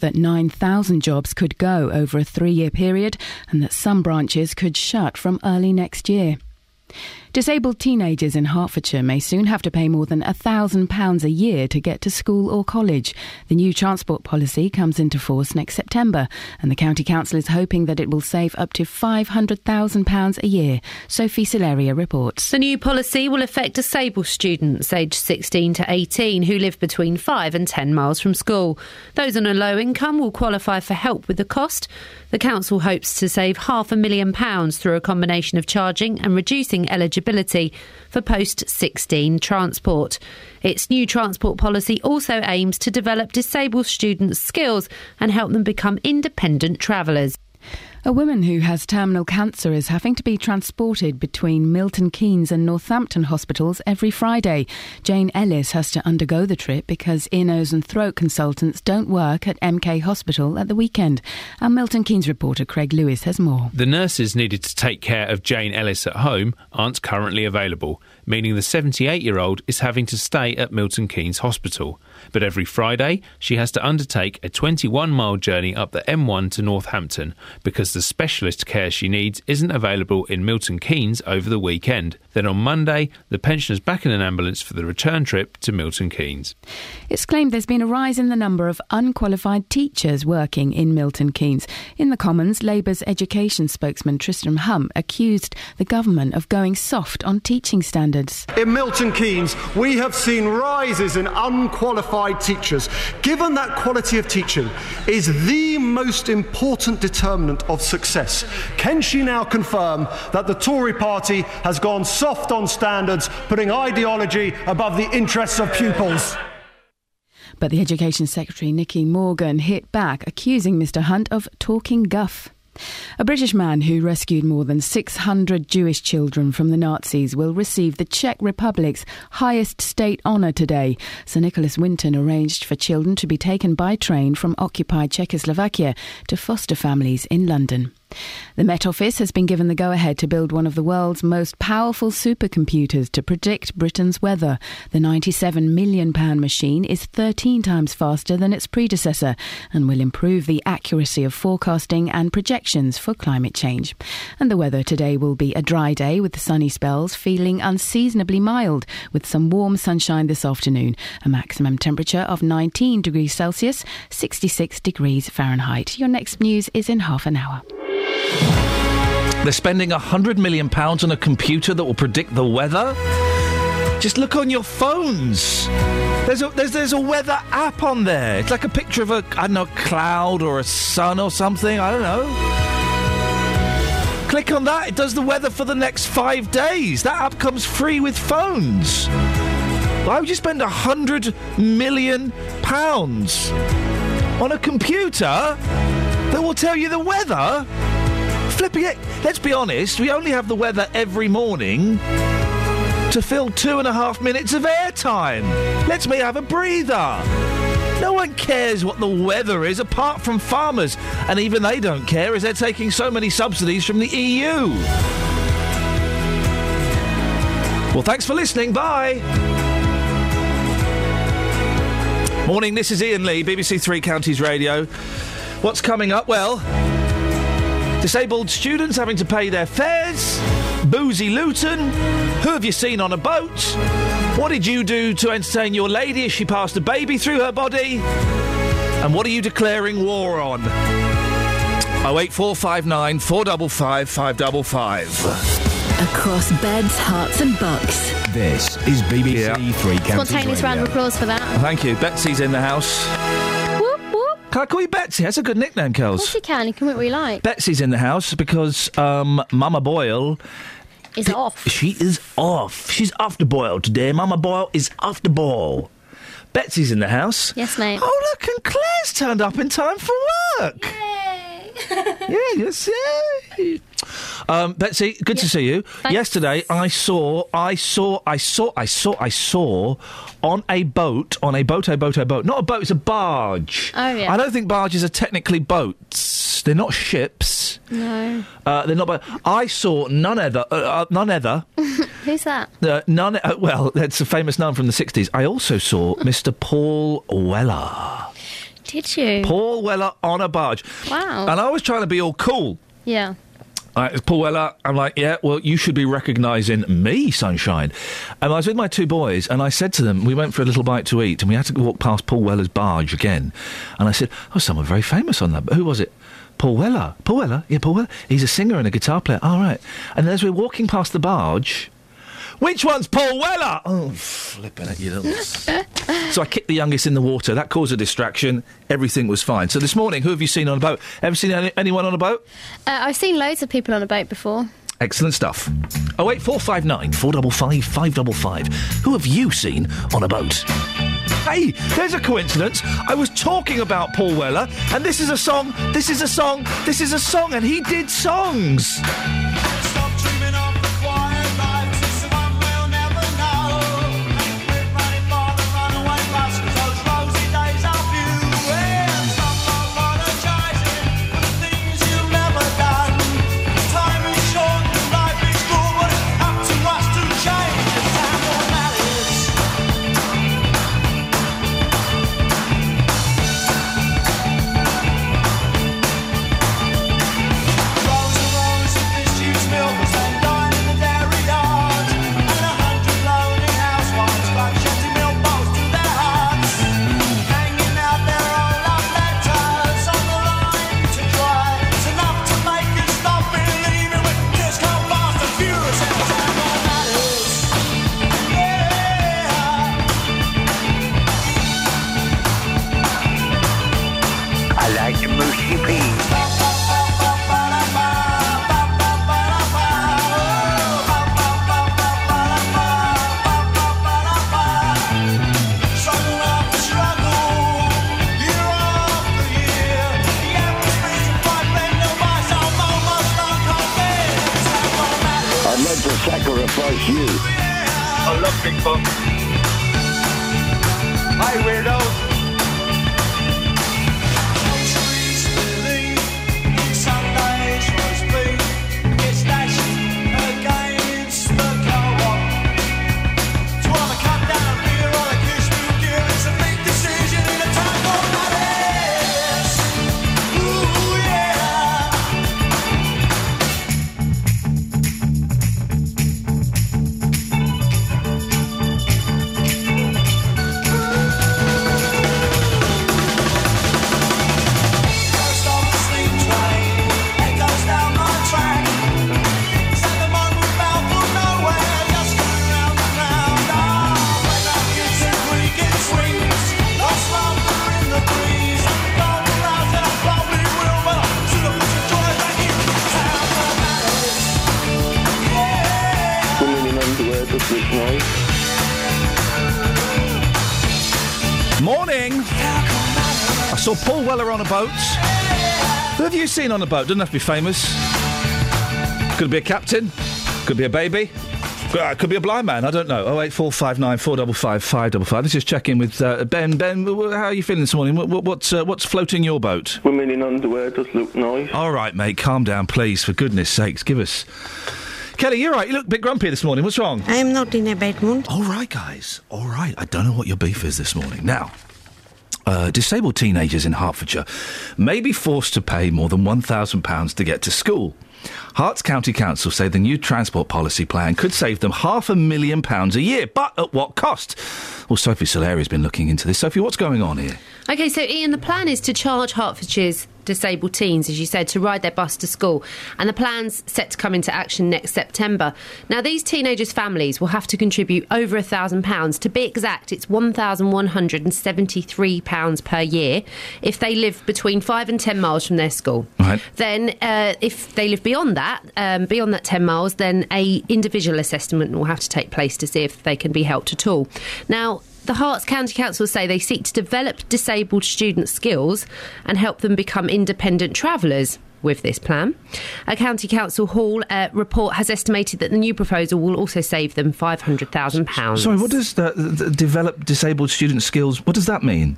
that 9,000 jobs could go over a three year period and that some branches could shut from early next year. Disabled teenagers in Hertfordshire may soon have to pay more than £1,000 a year to get to school or college. The new transport policy comes into force next September, and the County Council is hoping that it will save up to £500,000 a year. Sophie Solaria reports. The new policy will affect disabled students aged 16 to 18 who live between 5 and 10 miles from school. Those on a low income will qualify for help with the cost. The council hopes to save half a million pounds through a combination of charging and reducing eligibility for post 16 transport. Its new transport policy also aims to develop disabled students' skills and help them become independent travellers. A woman who has terminal cancer is having to be transported between Milton Keynes and Northampton hospitals every Friday. Jane Ellis has to undergo the trip because ear, nose, and throat consultants don't work at MK Hospital at the weekend. Our Milton Keynes reporter Craig Lewis has more. The nurses needed to take care of Jane Ellis at home aren't currently available, meaning the 78 year old is having to stay at Milton Keynes Hospital. But every Friday, she has to undertake a 21 mile journey up the M1 to Northampton because the specialist care she needs isn't available in Milton Keynes over the weekend. Then on Monday, the pensioner's back in an ambulance for the return trip to Milton Keynes. It's claimed there's been a rise in the number of unqualified teachers working in Milton Keynes. In the Commons, Labour's education spokesman Tristram Hunt accused the government of going soft on teaching standards. In Milton Keynes, we have seen rises in unqualified teachers. Given that quality of teaching is the most important determinant of success, can she now confirm that the Tory party has gone soft on standards, putting ideology above the interests of pupils? But the Education Secretary Nicky Morgan hit back, accusing Mr Hunt of talking guff. A British man who rescued more than 600 Jewish children from the Nazis will receive the Czech Republic's highest state honour today. Sir Nicholas Winton arranged for children to be taken by train from occupied Czechoslovakia to foster families in London. The Met Office has been given the go ahead to build one of the world's most powerful supercomputers to predict Britain's weather. The £97 million machine is 13 times faster than its predecessor and will improve the accuracy of forecasting and projections for climate change. And the weather today will be a dry day with sunny spells feeling unseasonably mild with some warm sunshine this afternoon. A maximum temperature of 19 degrees Celsius, 66 degrees Fahrenheit. Your next news is in half an hour. They're spending £100 million on a computer that will predict the weather? Just look on your phones. There's a, there's, there's a weather app on there. It's like a picture of a, I don't know, cloud or a sun or something. I don't know. Click on that. It does the weather for the next five days. That app comes free with phones. Why would you spend a hundred million pounds on a computer that will tell you the weather? Flipping it. Let's be honest, we only have the weather every morning to fill two and a half minutes of airtime. Let's me have a breather. No one cares what the weather is apart from farmers, and even they don't care as they're taking so many subsidies from the EU. Well, thanks for listening. Bye. Morning, this is Iain Lee, BBC Three Counties Radio. What's coming up? Well, disabled students having to pay their fares, boozy Luton, who have you seen on a boat? What did you do to entertain your lady as she passed a baby through her body? And what are you declaring war on? 08459 455 555. Across beds, Herts, and bucks. This is BBC Yeah. Three Counties Spontaneous round of applause for that. Thank you. Betsy's in the house. Can I call you Betsy? That's a good nickname, Of course you can. You can what we like. Betsy's in the house because um, Mama Boyle Is off. She is off. She's off the boil today. Mama Boyle is off the boil. Betsy's in the house. Yes, mate. Oh, look, and Claire's turned up in time for work. Yay! yeah, yes, yeah. Um, Betsy, good to see you. Yesterday, I saw, I saw, I saw, I saw, I saw on a boat, on a boat, a boat, a boat. Not a boat, it's a barge. Oh, yeah. I don't think barges are technically boats. They're not ships. No. Uh, they're not. But I saw none other, uh, uh, none other Who's that? uh, none. Uh, well, that's a famous nun from the '60s. I also saw Mr. Paul Weller. Did you? Paul Weller on a barge. Wow. And I was trying to be all cool. yeah. It's Paul Weller. I'm like, yeah, well, you should be recognising me, sunshine. And I was with my two boys, and I said to them, we went for a little bite to eat, and we had to walk past Paul Weller's barge again. And I said, oh, someone very famous on that. Who was it? Paul Weller. Paul Weller? Yeah, Paul Weller. He's a singer and a guitar player. All right. And as we're walking past the barge, which one's Paul Weller? Oh, flipping it, you little. so I kicked the youngest in the water. That caused a distraction. Everything was fine. So this morning, who have you seen on a boat? Ever seen any, anyone on a boat? Uh, I've seen loads of people on a boat before. Excellent stuff. Oh eight four five nine four double five five double five. Who have you seen on a boat? Hey, there's a coincidence. I was talking about Paul Weller, and this is a song. This is a song. This is a song, and he did songs. Boat. Who have you seen on a boat? Doesn't have to be famous. Could be a captain. Could be a baby. Uh, Could be a blind man. I don't know. Oh eight four five nine four double five five double five. Let's just check in with uh, Ben. Ben, wh- wh- how are you feeling this morning? What, what, what's uh, what's floating your boat? Women in underwear does look nice. All right, mate. Calm down, please. For goodness sakes, give us. Kelly, you're right. You look a bit grumpy this morning. What's wrong? I am not in a bad mood. All right, guys. All right. I don't know what your beef is this morning. Now, uh, disabled teenagers in Hertfordshire may be forced to pay more than £1,000 to get to school. Herts County Council say the new transport policy plan could save them half a million pounds a year, but at what cost? Well, Sophie Solari has been looking into this. Sophie, what's going on here? Okay, so Iain, the plan is to charge Hertfordshire's disabled teens, as you said, to ride their bus to school. And the plan's set to come into action next September. Now, these teenagers' families will have to contribute over a £1,000. To be exact, it's £1,173 per year if they live between 5 and 10 miles from their school. Right. Then, uh, if they live beyond that, um, beyond that 10 miles, then a individual assessment will have to take place to see if they can be helped at all. Now, the Herts County Council say they seek to develop disabled students' skills and help them become independent travellers. With this plan, a county council hall uh, report has estimated that the new proposal will also save them five hundred thousand pounds. Sorry, what does the, the develop disabled student skills? What does that mean?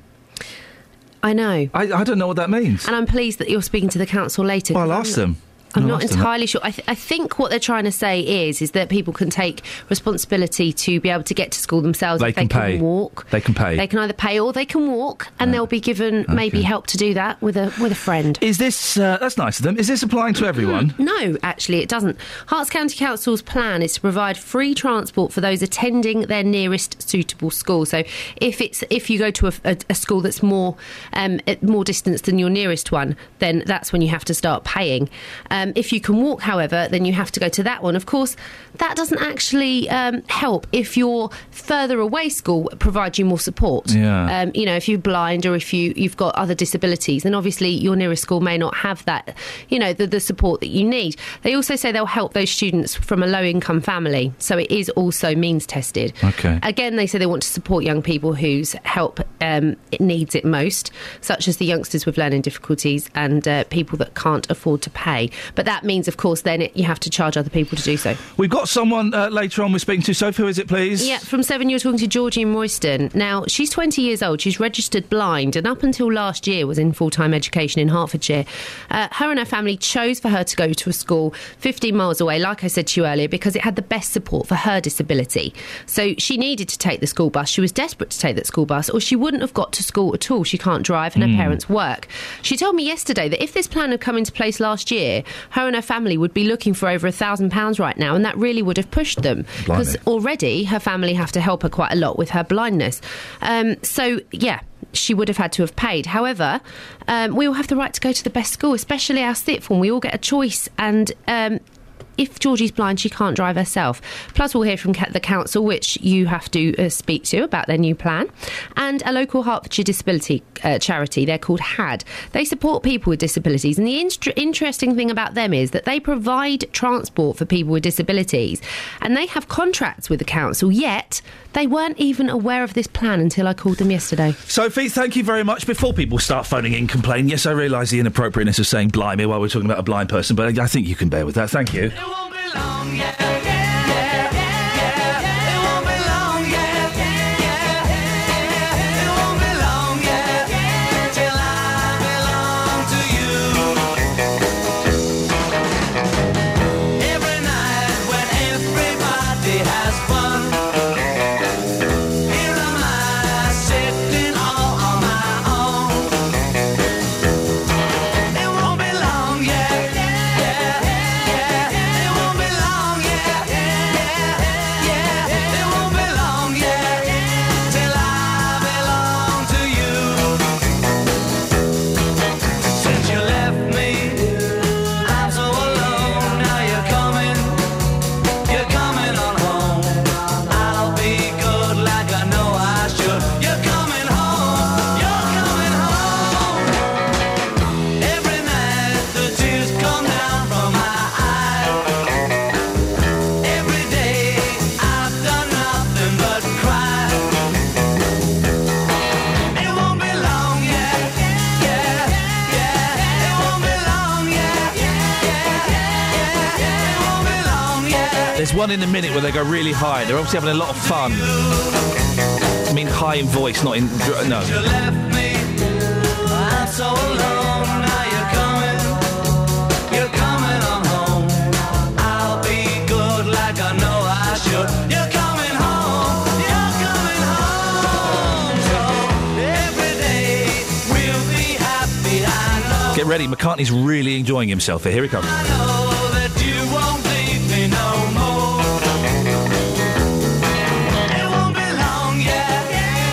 I know, I, I don't know what that means. and I'm pleased that you're speaking to the council later. Well, I'll ask them. I'm not entirely sure. I, th- I think what they're trying to say is is that people can take responsibility to be able to get to school themselves. They if can they pay. can walk. They can pay. They can either pay or they can walk, and they'll be given maybe help to do that with a with a friend. Is this uh, that's nice of them? Is this applying to everyone? No, actually, it doesn't. Herts County Council's plan is to provide free transport for those attending their nearest suitable school. So, if it's if you go to a, a, a school that's more um, at more distance than your nearest one, then that's when you have to start paying. Um, if you can walk, however, then you have to go to that one. Of course, that doesn't actually um, help if your further away school provides you more support. Yeah. Um, you know, if you're blind or if you you've got other disabilities, then obviously your nearest school may not have that, you know, the, the support that you need. They also say they'll help those students from a low income family, so it is also means tested. Okay. Again, they say they want to support young people whose help um, it needs it most, such as the youngsters with learning difficulties and uh, people that can't afford to pay. But that means, of course, then it, you have to charge other people to do so. We've got someone uh, later on we're speaking to. Sophie, who is it, please? Yeah, from seven, you're talking to Georgie Royston. Now, she's 20 years old. She's registered blind and up until last year was in full time education in Hertfordshire. Uh, her and her family chose for her to go to a school 15 miles away, like I said to you earlier, because it had the best support for her disability. So she needed to take the school bus. She was desperate to take that school bus, or she wouldn't have got to school at all. She can't drive and her Mm. parents work. She told me yesterday that if this plan had come into place last year, her and her family would be looking for over a thousand pounds right now, and that really would have pushed them because already her family have to help her quite a lot with her blindness. Um, so yeah. She would have had to have paid. However, um, we all have the right to go to the best school, especially our sixth form. We all get a choice, and um, if Georgie's blind, she can't drive herself. Plus, we'll hear from the council, which you have to uh, speak to about their new plan, and a local Hertfordshire disability uh, charity. They're called HAD. They support people with disabilities, and the inst- interesting thing about them is that they provide transport for people with disabilities, and they have contracts with the council. Yet they weren't even aware of this plan until I called them yesterday. Sophie, thank you very much. Before people start phoning in complaining, yes, I realise the inappropriateness of saying blimey while we're talking about a blind person, but I think you can bear with that. Thank you. Since you one in a minute where they go really high. They're obviously having a lot of fun. I mean, high in voice, not in. No. You left me, I'm so alone. Now you're coming, you're coming on home. I'll be good like I know I should. You're coming home, you're coming home. So every day we'll be happy. I know, Get ready, McCartney's really enjoying himself here. Here he comes.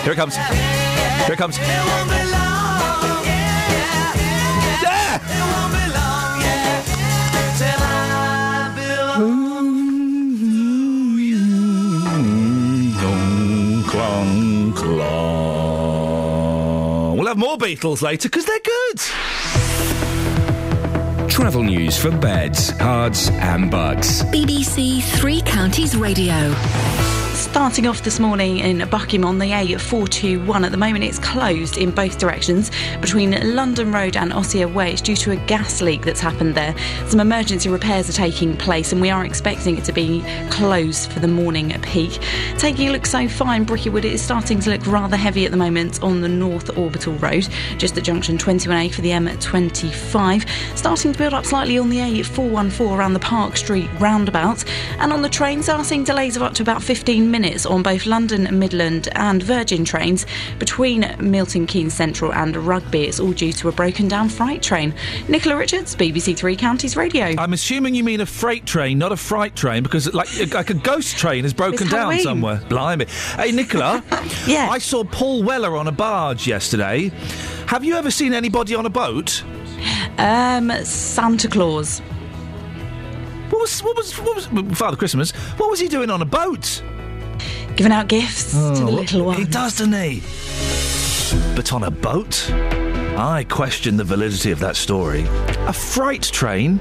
Here it comes. Here it comes. It won't be long. Yeah. It won't be long yet till I belong. Clong, clong. We'll have more Beatles later because they're good. Travel news for beds, cards, and bugs. BBC Three Counties Radio. Starting off this morning in Buckingham on the A421. At the moment, it's closed in both directions between London Road and Osier Way. It's due to a gas leak that's happened there. Some emergency repairs are taking place, and we are expecting it to be closed for the morning peak. Taking a look so far in Bricket Wood, it is starting to look rather heavy at the moment on the North Orbital Road, just at junction 21A for the M25. Starting to build up slightly on the A414 around the Park Street roundabout. And on the trains, are seeing delays of up to about 15 minutes on both London Midland and Virgin trains between Milton Keynes Central and Rugby. It's all due to a broken down freight train. Nicola Richards, BBC Three Counties Radio. I'm assuming you mean a freight train, not a fright train, because like like a ghost train has broken down Halloween. somewhere. Blimey! Hey, Nicola. yeah. I saw Paul Weller on a barge yesterday. Have you ever seen anybody on a boat? Um, Santa Claus. What was what was what was Father Christmas? What was he doing on a boat? Giving out gifts to the oh, little ones. He does, doesn't he? But on a boat? I question the validity of that story. A freight train?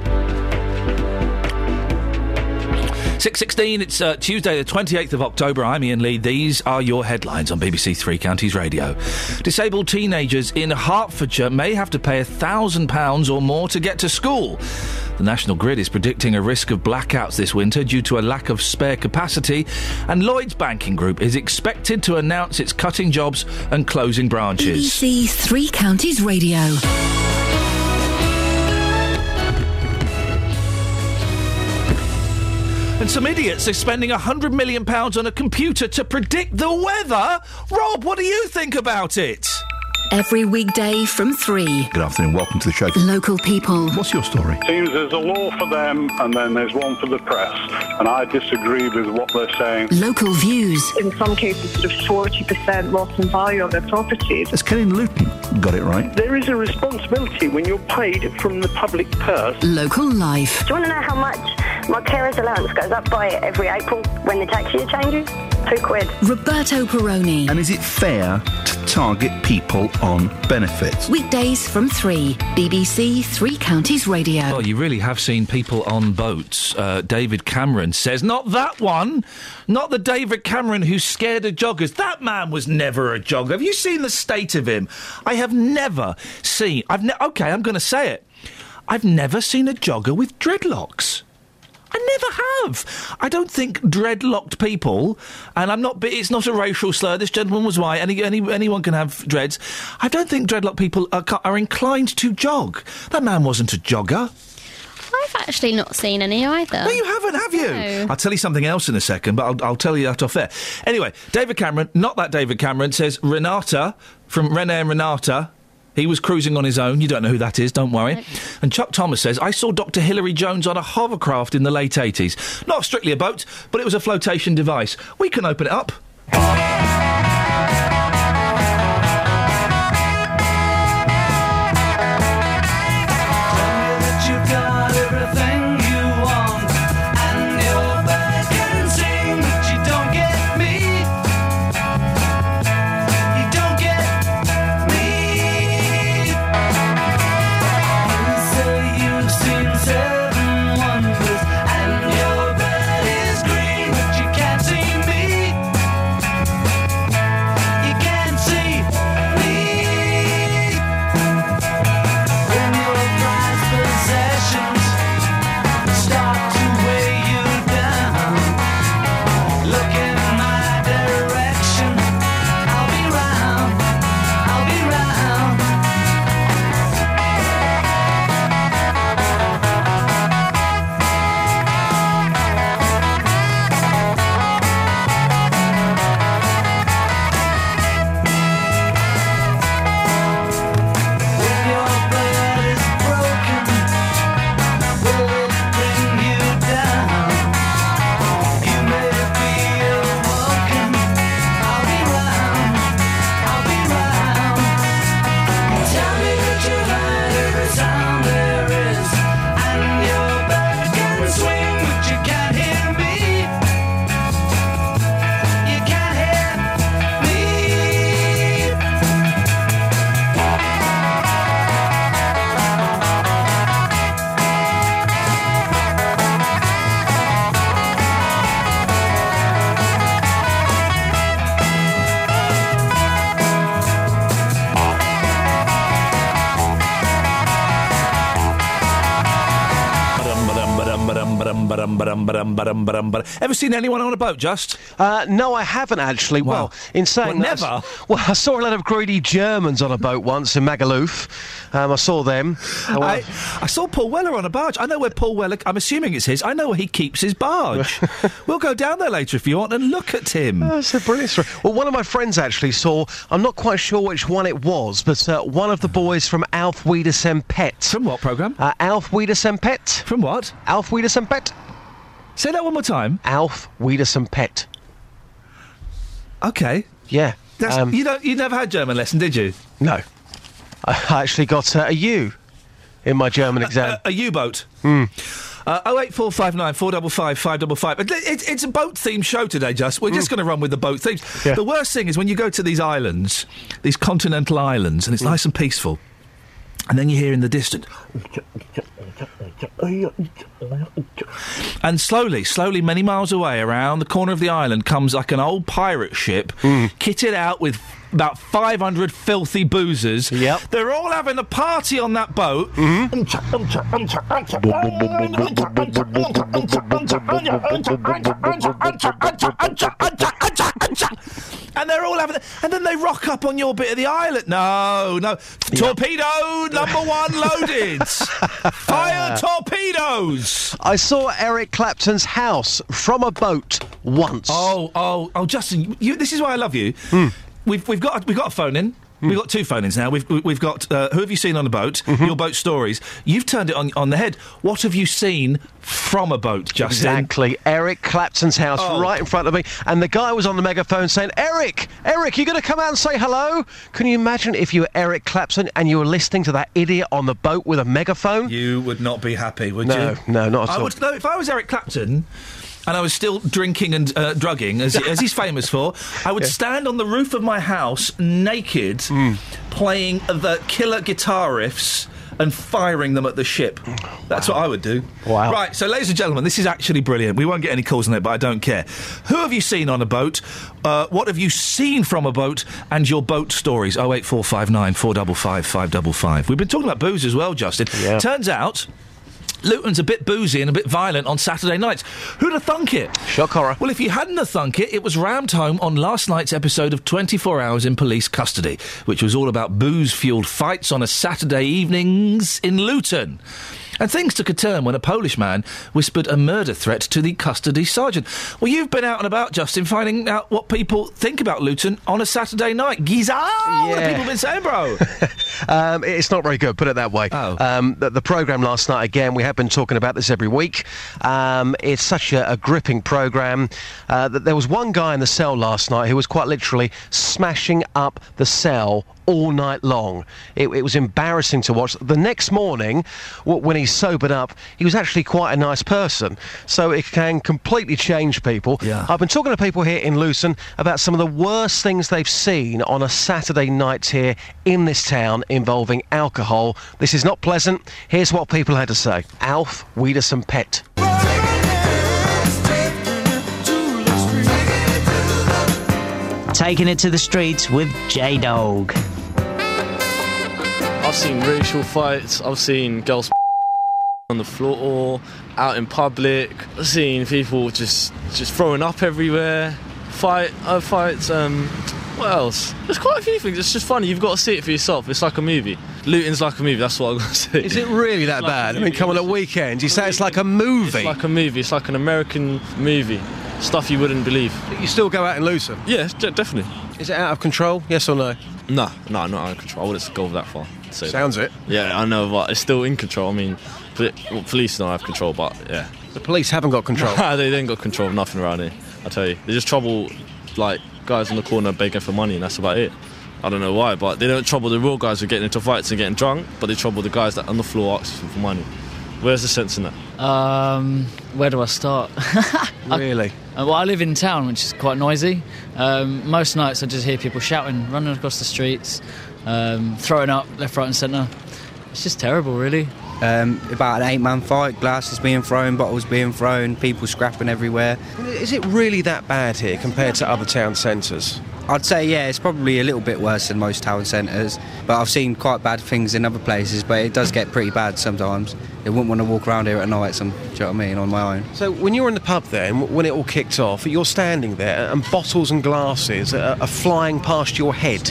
6.16, it's uh, Tuesday the 28th of October. I'm Iain Lee. These are your headlines on BBC Three Counties Radio. Disabled teenagers in Hertfordshire may have to pay £1,000 or more to get to school. The National Grid is predicting a risk of blackouts this winter due to a lack of spare capacity, and Lloyds Banking Group is expected to announce it's cutting jobs and closing branches. BBC Three Counties Radio. And some idiots are spending £100 million on a computer to predict the weather. Rob, what do you think about it? Every weekday from three. Good afternoon, welcome to the show. Local people. What's your story? Seems there's a law for them and then there's one for the press. And I disagree with what they're saying. Local views. In some cases, sort of 40% loss in value on their properties. Has Kenny Luton got it right? There is a responsibility when you're paid from the public purse. Local life. Do you want to know how much my carer's allowance goes up by every April when the tax year changes? Two quid. Roberto Perrone. And is it fair to target people on benefits? Weekdays from three. BBC Three Counties Radio. Oh, you really have seen people on boats. Uh, David Cameron says, not that one. Not the David Cameron who scared of joggers. That man was never a jogger. Have you seen the state of him? I have never seen. I've ne- okay, I'm going to say it. I've never seen a jogger with dreadlocks. I never have. I don't think dreadlocked people, and I'm not. It's not a racial slur. This gentleman was white. Any, any anyone can have dreads. I don't think dreadlocked people are, are inclined to jog. That man wasn't a jogger. I've actually not seen any either. No, you haven't, have you? No. I'll tell you something else in a second, but I'll, I'll tell you that off air. Anyway, David Cameron, not that David Cameron, says Renata from Rene and Renata. He was cruising on his own. You don't know who that is, don't worry. And Chuck Thomas says, I saw Dr. Hilary Jones on a hovercraft in the late 80s. Not strictly a boat, but it was a flotation device. We can open it up. Ever seen anyone on a boat, Just? Uh, no, I haven't actually. Well, in saying Well, that, never? Well, I saw a lot of greedy Germans on a boat once in Magaluf. Um, I saw them. Oh, I, I saw Paul Weller on a barge. I know where Paul Weller. I'm assuming it's his. I know where he keeps his barge. we'll go down there later if you want and look at him. Oh, That's a brilliant story. Well, one of my friends actually saw, I'm not quite sure which one it was, but uh, one of the boys from Alf Wiedersem Pet. From what programme? Uh, Alf Wiedersem Pet. From what? Alf Wiedersem Pet. Say that one more time. Alf Wiedersem Pet. Okay. Yeah. That's, um, you don't. You never had German lesson, did you? No. I actually got uh, a U in my German exam. A U-boat. Hmm. Uh, 08459 455 555. It, it, it's a boat themed show today, just. We're just going to run with the boat themes. Yeah. The worst thing is when you go to these islands, these continental islands, and it's nice and peaceful, and then you hear in the distance. And slowly, slowly, many miles away, around the corner of the island, comes like an old pirate ship, mm. kitted out with about 500 filthy boozers. Yep. They're all having a party on that boat. And they're all having, and then they rock up on your bit of the island. No, no, torpedo number one loaded. Fire torpedoes. I saw Eric Clapton's house from a boat once. Oh, oh, oh, Justin, you, this is why I love you. Hmm. We've we've got we've got a phone in. We've got two phone ins now. We've we've got uh, who have you seen on a boat? Your boat stories. You've turned it on on the head. What have you seen from a boat, Justin? Exactly. Eric Clapton's house Oh. right in front of me. And the guy was on the megaphone saying, Eric, Eric, you going to come out and say hello? Can you imagine if you were Eric Clapton and you were listening to that idiot on the boat with a megaphone? You would not be happy, would No, you? no, not at I all. would, no, if I was Eric Clapton. And I was still drinking and uh, drugging, as, as he's famous for. I would stand on the roof of my house naked, Hmm. playing the killer guitar riffs and firing them at the ship. That's what I would do. Wow. Right, so ladies and gentlemen, this is actually brilliant. We won't get any calls on it, but I don't care. Who have you seen on a boat? Uh, what have you seen from a boat? And your boat stories. 08459 455 555. We've been talking about booze as well, Justin. Yeah. Turns out. Luton's a bit boozy and a bit violent on Saturday nights. Who'd have thunk it? Shock horror. Well, if you hadn't have thunk it, it was rammed home on last night's episode of 24 Hours in Police Custody, which was all about booze-fueled fights on a Saturday evenings in Luton. And things took a turn when a Polish man whispered a murder threat to the custody sergeant. Well, you've been out and about, Justin, finding out what people think about Luton on a Saturday night. Giza! What have Yeah. people been saying, bro? Um, it's not very good, put it that way. Oh. Um, the, the programme last night, again, we have been talking about this every week. Um, it's such a, a gripping programme uh, that there was one guy in the cell last night who was quite literally smashing up the cell all night long. It, it was embarrassing to watch. The next morning, when he sobered up, he was actually quite a nice person. So it can completely change people. Yeah. I've been talking to people here in Luton about some of the worst things they've seen on a Saturday night here in this town involving alcohol. This is not pleasant. Here's what people had to say. Alf Wiedersam Pet. Taking it to the streets with J Dog. I've seen racial fights. I've seen girls on the floor, out in public. I've seen people just just throwing up everywhere. Fight, uh, fights. Um, what else? There's quite a few things. It's just funny. You've got to see it for yourself. It's like a movie. Luton's like a movie. That's what I'm going to say. Is it really that like bad? I mean, come on, at weekends, you say it's like a movie. It's like a movie. It's like an American movie. Stuff you wouldn't believe. you still go out in Luton? Yeah, de- definitely. Is it out of control? Yes or no? No, no, not out of control. I wouldn't go that far. To say that. Sounds it. Yeah, I know, but it's still in control. I mean, poli- well, police don't have control, but yeah. The police haven't got control. they ain't got control of nothing around here. I tell you, they just trouble like guys on the corner begging for money, and that's about it. I don't know why, but they don't trouble the real guys who are getting into fights and getting drunk, but they trouble the guys that on the floor asking for money. Where's the sense in that? Um, where do I start? Really? Uh, well, I live in town, which is quite noisy. Um, most nights I just hear people shouting, running across the streets, um, throwing up left, right, and centre. It's just terrible, really. Um, about an eight-man fight, glasses being thrown, bottles being thrown, people scrapping everywhere. Is it really that bad here compared to other town centres? I'd say, yeah, it's probably a little bit worse than most town centres, but I've seen quite bad things in other places, but it does get pretty bad sometimes. I wouldn't want to walk around here at night, some, do you know what I mean, on my own. So when you were in the pub then, when it all kicked off, you're standing there and bottles and glasses are, are flying past your head.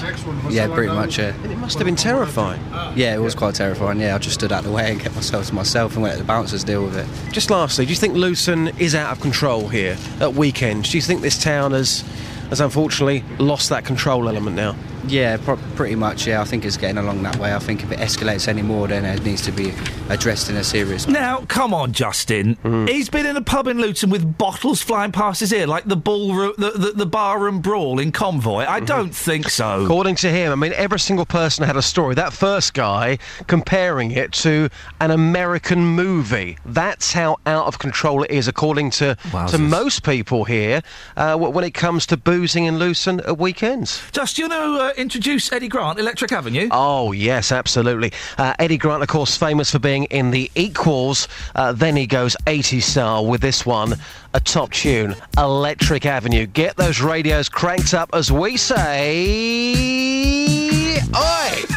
Yeah, pretty much, yeah. And it must have been terrifying. Yeah, it was quite terrifying, yeah. I just stood out of the way and kept myself to myself and let the bouncers deal with it. Just lastly, do you think Luton is out of control here at weekends? Do you think this town has, has unfortunately lost that control element now? Yeah, pro- pretty much, yeah. I think it's getting along that way. I think if it escalates any more, then it needs to be addressed in a serious Now, come on, Justin. Mm. He's been in a pub in Luton with bottles flying past his ear, like the ballroom, the, the, the barroom brawl in Convoy. I don't think so. According to him, I mean, every single person had a story. That first guy comparing it to an American movie. That's how out of control it is, according to, to most people here, uh, when it comes to boozing in Luton at weekends. Just, you know, uh, introduce Eddie Grant, Electric Avenue. Oh, yes, absolutely. Uh, Eddie Grant, of course, famous for being in the Equals. Uh, then he goes 80 style with this one, a top tune, Electric Avenue. Get those radios cranked up as we say. Oi!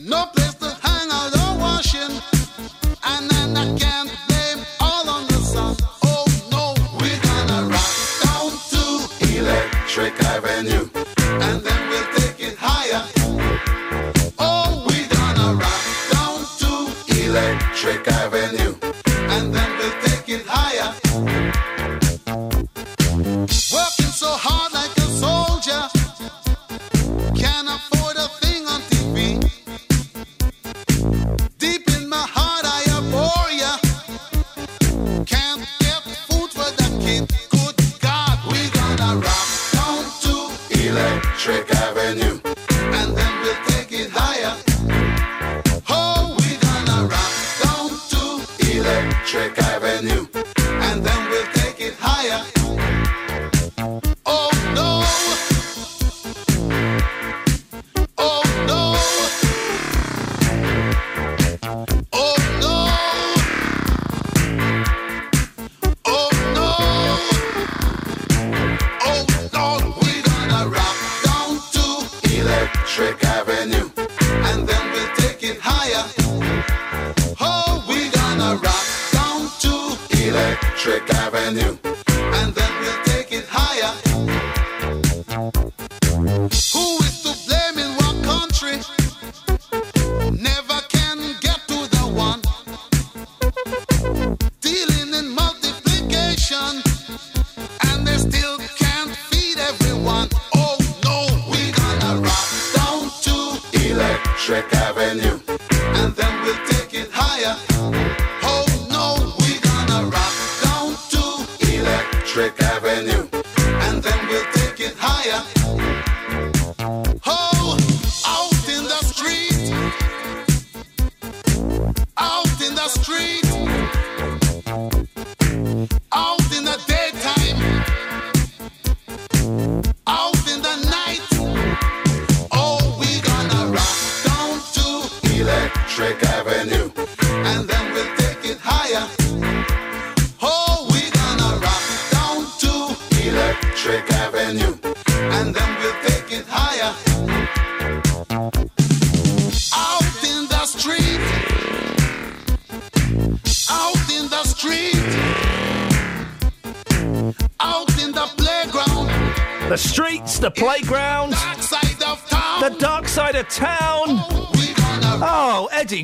No place to hang out or washing, and then I can't blame all on the sun. Oh no, we're gonna rock down to Electric Avenue,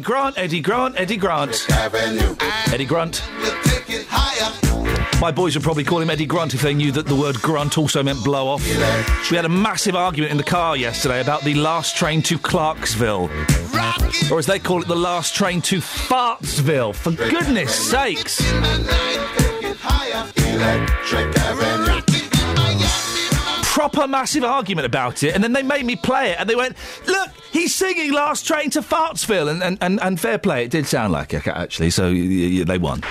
Eddie Grant, Eddie Grant, Eddie Grant. Eddie higher. My boys would probably call him Eddie Grunt if they knew that the word grunt also meant blow off. We had a massive argument in the car yesterday about the last train to Clarksville. Or as they call it, the last train to Fartsville. For goodness sakes. Electric Avenue. Proper massive argument about it, and then they made me play it, and they went, "Look, he's singing Last Train to Fartsville," and and, and, and fair play, it did sound like it actually. So y- y- they won.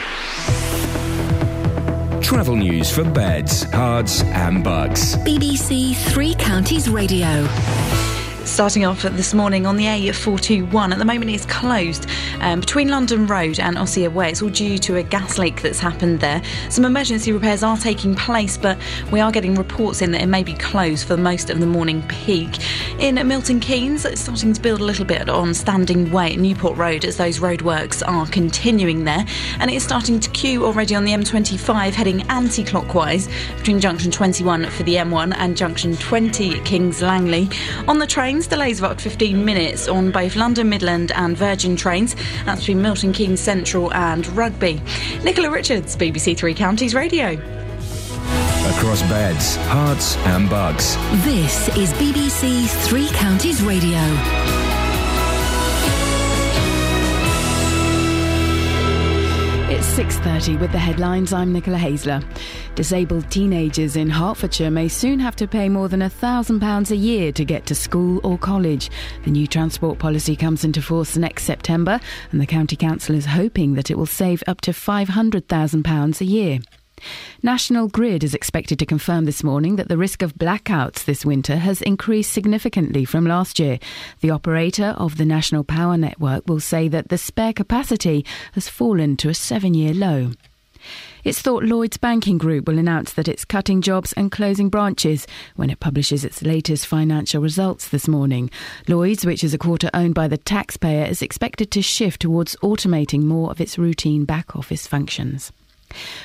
Travel news for beds, cards, and bugs. BBC Three Counties Radio. Starting off this morning on the A421, at the moment it's closed um, between London Road and Osier Way. It's all due to a gas leak that's happened there. Some emergency repairs are taking place, but we are getting reports in that it may be closed for most of the morning peak. In Milton Keynes, it's starting to build a little bit on Standing Way at Newport Road as those roadworks are continuing there. And it's starting to queue already on the M25 heading anti clockwise between junction 21 for the M1 and junction 20 Kings Langley. On the trains, delays of up to 15 minutes on both London Midland and Virgin trains. That's between Milton Keynes Central and Rugby. Nicola Richards, BBC Three Counties Radio. Across beds, Herts, and bugs. This is BBC Three Counties Radio. 6:30 with the headlines. I'm Nicola Haisler. Disabled teenagers in Hertfordshire may soon have to pay more than £1,000 a year to get to school or college. The new transport policy comes into force next September, and the county council is hoping that it will save up to £500,000 a year. National Grid is expected to confirm this morning that the risk of blackouts this winter has increased significantly from last year. The operator of the National Power Network will say that the spare capacity has fallen to a seven year low. It's thought Lloyds Banking Group will announce that it's cutting jobs and closing branches when it publishes its latest financial results this morning. Lloyds, which is a quarter owned by the taxpayer, is expected to shift towards automating more of its routine back office functions.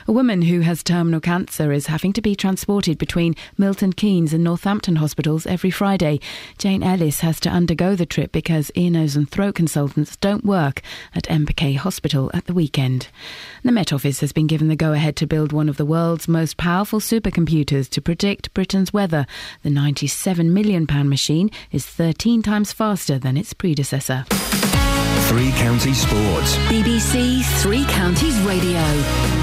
A woman who has terminal cancer is having to be transported between Milton Keynes and Northampton hospitals every Friday. Jane Ellis has to undergo the trip because ear, nose, and throat consultants don't work at MPK Hospital at the weekend. The Met Office has been given the go ahead to build one of the world's most powerful supercomputers to predict Britain's weather. The £97 million machine is 13 times faster than its predecessor. Three Counties Sports. BBC Three Counties Radio.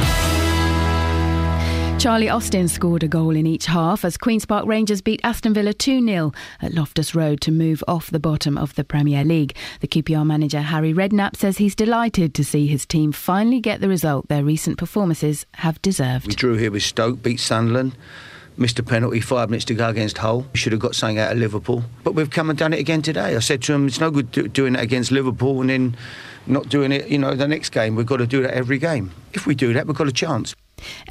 Charlie Austin scored a goal in each half as Queen's Park Rangers beat Aston Villa 2 0 at Loftus Road to move off the bottom of the Premier League. The QPR manager Harry Redknapp says he's delighted to see his team finally get the result their recent performances have deserved. We drew here with Stoke, beat Sunderland. Missed a penalty, five minutes to go against Hull. We should have got something out of Liverpool. But we've come and done it again today. I said to him, it's no good do- doing it against Liverpool and then not doing it, you know, the next game. We've got to do that every game. If we do that, we've got a chance.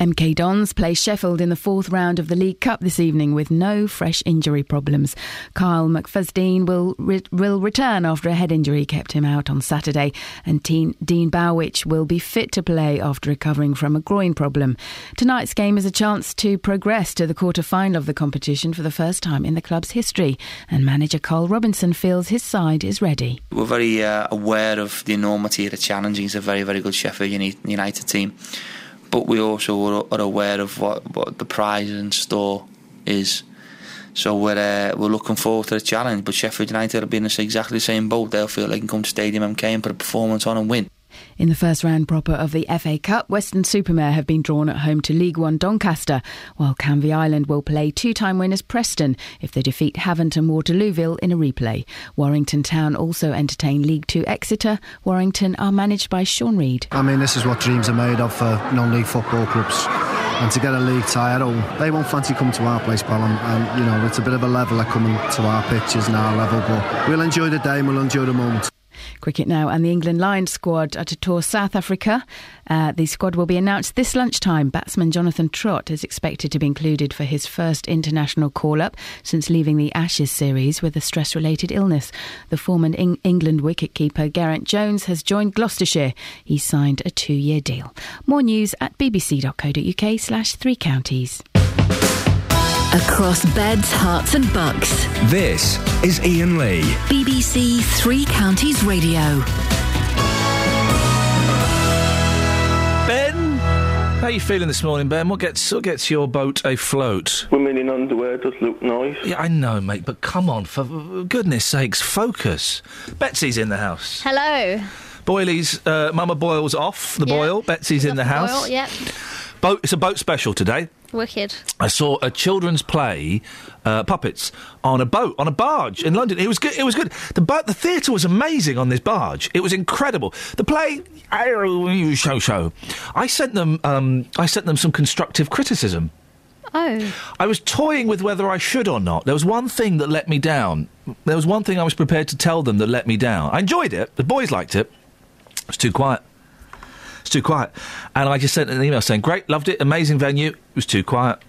MK Dons play Sheffield in the fourth round of the League Cup this evening with no fresh injury problems. Kyle McFadzean will re- will return after a head injury kept him out on Saturday, and Teen- Dean Bowditch will be fit to play after recovering from a groin problem. Tonight's game is a chance to progress to the quarter final of the competition for the first time in the club's history, and manager Karl Robinson feels his side is ready. We're very uh, aware of the enormity of the challenge. It's a very, very good Sheffield United team. But we also are, are aware of what, what the prize in store is. So we're uh, we're looking forward to the challenge. But Sheffield United will be in exactly the same boat. They'll feel they can come to Stadium MK and put a performance on and win. In the first round proper of the FA Cup, Weston-super-Mare have been drawn at home to League One Doncaster, while Canvey Island will play two time winners Preston if they defeat Havant and Waterlooville in a replay. Warrington Town also entertain League Two Exeter. Warrington are managed by Shaun Reid. I mean, this is what dreams are made of for non-league football clubs. And to get a league tie at all, they won't fancy coming to our place, pal. And, and, you know, it's a bit of a leveller coming to our pitches and our level, but we'll enjoy the day and we'll enjoy the moment. Cricket now, and the England Lions squad are to tour South Africa. Uh, the squad will be announced this lunchtime. Batsman Jonathan Trott is expected to be included for his first international call up since leaving the Ashes series with a stress related illness. The former Eng- England wicketkeeper Geraint Jones has joined Gloucestershire. He signed a two year deal. More news at bbc.co.uk slash three counties. Across beds, Herts, and bucks. This is Iain Lee. BBC Three Counties Radio. Ben, how are you feeling this morning, Ben? What gets what gets your boat afloat? Women in underwear does look nice. Yeah, I know, mate, but come on, for goodness sakes, focus. Betsy's in the house. Hello. Boyley's uh, Mama Boyle's off the Yeah. boil. Betsy's in the house. Well, yep. Boat. It's a boat special today. Wicked. I saw a children's play, uh, puppets, on a boat, on a barge in London. It was good. It was good. The the theatre was amazing on this barge. It was incredible. The play, show show. I sent them. Um, I sent them some constructive criticism. Oh. I was toying with whether I should or not. There was one thing that let me down. There was one thing I was prepared to tell them that let me down. I enjoyed it. The boys liked it. It was too quiet. It's too quiet. And I just sent an email saying, "Great, loved it, amazing venue." It was too quiet.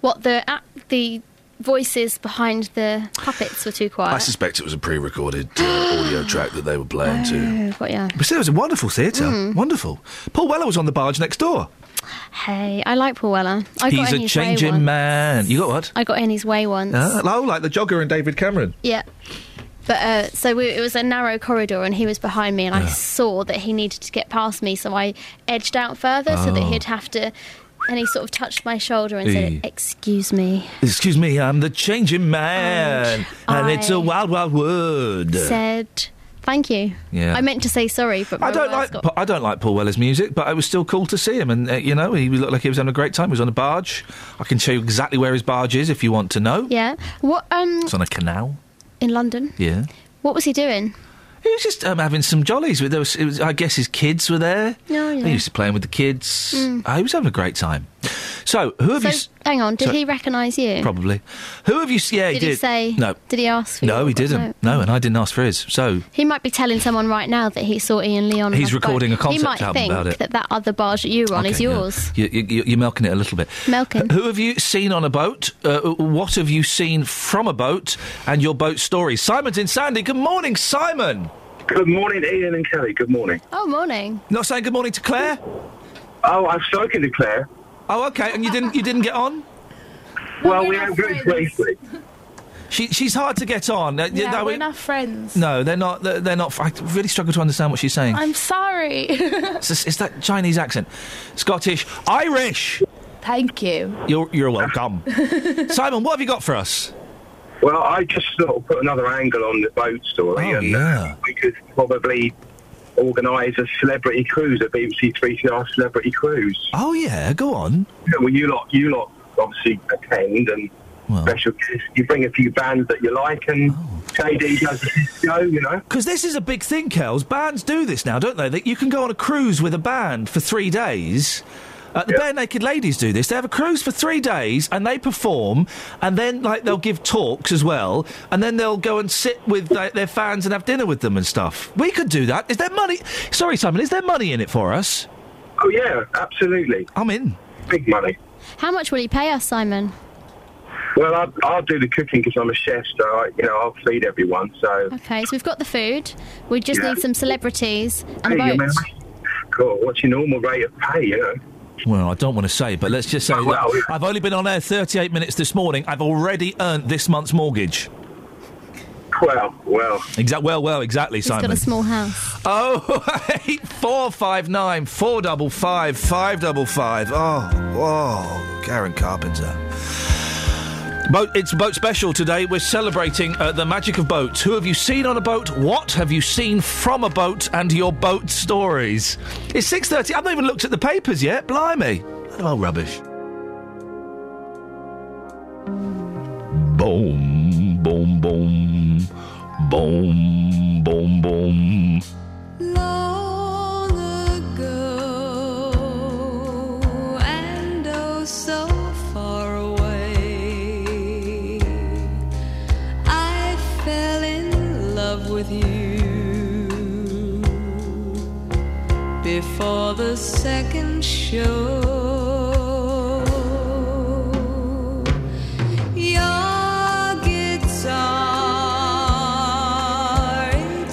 What the uh, the voices behind the puppets were too quiet. I suspect it was a pre-recorded uh, audio track that they were playing to. Oh, got ya. But still, it was a wonderful theatre. Mm. Wonderful. Paul Weller was on the barge next door. Hey, I like Paul Weller. I got He's in a changing man. You got what? I got in his way once. Uh, oh, like the jogger and David Cameron. Yeah. But uh, so we, it was a narrow corridor, and he was behind me, and I saw that he needed to get past me, so I edged out further so that Oh. he'd have to. And he sort of touched my shoulder and Eee. said, "Excuse me." Excuse me, I'm the changing man, and it's a wild, wild wood. Said, "Thank you." Yeah. I meant to say sorry, but I don't like got- I don't like Paul Weller's music, but it was still cool to see him, and uh, you know he looked like he was having a great time. He was on a barge. I can show you exactly where his barge is if you want to know. Yeah. What? Um, It's on a canal. In London. Yeah. What was he doing? He was just um, having some jollies. With there was, it was, I guess his kids were there. Oh, yeah. He was playing with the kids. Mm. Uh, he was having a great time. So who have So, you? s- hang on. Did so- he recognise you? Probably. Who have you? s- Yeah, Did he he say? no? Did he ask for No, he didn't. No, and I didn't ask for his. So He might be telling someone right now that he saw Ian Leon. He's a boat. recording a concept He might album think about it. that that other barge that you were on is Okay, yeah. yours. You, you, you're milking it a little bit. Milking. Who have you seen on a boat? Uh, what have you seen from a boat? And your boat story? Simon's in Sandy. Good morning, Simon. Good morning, Iain and Kelly. Good morning. Oh, morning. Not saying good morning to Claire. Oh, I've spoken to Claire. Oh, okay. And you didn't you didn't get on? Well, we have very briefly. She, she's hard to get on. Uh, Yeah, no, we're not friends. no, they're not. They're, they're not. I really struggle to understand what she's saying. I'm sorry. It's, just- it's that Chinese accent, Scottish, Irish. Thank you. You're you're welcome, Simon. What have you got for us? Well, I just sort of put another angle on the boat story. Oh, and yeah. we could probably organise a celebrity cruise, a BBC Three Star celebrity cruise. Oh yeah, go on. Yeah, well, you lot, you lot obviously attend and special guests. You bring a few bands that you like, and Oh. JD does the show. You know. Because this is a big thing, Kels. Bands do this now, don't they? That you can go on a cruise with a band for three days. Uh, the Bare Naked Ladies do this. They have a cruise for three days and they perform, and then like they'll give talks as well, and then they'll go and sit with like, their fans and have dinner with them and stuff. We could do that. Is there money? Sorry, Simon. Is there money in it for us? Oh yeah, absolutely. I'm in. Big money. How much will he pay us, Simon? Well, I'll, I'll do the cooking because I'm a chef, so I, you know I'll feed everyone. So Okay, so we've got the food. We just Yeah. need some celebrities and Hey, a boat. cool. What's your normal rate of pay? You know. Well, I don't want to say, but let's just say that I've only been on air 38 minutes this morning. I've already earned this month's mortgage. Well, well. Exact. Well, well, exactly, He's Simon. got a small house. Oh, eight four five nine four double five five double five. Oh, whoa, Karen Carpenter. Boat, it's boat special today. We're celebrating uh, the magic of boats. Who have you seen on a boat? What have you seen from a boat? And your boat stories. It's six thirty. I've not even looked at the papers yet. Blimey! Oh, rubbish. Boom, boom, boom, boom, boom, boom. Long with you before the second show. Your guitar, it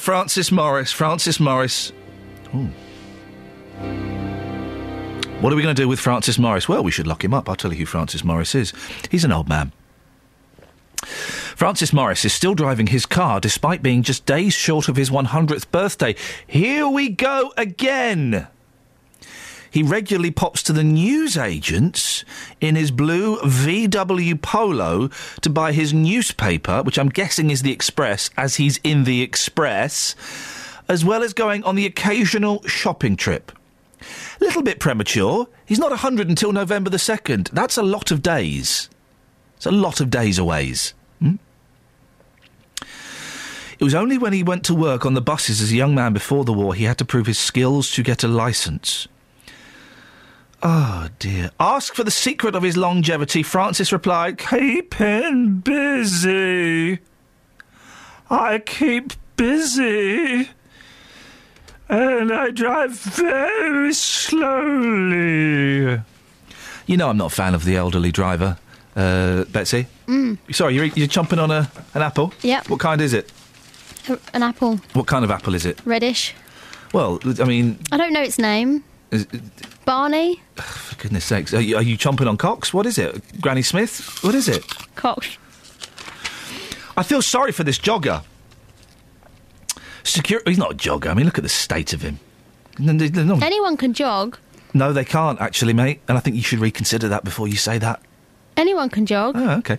Francis Morris, Francis Morris. Ooh. What are we going to do with Francis Morris? Well, we should lock him up. I'll tell you who Francis Morris is. He's an old man. Francis Morris is still driving his car despite being just days short of his 100th birthday. Here we go again. He regularly pops to the newsagents in his blue VW Polo to buy his newspaper, which I'm guessing is the Express, as he's in the Express, as well as going on the occasional shopping trip. Little bit premature. He's not 100 until November the 2nd. That's a lot of days. It's a lot of days away. Hmm? It was only when he went to work on the buses as a young man before the war he had to prove his skills to get a licence. Oh dear. Ask for the secret of his longevity. Francis replied, Keeping busy. I keep busy. And I drive very slowly. You know I'm not a fan of the elderly driver, uh, Betsy. Mm. Sorry, you're, you're chomping on a, an apple? Yep. What kind is it? An apple, What kind of apple is it? reddish. Well, I mean, I don't know its name. Is, Barney? for goodness sakes, are you, are you chomping on cocks? What is it? Granny Smith? What is it? Cox. I feel sorry for this jogger. Secure. He's not a jogger. I mean, look at the state of him. Anyone can jog. no, they can't actually, mate. And I think you should reconsider that before you say that. Anyone can jog. Oh, okay.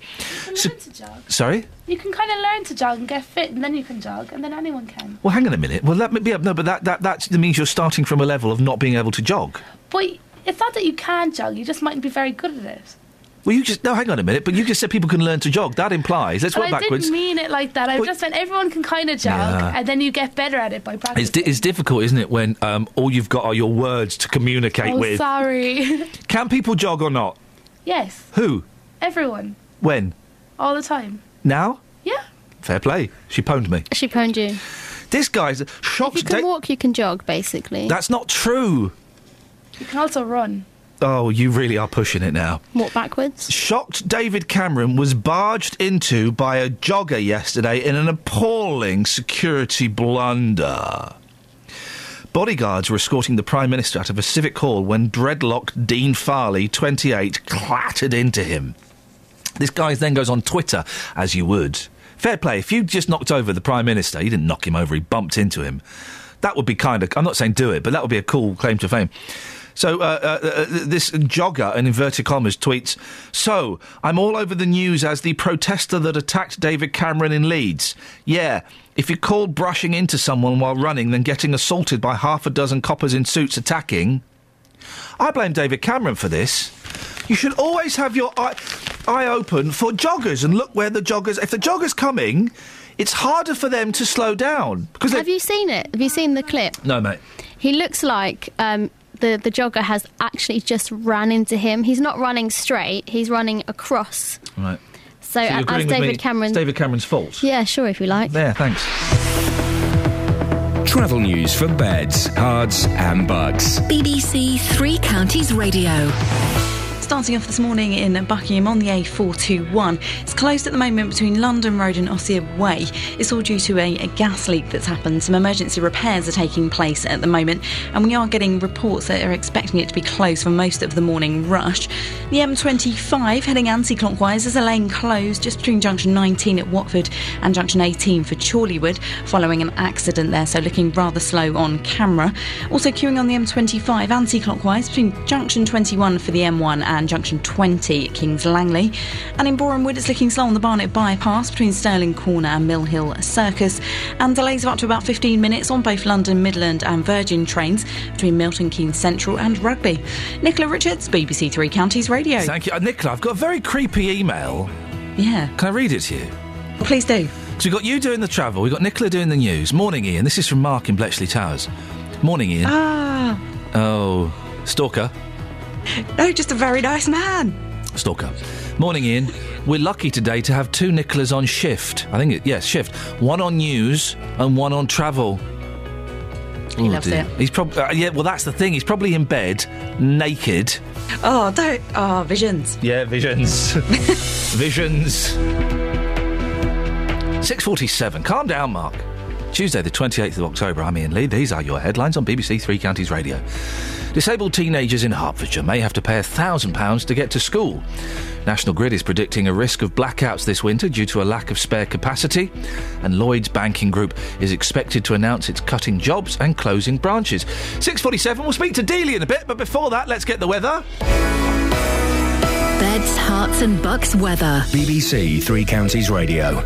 So- to jog. sorry. You can kind of learn to jog and get fit, and then you can jog, and then anyone can. Well, hang on a minute. Well, that yeah, no, but that, that that means you're starting from a level of not being able to jog. But it's not that you can't jog; you just mightn't be very good at it. Well, you just no, hang on a minute. But you just said people can learn to jog. That implies let's and work I backwards. didn't mean it like that. I Well- just meant everyone can kind of jog, Yeah. and then you get better at it by practice. It's, di- it's difficult, isn't it, when um, all you've got are your words to communicate oh, with. sorry. Can people jog or not? yes, Who? Everyone, When? all the time. Now? Yeah. Fair play. She pwned me. She pwned you. This guy's shocked. If you can Da- walk, you can jog, basically. That's not true. You can also run. Oh, you really are pushing it now. Walk backwards. Shocked David Cameron was barged into by a jogger yesterday in an appalling security blunder. Bodyguards were escorting the Prime Minister out of a civic hall when dreadlocked Dean Farley, 28, clattered into him. This guy then goes on Twitter, as you would. Fair play, if you just knocked over the Prime Minister, you didn't knock him over, he bumped into him. That would be kind of, I'm not saying do it, but that would be a cool claim to fame. So, uh, uh, uh, this jogger, in inverted commas, tweets So, I'm all over the news as the protester that attacked David Cameron in Leeds. Yeah, if you're called brushing into someone while running, then getting assaulted by half a dozen coppers in suits attacking. I blame David Cameron for this. You should always have your eye, eye open for joggers and look where the joggers. If the jogger's coming, it's harder for them to slow down because Have you seen it? Have you seen the clip? No, mate. He looks like um, the the jogger has actually just ran into him. He's not running straight. He's running across. Right. So, So you're as agreeing with me, David Cameron. It's David Cameron's fault. Yeah, sure, if you like. There, thanks. Travel news for beds, cards, and bugs. BBC Three Counties Radio. Starting off this morning in Buckingham on the A421. It's closed at the moment between London Road and Osier Way. It's all due to a, a gas leak that's happened. Some emergency repairs are taking place at the moment, and we are getting reports that are expecting it to be closed for most of the morning rush. The M25 heading anti clockwise is a lane closed just between junction 19 at Watford and junction 18 for Chorleywood following an accident there, so looking rather slow on camera. Also queuing on the M25 anti clockwise between junction 21 for the M1 and Junction 20 at Kings Langley. And in Borehamwood, it's looking slow on the Barnet bypass between Stirling Corner and Mill Hill Circus. And delays of up to about 15 minutes on both London Midland and Virgin trains between Milton Keynes Central and Rugby. Nicola Richards, BBC Three Counties Radio. Thank you. Uh, Nicola, I've got a very creepy email. Yeah. Can I read it to you? Please do. So we've got you doing the travel, we've got Nicola doing the news. Morning, Iain. This is from Mark in Bletchley Towers. Morning, Iain. Ah. Oh, stalker. No, just a very nice man. Stalker. Morning, Iain. We're lucky today to have two Nicolas on shift. I think it, yes, shift. One on news and one on travel. He Oh, loves dear. it. He's probably uh, yeah. Well, that's the thing. He's probably in bed, naked. Oh, don't. Oh, visions. Yeah, visions. visions. 6.47. Calm down, Mark. Tuesday, the 28th of October. I'm Iain Lee. These are your headlines on BBC Three Counties Radio. Disabled teenagers in Hertfordshire may have to pay £1,000 to get to school. National Grid is predicting a risk of blackouts this winter due to a lack of spare capacity. And Lloyds Banking Group is expected to announce it's cutting jobs and closing branches. 6.47. We'll speak to Dealey in a bit, but before that, let's get the weather. Beds, Herts, and bucks weather. BBC Three Counties Radio.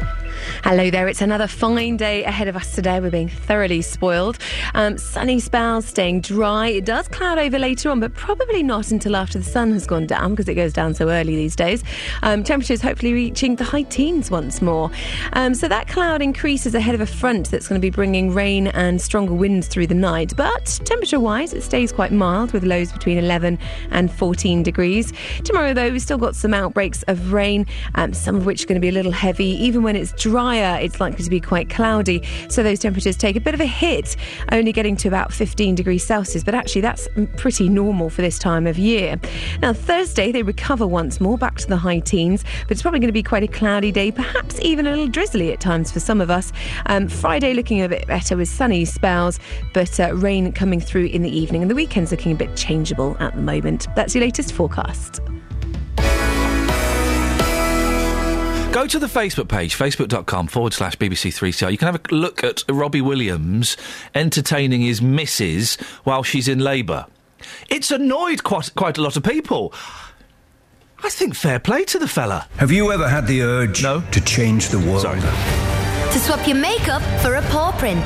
Hello there. It's another fine day ahead of us today. We're being thoroughly spoiled. Um, sunny spells, staying dry. It does cloud over later on, but probably not until after the sun has gone down because it goes down so early these days. Um, temperatures hopefully reaching the high teens once more. Um, so that cloud increases ahead of a front that's going to be bringing rain and stronger winds through the night. But temperature wise, it stays quite mild with lows between 11 and 14 degrees. Tomorrow, though, we've still got some outbreaks of rain, um, some of which are going to be a little heavy. Even when it's drier, it's likely to be quite cloudy. So those temperatures take a bit of a hit, only getting to about 15 degrees Celsius. But actually, that's pretty normal for this time of year. Now, Thursday, they recover once more back to the high teens, but it's probably going to be quite a cloudy day, perhaps even a little drizzly at times for some of us. Um, Friday looking a bit better with sunny spells, but uh, rain coming through in the evening, and the weekend's looking a bit changeable at the moment. That's your latest forecast. Go to the Facebook page, facebook.com forward slash BBC3CR. You can have a look at Robbie Williams entertaining his missus while she's in labour. It's annoyed quite, quite a lot of people. I think fair play to the fella. Have you ever had the urge no. to change the world? To swap your makeup for a paw print.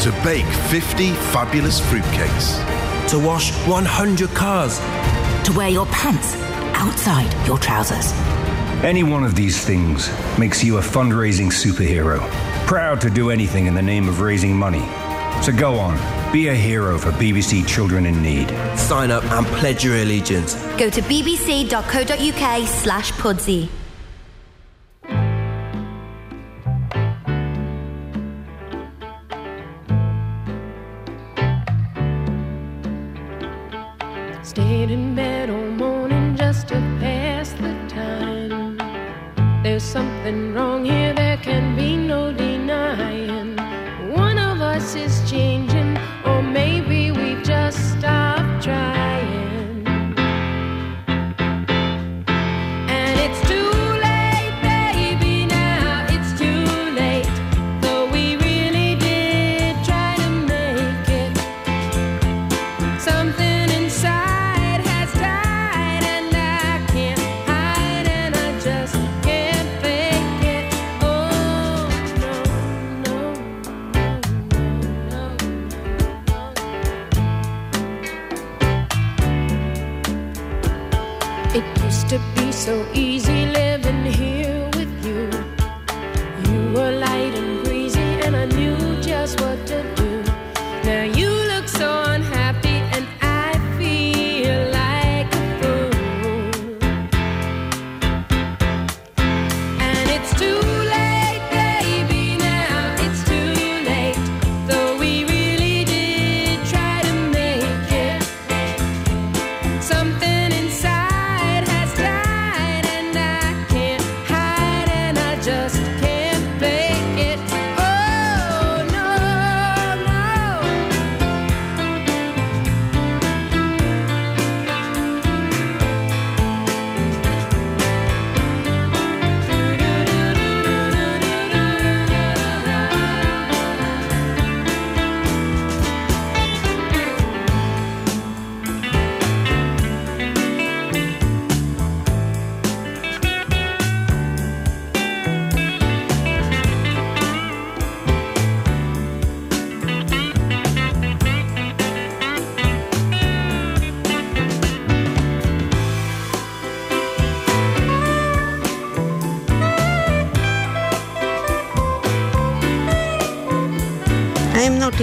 To bake 50 fabulous fruitcakes. To wash 100 cars. To wear your pants outside your trousers. Any one of these things makes you a fundraising superhero, proud to do anything in the name of raising money. So go on, be a hero for BBC Children in Need. Sign up and pledge your allegiance. Go to bbc.co.uk slash pudsey. Stayed in bed all something wrong here, there can be no denying. One of us is changing, so easy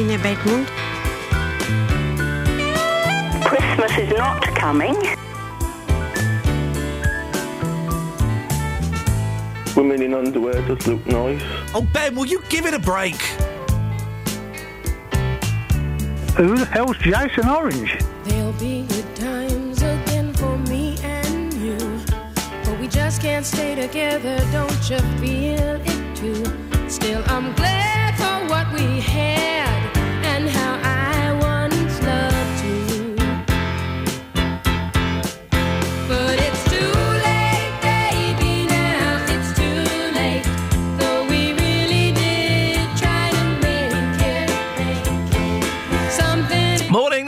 not in a bad mood. Christmas is not coming. Women in underwear does look nice. Oh, Ben, will you give it a break? Who the hell's Jason Orange? There'll be good times again for me and you. But we just can't stay together, don't you feel it too? Still, I'm glad for what we had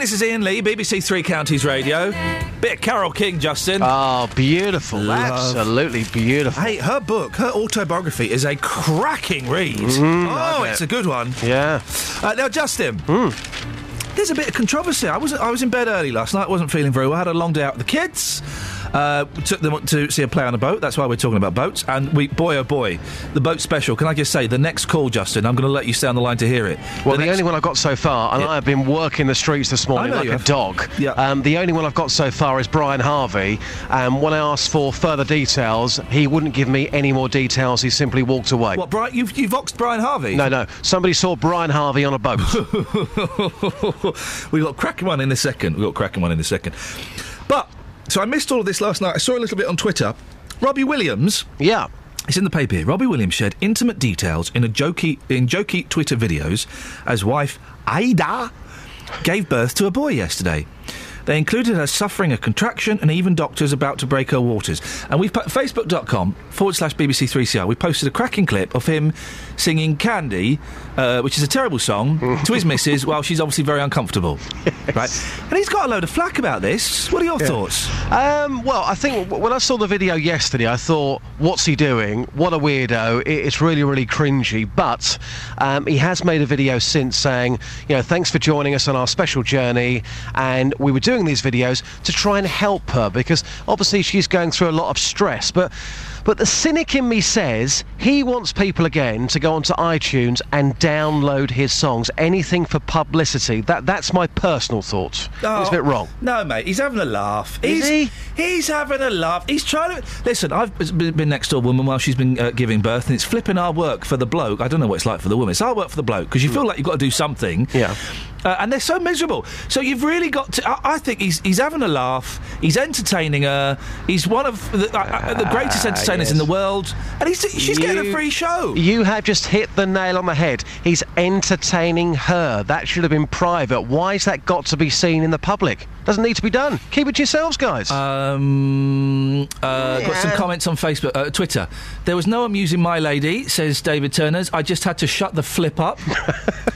this is Iain Lee, BBC Three Counties Radio. Bit of Carole King, Justin. Oh, beautiful. Love. Absolutely beautiful. Hey, her book, her autobiography, is a cracking read. Mm, oh, it's a good one. Yeah. Uh, now, Justin. Hmm. There's a bit of controversy. I was I was in bed early last night. wasn't feeling very well. I had a long day out with the kids. Uh, took them to see a play on a boat. That's why we're talking about boats. And we, boy, oh boy, the boat special. Can I just say, the next call, Justin, I'm going to let you stay on the line to hear it. Well, the, next- only one I've got so far, and I have been working the streets this morning like a have. dog. Yeah. Um, the only one I've got so far is Brian Harvey. And when I asked for further details, he wouldn't give me any more details. He simply walked away. What, Brian? You've, you've voxed Brian Harvey? No, no. Somebody saw Brian Harvey on a boat. we got cracking one in a second. We got cracking one in a second. But so I missed all of this last night. I saw a little bit on Twitter. Robbie Williams. Yeah. It's in the paper here. Robbie Williams shared intimate details in a jokey in jokey Twitter videos as wife Ayda gave birth to a boy yesterday. They included her suffering a contraction and even doctors about to break her waters. And we've put facebook.com forward slash BBC3CR. We posted a cracking clip of him singing Candy, uh, which is a terrible song, to his missus while she's obviously very uncomfortable. Right? And he's got a load of flack about this. What are your thoughts? Um, well, I think when I saw the video yesterday, I thought, what's he doing? What a weirdo. It's really, really cringy. But um, he has made a video since saying, you know, thanks for joining us on our special journey. And we were doing these videos to try and help her because obviously she's going through a lot of stress. But but the cynic in me says he wants people again to go onto iTunes and download his songs. Anything for publicity. That that's my personal thoughts. it's a bit wrong. No, mate, he's having a laugh. Is he's, He's having a laugh. He's trying to listen. I've been next to a woman while she's been uh, giving birth, and it's flipping our work for the bloke. I don't know what it's like for the woman. It's our work for the bloke because you feel like you've got to do something. Yeah. Uh, and they're so miserable. So you've really got to. I, I think he's he's having a laugh. He's entertaining her. He's one of the, uh, uh, the greatest entertainers in the world, and he's she's getting a free show. You have just hit the nail on the head. He's entertaining her. That should have been private. Why Why's that got to be seen in the public? Doesn't need to be done. Keep it to yourselves, guys. Um, uh, Got some comments on Facebook, uh, Twitter. There was no amusing my lady, says David Turners. I just had to shut the flip up.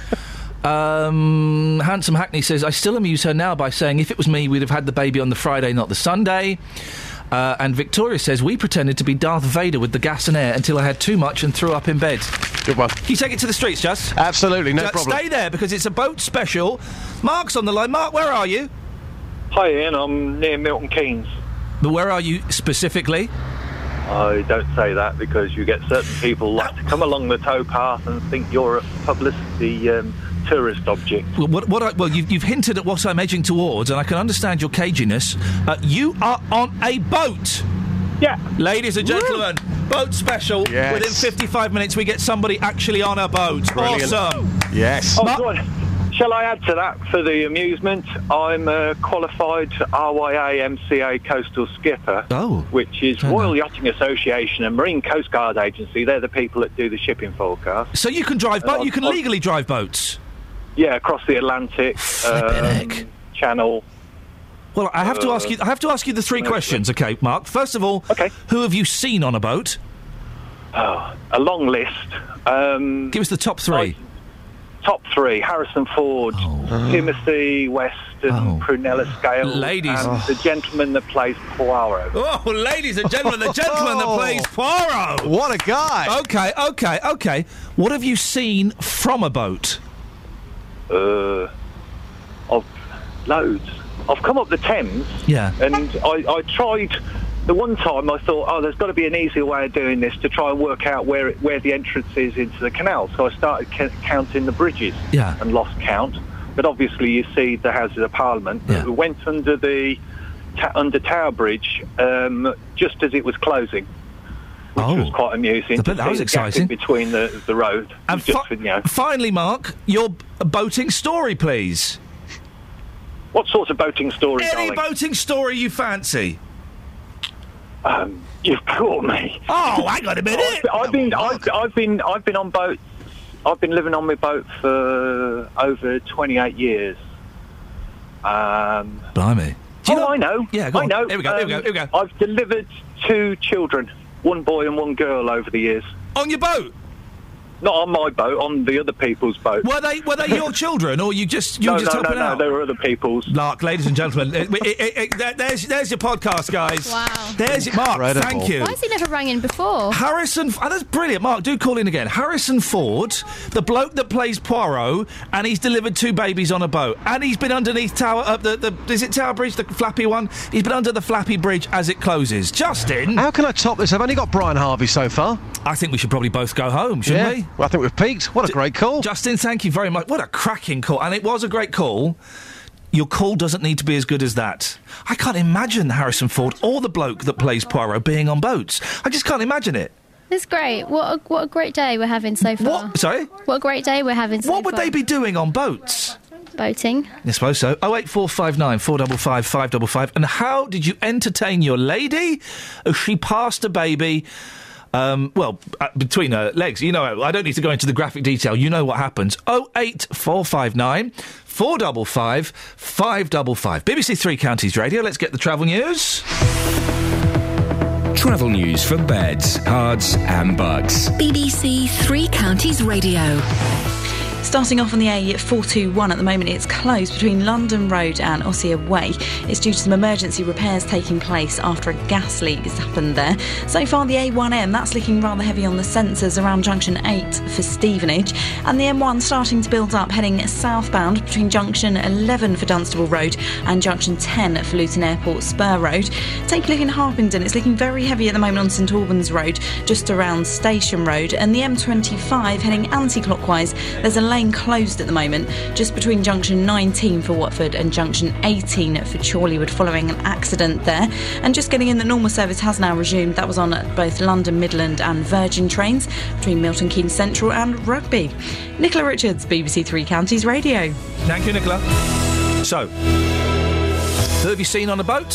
um, Handsome Hackney says I still amuse her now by saying if it was me, we'd have had the baby on the Friday, not the Sunday. Uh, and Victoria says we pretended to be Darth Vader with the gas and air until I had too much and threw up in bed. Good one. Can you take it to the streets, Just? Absolutely, no Just problem. Stay there because it's a boat special. Mark's on the line. Mark, where are you? Hi, Iain. I'm near Milton Keynes. But where are you specifically? I don't say that because you get certain people like to come along the towpath and think you're a publicity um, tourist object. Well, what, what I, well you've, you've hinted at what I'm edging towards, and I can understand your caginess. Uh, you are on a boat. Yeah. Ladies and gentlemen, boat special. Yes. Within 55 minutes, we get somebody actually on a boat. Brilliant. Awesome. Yes. Oh, God. Shall I add to that for the amusement? I'm a qualified RYA MCA coastal skipper, oh. which is Royal Yachting Association and Marine Coast Guard Agency. They're the people that do the shipping forecast. So you can drive boat. You can I've- legally drive boats. Yeah, across the Atlantic, um, Channel. Well, I have to Uh, ask you. I have to ask you the three questions, okay, Mark? First of all, okay. who have you seen on a boat? Oh, a long list. Um, Give us the top three. top three: Harrison Ford, Timothy Weston, Prunella Scales, Ladies. and Oh. the gentleman that plays Poirot. Oh, ladies and gentlemen, the gentleman that plays Poirot. What a guy! Okay, okay, okay. What have you seen from a boat? Uh, I've loads. I've come up the Thames. Yeah. And I, I tried the one time I thought, oh, there's got to be an easier way of doing this to try and work out where it, where the entrance is into the canal. So I started ca- counting the bridges Yeah. and lost count. But obviously, you see the Houses of Parliament. Yeah. We went under the ta- under Tower Bridge um, just as it was closing. Which Oh. was quite amusing. That was the gap in exciting. between the, the road. And just, you know, Finally, Mark, your boating story, please. what sort of boating story? Any darling? boating story you fancy? Um, you've caught me. Oh, hang on a minute. I've, I've been, I've, I've been, I've been on boats. I've been living on my boat for over 28 years. Um, Blimey. oh, I know. Yeah, I on. know. Here we go, here we go, Um, here we go. I've delivered two children, one boy and one girl, over the years. On your boat? Not on my boat, on the other people's boat. Were they were they your children, or you just you no, were just no, no, helping no, out? they were other people's. Lark, ladies and gentlemen, it- it- it- it- there's there's your podcast, guys. Wow. There's it, Mark. Incredible. Thank you. Why has he never rang in before? Harrison, oh, that's brilliant, Mark. Do call in again. Harrison Ford, the bloke that plays Poirot, and he's delivered two babies on a boat, and he's been underneath Tower. Uh, the, the is it Tower Bridge, the flappy one? He's been under the flappy bridge as it closes. Justin, How can I top this? I've only got Brian Harvey so far. I think we should probably both go home, shouldn't yeah. we? Well, I think we've peaked. What a great call. Justin, thank you very much. What a cracking call, and it was a great call. Your call doesn't need to be as good as that. I can't imagine Harrison Ford or the bloke that plays Poirot being on boats. I just can't imagine it. It's great. What a, what a great day we're having so far. What? Sorry? What a great day we're having so far. What would far. they be doing on boats? Boating. I suppose so. Oh eight four five nine four double five five double five. And how did you entertain your lady as she passed a baby? Um, well, uh, between her legs. You know, I don't need to go into the graphic detail. You know what happens. Oh eight four five nine four double five five double five. BBC Three Counties Radio. Let's get the travel news. Travel news for beds, cards, and bugs. BBC Three Counties Radio. Starting off on the A421 at the moment, it's closed between London Road and Osier Way. It's due to some emergency repairs taking place after a gas leak has happened there. So far, the A1M, that's looking rather heavy on the sensors around junction 8 for Stevenage. And the M1 starting to build up, heading southbound between junction 11 for Dunstable Road and junction 10 for Luton Airport Spur Road. Take a look in Harpenden, it's looking very heavy at the moment on St Albans Road, just around Station Road. And the M25 heading anti clockwise, there's a lane closed at the moment, just between junction 19 for Watford and junction 18 for Chorleywood, following an accident there. And just getting in, the normal service has now resumed. That was on both London Midland and Virgin trains between Milton Keynes Central and Rugby. Nicola Richards, BBC Three Counties Radio. Thank you, Nicola. So, who have you seen on a boat?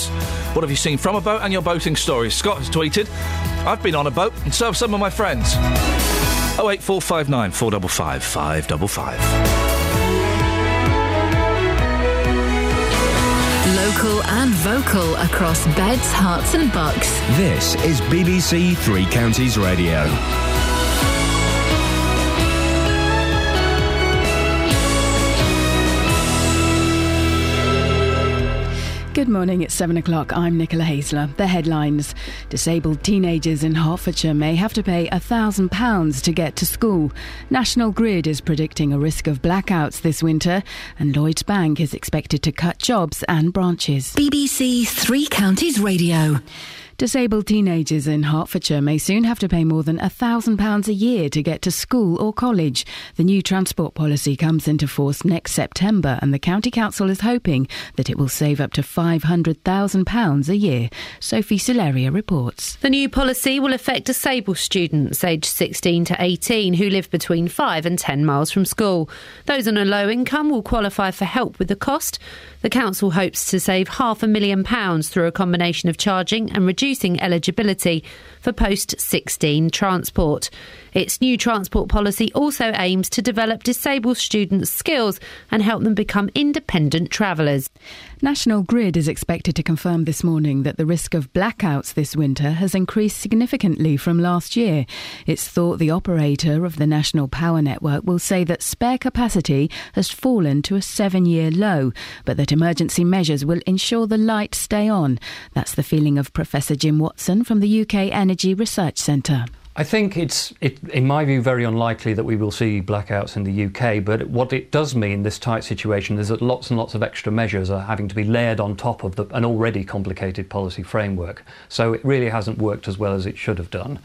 What have you seen from a boat and your boating stories? Scott has tweeted, I've been on a boat and so have some of my friends. 08459 455 555. Local and vocal across beds, Herts, and bucks. This is BBC Three Counties Radio. Good morning, it's 7 o'clock. I'm Nicola Haisler. The headlines Disabled teenagers in Hertfordshire may have to pay £1,000 to get to school. National Grid is predicting a risk of blackouts this winter, and Lloyds Bank is expected to cut jobs and branches. BBC Three Counties Radio. Disabled teenagers in Hertfordshire may soon have to pay more than £1,000 a year to get to school or college. The new transport policy comes into force next September, and the County Council is hoping that it will save up to £500,000 a year. Sophie Sileria reports. The new policy will affect disabled students aged 16 to 18 who live between 5 and 10 miles from school. Those on a low income will qualify for help with the cost. The council hopes to save half a million pounds through a combination of charging and reducing eligibility for post 16 transport. Its new transport policy also aims to develop disabled students' skills and help them become independent travellers. National Grid is expected to confirm this morning that the risk of blackouts this winter has increased significantly from last year. It's thought the operator of the national power network will say that spare capacity has fallen to a seven year low, but that emergency measures will ensure the lights stay on. That's the feeling of Professor Jim Watson from the UK Energy Research Centre. I think it's, it, in my view, very unlikely that we will see blackouts in the UK. But what it does mean, this tight situation, is that lots and lots of extra measures are having to be layered on top of the, an already complicated policy framework. So it really hasn't worked as well as it should have done.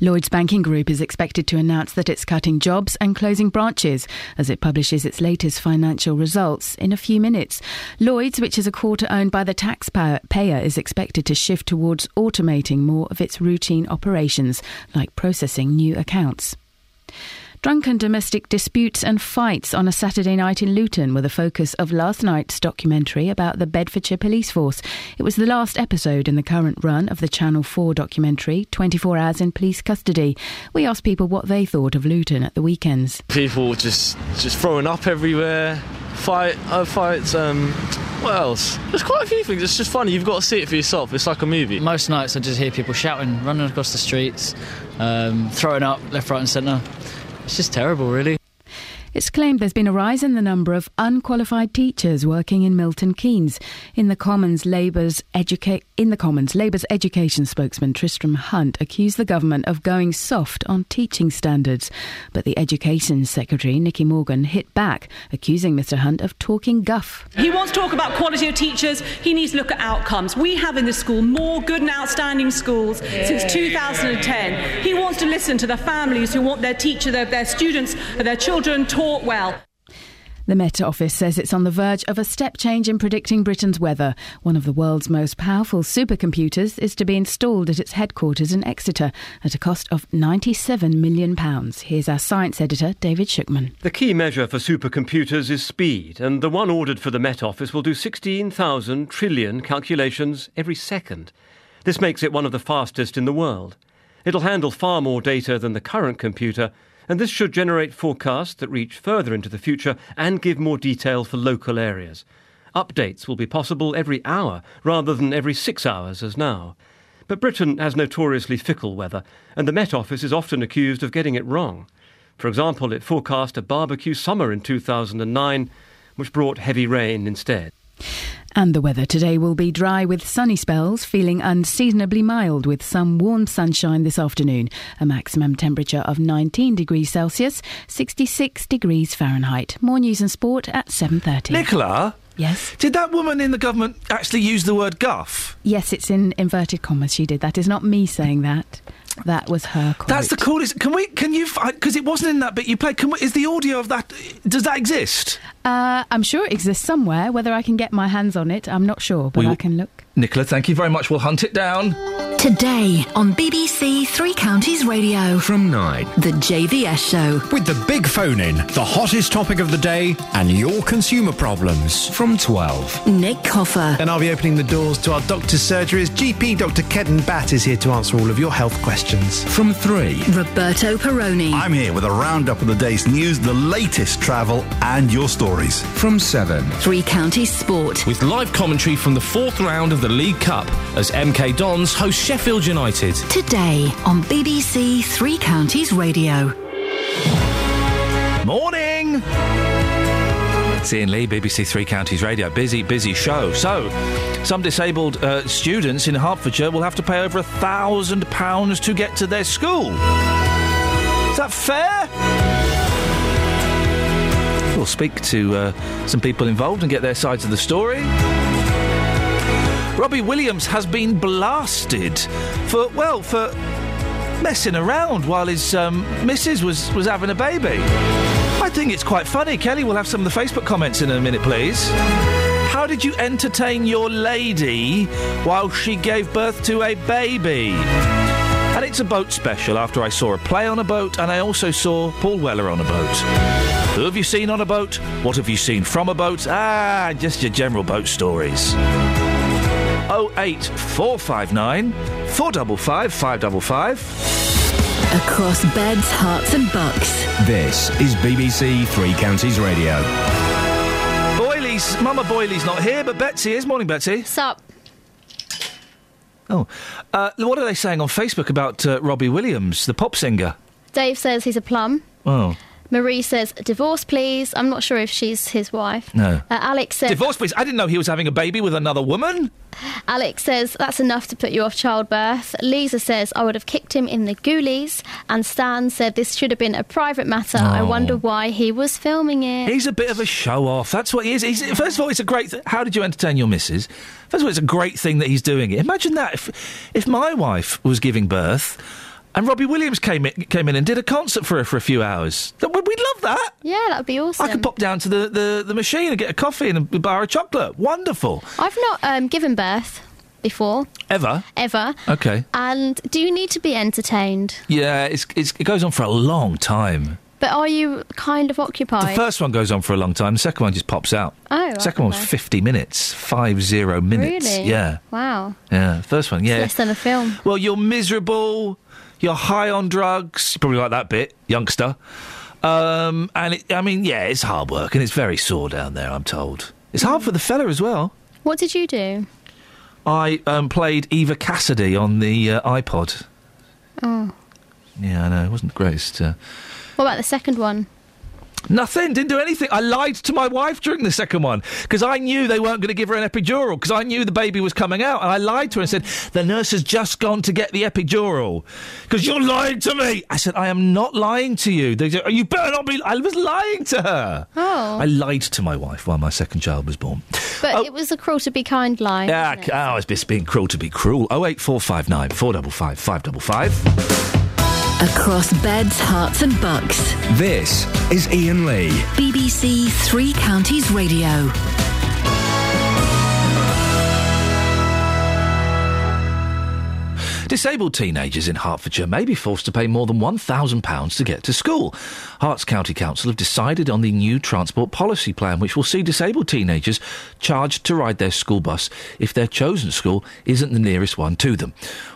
Lloyds Banking Group is expected to announce that it's cutting jobs and closing branches as it publishes its latest financial results in a few minutes. Lloyds, which is a quarter owned by the taxpayer, is expected to shift towards automating more of its routine operations, like processing new accounts. Drunken domestic disputes and fights on a Saturday night in Luton were the focus of last night's documentary about the Bedfordshire Police Force. It was the last episode in the current run of the Channel 4 documentary, 24 Hours in Police Custody. We asked people what they thought of Luton at the weekends. People just just throwing up everywhere. Fight, uh, fights. Um, what else? There's quite a few things. It's just funny. You've got to see it for yourself. It's like a movie. Most nights I just hear people shouting, running across the streets, um, throwing up left, right, and centre. It's just terrible, really. It's claimed there's been a rise in the number of unqualified teachers working in Milton Keynes. In the Commons, Labour's educa- in the Commons, Labour's education spokesman Tristram Hunt accused the government of going soft on teaching standards, but the Education Secretary Nicky Morgan hit back, accusing Mr Hunt of talking guff. He wants to talk about quality of teachers. He needs to look at outcomes. We have in this school more good and outstanding schools since 2010. He wants to listen to the families who want their teacher, their, their students, their children taught well. The Met Office says it's on the verge of a step change in predicting Britain's weather. One of the world's most powerful supercomputers is to be installed at its headquarters in Exeter at a cost of £97 million. Here's our science editor, David Shukman. The key measure for supercomputers is speed, and the one ordered for the Met Office will do 16,000 trillion calculations every second. This makes it one of the fastest in the world. It'll handle far more data than the current computer, and this should generate forecasts that reach further into the future and give more detail for local areas. Updates will be possible every hour rather than every six hours as now. But Britain has notoriously fickle weather, and the Met Office is often accused of getting it wrong. For example, it forecast a barbecue summer in 2009, which brought heavy rain instead. And the weather today will be dry with sunny spells, feeling unseasonably mild with some warm sunshine this afternoon. A maximum temperature of 19 degrees Celsius, 66 degrees Fahrenheit. More news and sport at 7:30. Nicola? Yes. Did that woman in the government actually use the word guff? Yes, it's in inverted commas. She did. That is not me saying that. That was her quote. That's the coolest. Can we? Can you? Because it wasn't in that bit you played. Can we, is the audio of that? Does that exist? Uh, I'm sure it exists somewhere. Whether I can get my hands on it, I'm not sure, but We- I can look. Nicola, thank you very much. We'll hunt it down. Today on BBC Three Counties Radio. From 9. The JVS Show. With the big phone in, the hottest topic of the day, and your consumer problems. From 12. Nick Coffer. And I'll be opening the doors to our doctor's surgeries. GP Dr. Kenton Batt is here to answer all of your health questions. From 3. Roberto Perrone. I'm here with a roundup of the day's news, the latest travel, and your stories. From 7. Three Counties Sport. With live commentary from the fourth round of the League Cup as MK Dons host Sheffield United. Today on BBC Three Counties Radio. Morning. It's Iain Lee, BBC Three Counties Radio. Busy, busy show. So, some disabled uh, students in Hertfordshire will have to pay over a thousand pounds to get to their school. Is that fair? We'll speak to uh, some people involved and get their sides of the story. Robbie Williams has been blasted for, well, for messing around while his um, missus was, was having a baby. I think it's quite funny. Kelly we'll have some of the Facebook comments in a minute, please. How did you entertain your lady while she gave birth to a baby? And it's a boat special after I saw a play on a boat and I also saw Paul Weller on a boat. Who have you seen on a boat? What have you seen from a boat? Ah, just your general boat stories. 08459 455 555. Across beds, Herts, and bucks. This is BBC Three Counties Radio. Boyley's, Mama Boyley's not here, but Betsy is. Morning, Betsy. Sup? Oh, uh, what are they saying on Facebook about uh, Robbie Williams, the pop singer? Dave says he's a plum. Oh, Marie says, divorce, please. I'm not sure if she's his wife. No. Uh, Alex says, Divorce, please. I didn't know he was having a baby with another woman. Alex says, that's enough to put you off childbirth. Lisa says, I would have kicked him in the ghoulies. And Stan said, this should have been a private matter. I Oh. wonder why he was filming it. He's a bit of a show off. That's what he is. He's, first of all, it's a great. Th- How did you entertain your missus? First of all, it's a great thing that he's doing it. Imagine that if if my wife was giving birth. And Robbie Williams came in, came in and did a concert for her for a few hours. We'd love that. Yeah, that would be awesome. I could pop down to the, the, the machine and get a coffee and a bar of chocolate. Wonderful. I've not um, given birth before, Ever? ever. Okay. And do you need to be entertained? Yeah, it's, it's, it goes on for a long time. But are you kind of occupied? The first one goes on for a long time. The second one just pops out. Oh, second one was 50 minutes. Five zero minutes. Really? Yeah. Wow. Yeah. First one, yeah. Less than a film. Well, you're miserable. You're high on drugs. You probably like that bit, youngster. Um, and it, I mean, yeah, it's hard work and it's very sore down there. I'm told it's hard for the fella as well. What did you do? I um, played Eva Cassidy on the uh, iPod. Oh. Yeah, I know it wasn't the greatest. Uh, What about the second one? Nothing, didn't do anything. I lied to my wife during the second one because I knew they weren't going to give her an epidural because I knew the baby was coming out. And I lied to her and said, The nurse has just gone to get the epidural because you're lying to me. I said, I am not lying to you. They said, "Oh, You better not be. I was lying to her. Oh. I lied to my wife while my second child was born. But oh. it was a cruel to be kind lie. Yeah, it? oh, it's just being cruel to be cruel. 08459 455 555. Across beds, Herts, and bucks. This is Iain Lee. BBC Three Counties Radio. Disabled teenagers in Hertfordshire may be forced to pay more than £1,000 to get to school. Herts County Council have decided on the new transport policy plan, which will see disabled teenagers charged to ride their school bus if their chosen school isn't the nearest one to them.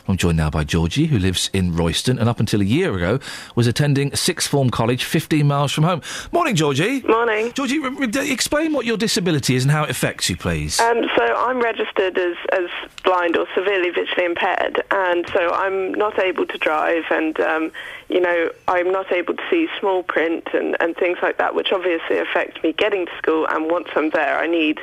I'm joined now by Georgie, who lives in Royston and up until a year ago was attending sixth form college 15 miles from home. Morning, Georgie. Morning. Georgie, re- re- explain what your disability is and how it affects you, please. Um, so I'm registered as, as blind or severely visually impaired, and so I'm not able to drive, and um, you know I'm not able to see small print and, and things like that, which obviously affect me getting to school. And once I'm there, I need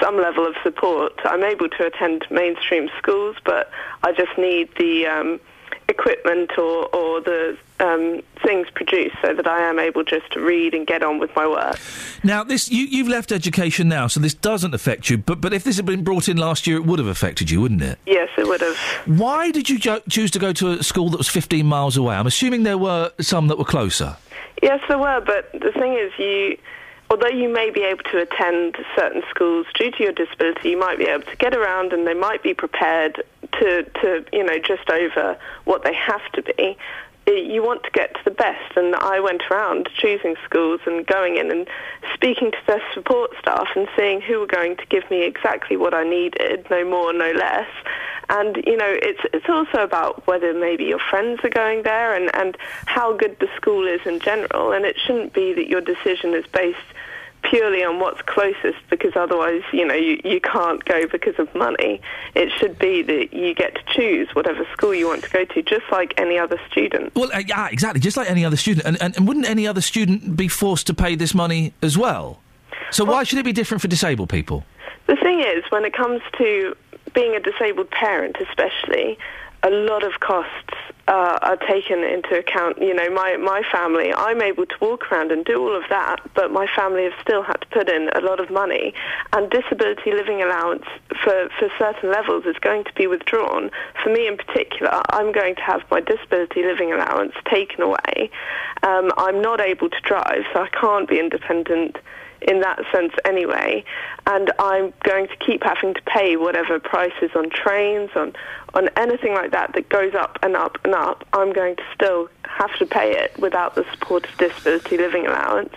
some level of support. I'm able to attend mainstream schools, but I just need the um, equipment or, or the um, things produced so that I am able just to read and get on with my work. Now, this you, you've left education now, so this doesn't affect you. But but if this had been brought in last year, it would have affected you, wouldn't it? Yes, it would have. Why did you jo- choose to go to a school that was 15 miles away? I'm assuming there were some that were closer. Yes, there were, but the thing is, you, although you may be able to attend certain schools due to your disability, you might be able to get around, and they might be prepared to, to you know, just over what they have to be. You want to get to the best, and I went around choosing schools and going in and speaking to their support staff and seeing who were going to give me exactly what I needed, no more, no less. And you know, it's it's also about whether maybe your friends are going there and and how good the school is in general. And it shouldn't be that your decision is based purely on what's closest because otherwise, you know, you, you can't go because of money. It should be that you get to choose whatever school you want to go to, just like any other student. Well, uh, yeah, exactly, just like any other student. And, and, and wouldn't any other student be forced to pay this money as well? So why should it be different for disabled people? The thing is, when it comes to being a disabled parent, especially, a lot of costs uh, are taken into account. You know, my, my family, I'm able to walk around and do all of that, but my family have still had to put in a lot of money. And disability living allowance for, for certain levels is going to be withdrawn. For me in particular, I'm going to have my disability living allowance taken away. Um, I'm not able to drive, so I can't be independent in that sense anyway. And I'm going to keep having to pay whatever prices on trains, on, on anything like that that goes up and up and up. I'm going to still have to pay it without the support of disability living allowance.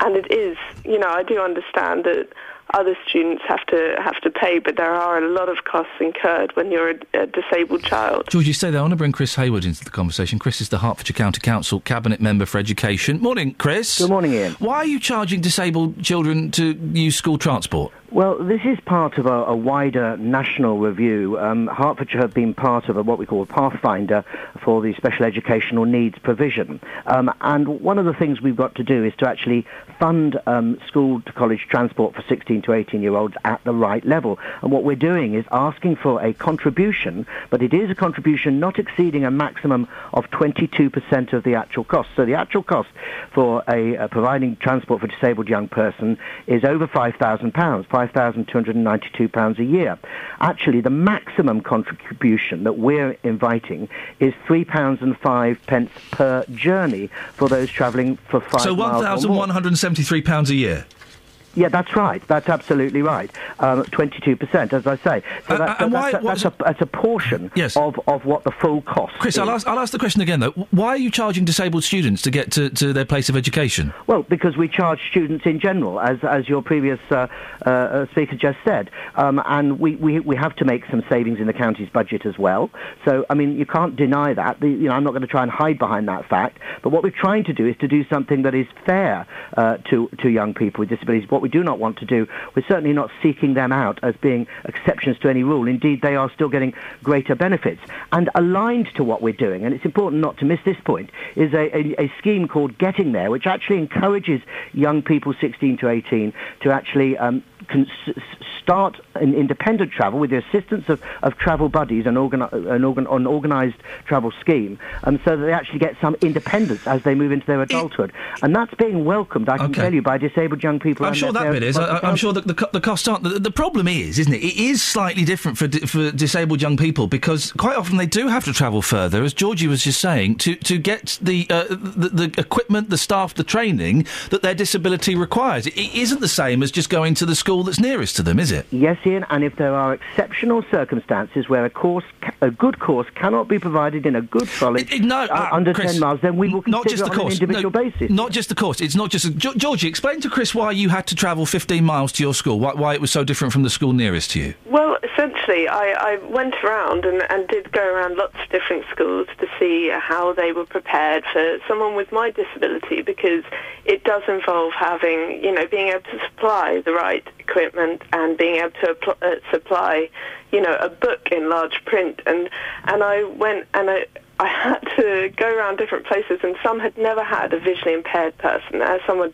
And it is, you know, I do understand that other students have to have to pay, but there are a lot of costs incurred when you're a, a disabled child. George, you say that. I want to bring Chris Hayward into the conversation. Chris is the Hertfordshire County Council Cabinet Member for Education. Morning, Chris. Good morning, Iain. Why are you charging disabled children to use school transport? Well, this is part of a, a wider national review. Um, Hertfordshire have been part of a, what we call a pathfinder for the special educational needs provision. Um, and one of the things we've got to do is to actually fund um, school to college transport for 16 to 18 year olds at the right level. And what we're doing is asking for a contribution, but it is a contribution not exceeding a maximum of 22% of the actual cost. So the actual cost for a, uh, providing transport for disabled young person is over £5,000, £5,292 a year. Actually, the maximum contribution that we're inviting is £3 and 5 pence per journey for those travelling for five So miles more. £1,173 a year. Yeah, that's right. That's absolutely right. Um, 22%, as I say. So Uh, and so why- that's, a, that's, a, that's a portion of, of what the full cost Chris, is. I'll ask, I'll ask the question again, though. Why are you charging disabled students to get to, to their place of education? Well, because we charge students in general, as, as your previous uh, uh, uh, speaker just said. Um, and we, we, we have to make some savings in the county's budget as well. So, I mean, you can't deny that. The, you know, I'm not going to try and hide behind that fact. But what we're trying to do is to do something that is fair uh, to, to young people with disabilities. What we do not want to do, we're certainly not seeking them out as being exceptions to any rule. Indeed, they are still getting greater benefits. And aligned to what we're doing, and it's important not to miss this point, is a, a, a scheme called Getting There, which actually encourages young people 16 to 18 to actually um, can s- start an independent travel with the assistance of, of travel buddies and organi- an, organ- an organised travel scheme, um, so that they actually get some independence as they move into their adulthood. And that's being welcomed, I can Okay. tell you, by disabled young people. I'm sure that bit is. I, I'm sure that the, co- the costs aren't. The, the problem is, isn't it? It is slightly different for di- for disabled young people because quite often they do have to travel further, as Georgie was just saying, to to get the uh, the, the equipment, the staff, the training that their disability requires. It, it isn't the same as just going to the school that's nearest to them, is it? Yes, Iain, and if there are exceptional circumstances where a course, ca- a good course, cannot be provided in a good college uh, under Chris, 10 miles, then we will not consider just the it on course. an individual No, basis. Not just the course. It's not just. Jo- Georgie, explain to Chris why you had to travel 15 miles to your school. Why, why it was so different from the school nearest to you. Well, essentially, I, I went around and, and did go around lots of different schools to see how they were prepared for someone with my disability because it does involve having, you know, being able to supply the right equipment and being able to appl- uh, supply, you know, a book in large print. And, and I went and I, I had to go around different places and some had never had a visually impaired person. As someone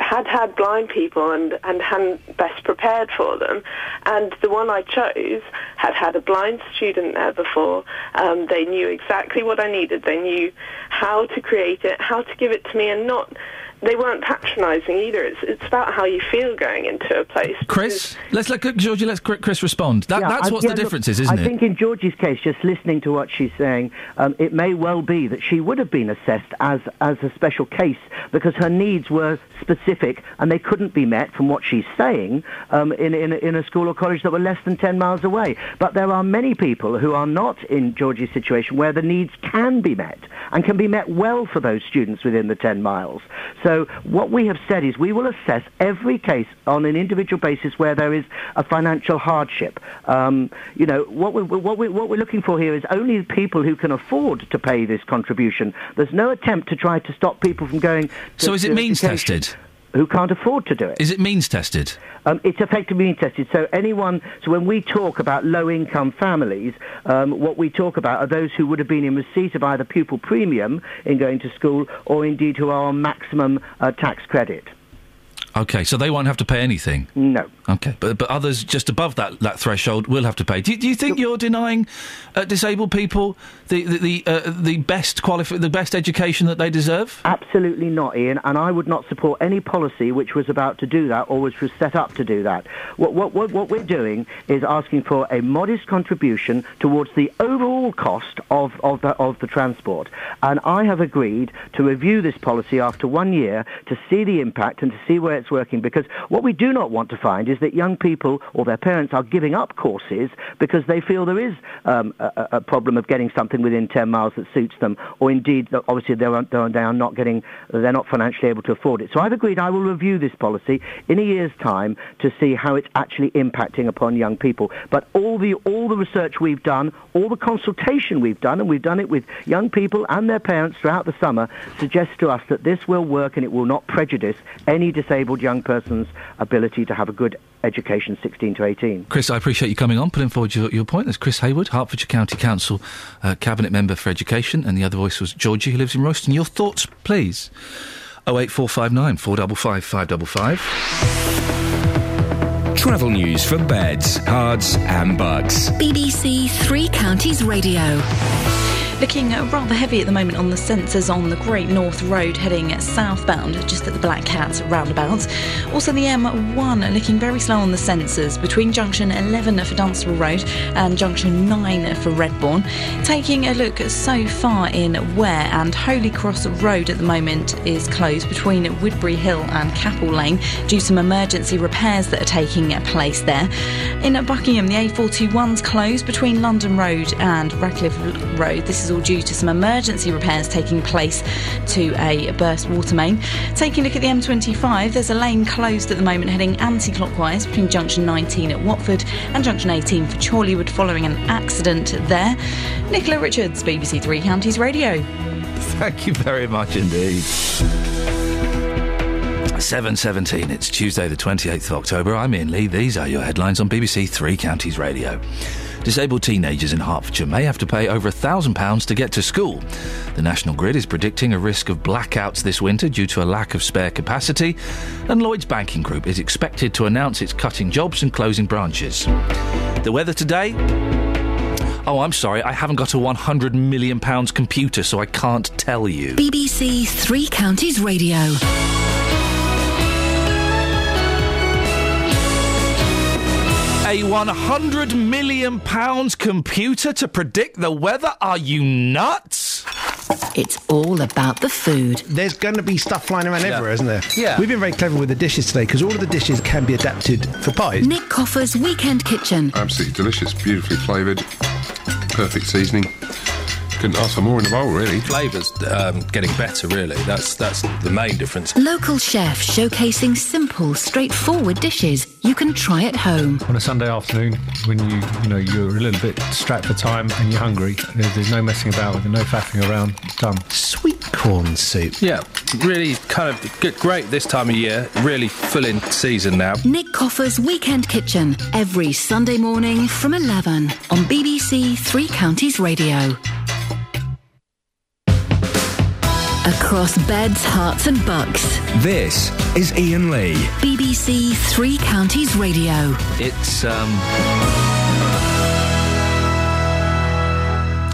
had had blind people and, and hadn't best prepared for them. And the one I chose had had a blind student there before. Um, they knew exactly what I needed. They knew how to create it, how to give it to me, and not. They weren't patronising either. It's it's about how you feel going into a place. Chris, let's let Georgie. Let's Chris Chris respond. That, Yeah, that's I- what yeah, the look, difference is, isn't I it? I think in Georgie's case, just listening to what she's saying, um, it may well be that she would have been assessed as, as a special case because her needs were specific and they couldn't be met from what she's saying um, in, in, a- in a school or college that were less than 10 miles away. But there are many people who are not in Georgie's situation where the needs can be met and can be met well for those students within the 10 miles. So what we have said is we will assess every case on an individual basis where there is a financial hardship. Um, you know, what, we, what, we, what we're looking for here is only people who can afford to pay this contribution. There's no attempt to try to stop people from going to So is it means tested? Who can't afford to do it. Is it means tested? Um, it's effectively means tested. So anyone, so when we talk about low-income families, um, what we talk about are those who would have been in receipt of either pupil premium in going to school, or indeed who are on maximum uh, tax credit. Okay, so they won't have to pay anything. No. Okay, but but others just above that, that threshold will have to pay. Do, you- do you think you're denying uh, disabled people the the the, uh, the best qualifi- the best education that they deserve? Absolutely not, Iain. And I would not support any policy which was about to do that or which was set up to do that. What, what, what, what we're doing is asking for a modest contribution towards the overall cost of, of, the, of the transport. And I have agreed to review this policy after one year to see the impact and to see where it's working. Because what we do not want to find is that young people or their parents are giving up courses because they feel there is um, a, a- problem of getting something within 10 miles that suits them, or indeed, obviously, they're, they're, not getting, they're not financially able to afford it. So I've agreed I will review this policy in a year's time to see how it's actually impacting upon young people. But all the, all the research we've done, all the consultation we've done, and we've done it with young people and their parents throughout the summer, suggests to us that this will work and it will not prejudice any disabled young person's ability to have a good education 16 to 18. Chris, I appreciate you coming on, putting forward your, your point. There's Chris Hayward, Hertfordshire County Council uh, Cabinet Member for Education, and the other voice was Georgie, who lives in Royston. Your thoughts, please. 08459 455 555. Travel news for beds, Herts, and Bucks. BBC Three Counties Radio. Looking rather heavy at the moment on the sensors on the Great North Road heading southbound, just at the Black Cat roundabout. Also, the M1 looking very slow on the sensors between junction 11 for Dunstable Road and junction 9 for Redbourn. Taking a look so far in Ware and Hollycross Road at the moment is closed between Woodbury Hill and Capel Lane due to some emergency repairs that are taking place there. In Buckingham, the A421's closed between London Road and Radcliffe Road. This is all due to some emergency repairs taking place to a burst water main. Taking a look at the M25, there's a lane closed at the moment heading anti clockwise between junction 19 at Watford and junction 18 for Chorleywood following an accident there. Nicola Richards, BBC Three Counties Radio. Thank you very much indeed. 7.17, it's Tuesday the 28th of October. I'm Iain Lee. These are your headlines on BBC Three Counties Radio. Disabled teenagers in Hertfordshire may have to pay over £1,000 to get to school. The National Grid is predicting a risk of blackouts this winter due to a lack of spare capacity, and Lloyds Banking Group is expected to announce it's cutting jobs and closing branches. The weather today? Oh, I'm sorry, I haven't got a £100 million computer, so I can't tell you. BBC Three Counties Radio. A £100 million computer to predict the weather? Are you nuts? It's all about the food. There's going to be stuff flying around Yeah. everywhere, isn't there? Yeah. We've been very clever with the dishes today because all of the dishes can be adapted for pies. Nick Coffer's Weekend Kitchen. Absolutely delicious, beautifully flavoured, perfect seasoning. Couldn't ask for more in the bowl, really. Flavours um, getting better, really. That's that's the main difference. Local chef showcasing simple, straightforward dishes you can try at home. on a Sunday afternoon when you you know you're a little bit strapped for time and you're hungry. There's, there's no messing about with it, no faffing around. Done. Sweet corn soup. Yeah, really kind of good, great this time of year. Really full in season now. Nick Coffer's Weekend Kitchen every Sunday morning from 11 on BBC Three Counties Radio. Across beds, Herts, and bucks. This is Iain Lee. BBC Three Counties Radio. It's, um.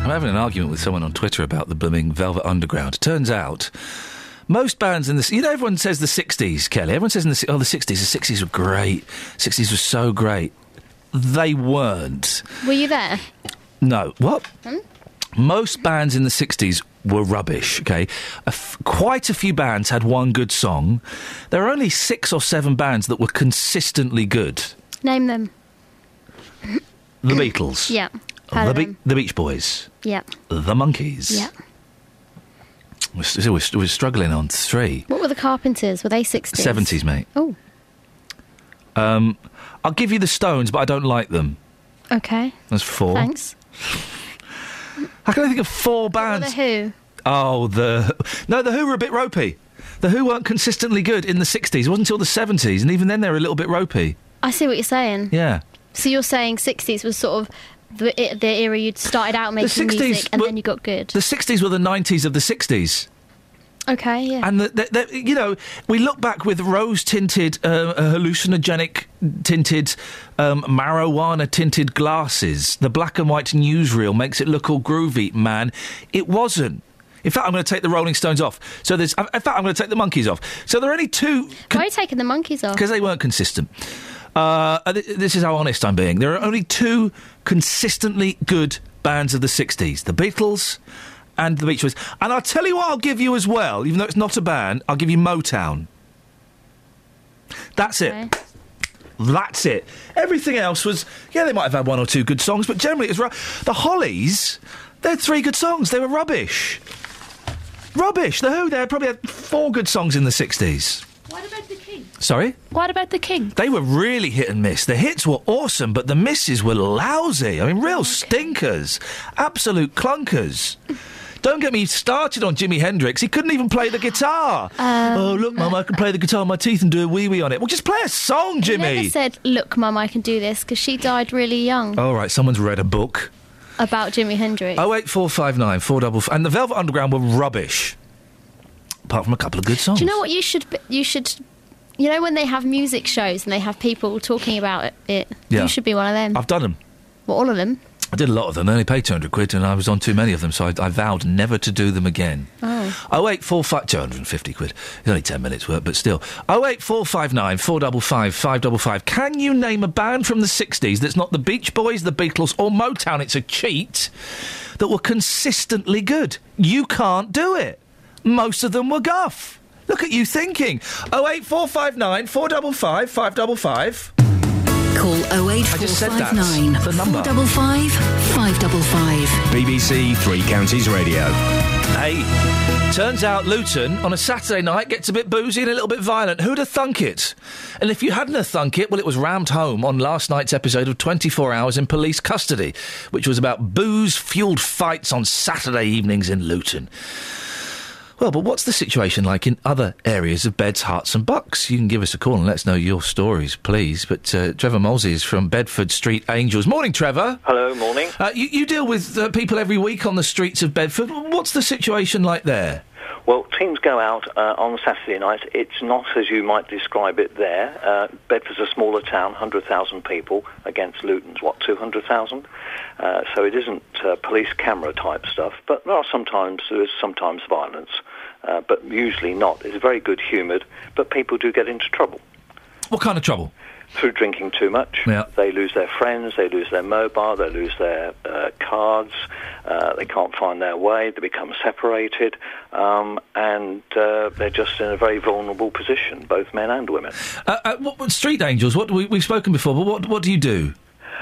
I'm having an argument with someone on Twitter about the blooming Velvet Underground. Turns out. Most bands in the you know everyone says the '60s, Kelly. Everyone says in the oh the '60s, the '60s were great. '60s were so great. They weren't. Were you there? No, what? Hmm? Most bands in the 60s were rubbish, okay? A f- quite a few bands had one good song. There are only six or seven bands that were consistently good. Name them. The Beatles. Yeah. The, Be- the Beach Boys. Yeah. The Monkees. Yeah. We're, we're, we're struggling on three. What were the Carpenters? Were they 60s? 70s, mate. Oh, Um, I'll give you the Stones, but I don't like them. okay. That's four. Thanks. How can I think of four bands? the Who? Oh, the no, the Who were a bit ropey. The Who weren't consistently good in the '60s. It wasn't until the '70s, and even then they were a little bit ropey. I see what you're saying. Yeah. So you're saying 60s was sort of the, the era you'd started out making music and were- then you got good. The '60s were the '90s of the '60s. Okay, yeah. And the, the, the, you know, we look back with rose-tinted, uh, hallucinogenic tinted, um, marijuana-tinted glasses. The black and white newsreel makes it look all groovy, man. It wasn't. In fact, I'm going to take the Rolling Stones off. So there's. In fact, I'm going to take the Monkees off. So there are only two Why are you taking the Monkees off? because they weren't consistent. Uh, th- this is how honest I'm being. There are only two consistently good bands of the 60s the Beatles and the Beach Boys. And I'll tell you what I'll give you as well, even though it's not a band, I'll give you Motown. That's it. That's it. Everything else was, yeah, they might have had one or two good songs, but generally it was. Ru- the Hollies, they had three good songs. They were rubbish. Rubbish. The Who, they had probably had four good songs in the 60s. What about the king? Sorry? What about the king? They were really hit and miss. The hits were awesome, but the misses were lousy. I mean, real stinkers. Absolute clunkers. Don't get me started on Jimi Hendrix. He couldn't even play the guitar. Um, oh, look, Mum, I can play the guitar with my teeth and do a wee wee on it. Well, just play a song, He never said, "Look, Mum, I can do this," because she died really young. All right, someone's read a book. About Jimi Hendrix. Oh eight four five nine four double and the Velvet Underground were rubbish. Apart from a couple of good songs. Do you know what you should? Be, you should. You know when they have music shows and they have people talking about it. it Yeah. You should be one of them. I've done them. well, all of them. I did a lot of them. Only paid 200 quid and I was on too many of them, so I, I vowed never to do them again. Oh. 0845... 250 quid. It's only 10 minutes work, but still. 08459 455 555. Can you name a band from the 60s that's not the Beach Boys, the Beatles or Motown? It's a cheat that were consistently good. You can't do it. Most of them were guff. Look at you thinking. 08459 455 555. Call I just said that. 08459 The number. 455 555. BBC Three Counties Radio. Hey, turns out Luton on a Saturday night gets a bit boozy and a little bit violent. Who'd have thunk it? And if you hadn't have thunk it, well, it was rammed home on last night's episode of 24 Hours in Police Custody, which was about booze fueled fights on Saturday evenings in Luton. Well, but what's the situation like in other areas of Beds, Herts and Bucks? You can give us a call and let us know your stories, please. But uh, Trevor Molsey is from Bedford Street Angels. Morning, Trevor. Hello, morning. Uh, you, you deal with uh, people every week on the streets of Bedford. What's the situation like there? Well, teams go out uh, on Saturday night. It's not as you might describe it there. Uh, Bedford's a smaller town, 100,000 people, against Luton's, what, 200,000? Uh, so it isn't uh, police camera type stuff, but there are sometimes, there is sometimes violence, uh, but usually not. It's very good humoured, but people do get into trouble. What kind of trouble? Through drinking too much. Yeah. They lose their friends, they lose their mobile, they lose their uh, cards, uh, they can't find their way, they become separated, um, and uh, they're just in a very vulnerable position, both men and women. Uh, uh, what, street Angels, what, we, we've spoken before, but what, what do you do?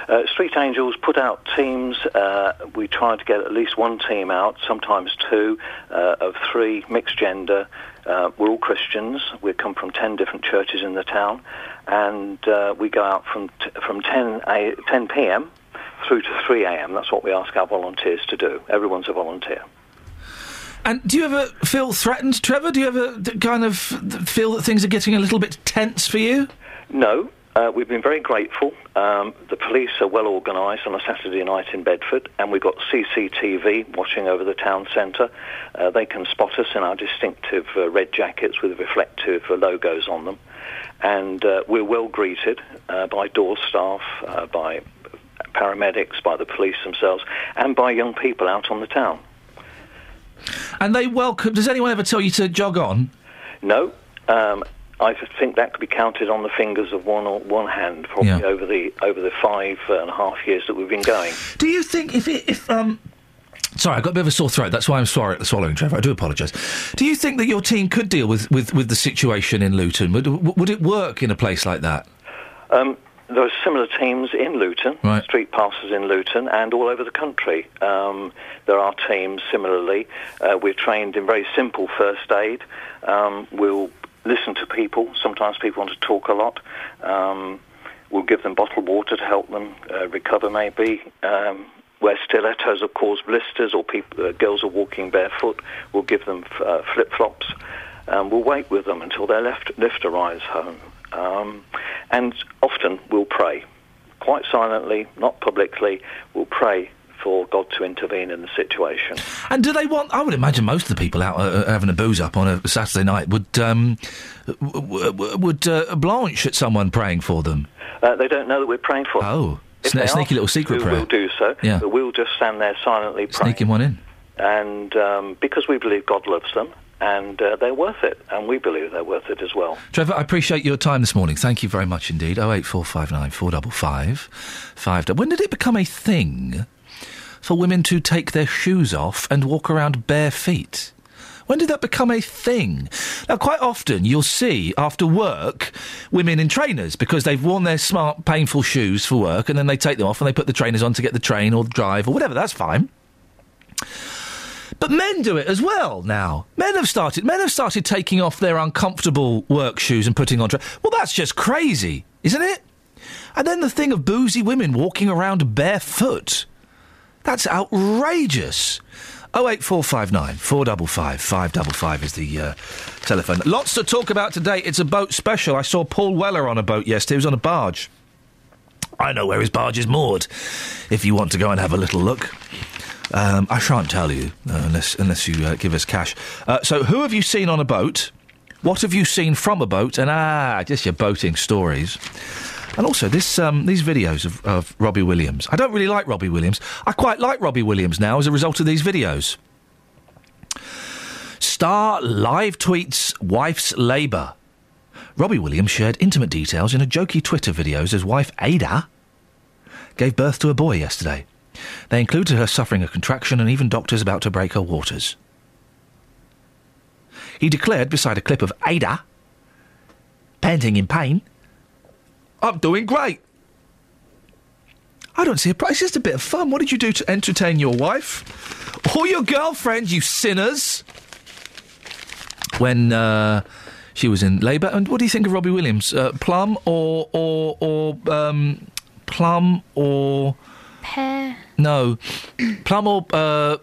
Uh, Street Angels put out teams. Uh, we try to get at least one team out, sometimes two, uh, of three, mixed gender. Uh, we're all Christians. We come from ten different churches in the town, and uh, we go out from t- from 10, a- 10 p.m. through to 3 a.m. That's what we ask our volunteers to do. Everyone's a volunteer. And do you ever feel threatened, Trevor? Do you ever kind of th- feel that things are getting a little bit tense for you? No, uh, we've been very grateful. Um, the police are well organised on a Saturday night in Bedford, and we've got CCTV watching over the town centre. Uh, they can spot us in our distinctive uh, red jackets with reflective uh, logos on them. And uh, we're well greeted uh, by door staff, uh, by paramedics, by the police themselves, and by young people out on the town. And they welcome. Does anyone ever tell you to jog on? No. Um, I think that could be counted on the fingers of one or one hand, probably Yeah. over the over the five and a half years that we've been going. Do you think if it, if um. Sorry, I've got a bit of a sore throat. That's why I'm sorry, at the swallowing, Trevor. I do apologise. Do you think that your team could deal with, with, with the situation in Luton? Would, would it work in a place like that? Um, there are similar teams in Luton, Right. Street Pastors in Luton, and all over the country. Um, there are teams similarly. Uh, we're trained in very simple first aid. Um, we'll listen to people. Sometimes people want to talk a lot. Um, we'll give them bottled water to help them uh, recover, maybe. Um, where stilettos have caused blisters or people, uh, girls are walking barefoot, we'll give them uh, flip-flops. Um, we'll wait with them until their left, lift arrives home. Um, and often we'll pray, quite silently, not publicly, we'll pray for God to intervene in the situation. And do they want? I would imagine most of the people out uh, having a booze up on a Saturday night would um, w- w- would uh, blanch at someone praying for them. Uh, they don't know that we're praying for them. Oh, If sne- sneaky little secret prayer. We'll do so, Yeah. but we'll just stand there silently praying. Sneaking one in. And um, because we believe God loves them, and uh, they're worth it, and we believe they're worth it as well. Trevor, I appreciate your time this morning. Thank you very much indeed. Oh eight four five nine four double five five. When did it become a thing for women to take their shoes off and walk around bare feet? When did that become a thing? Now, quite often you'll see after work women in trainers because they've worn their smart, painful shoes for work and then they take them off and they put the trainers on to get the train or drive or whatever. That's fine. But men do it as well now. Men have started. Men have started taking off their uncomfortable work shoes and putting on. Tra- well, that's just crazy, isn't it? And then the thing of boozy women walking around barefoot. That's outrageous. 08459 455 555 is the uh, telephone. Lots to talk about today. It's a boat special. I saw Paul Weller on a boat yesterday. He was on a barge. I know where his barge is moored. If you want to go and have a little look. Um, I shan't tell you uh, unless unless you uh, give us cash. Uh, so, who have you seen on a boat? What have you seen from a boat? And ah, just your boating stories. And also this um, these videos of, of Robbie Williams. I don't really like Robbie Williams. I quite like Robbie Williams now as a result of these videos. Star live tweets wife's labour. Robbie Williams shared intimate details in a jokey Twitter video as his wife Ayda gave birth to a boy yesterday. They included her suffering a contraction and even doctors about to break her waters. He declared beside a clip of Ayda, panting in pain, I'm doing great. I don't see a price. It's just a bit of fun. What did you do to entertain your wife or your girlfriend, you sinners? When uh, she was in labour, and what do you think of Robbie Williams? Uh, plum or or or um, plum or Pear. no, plum or uh,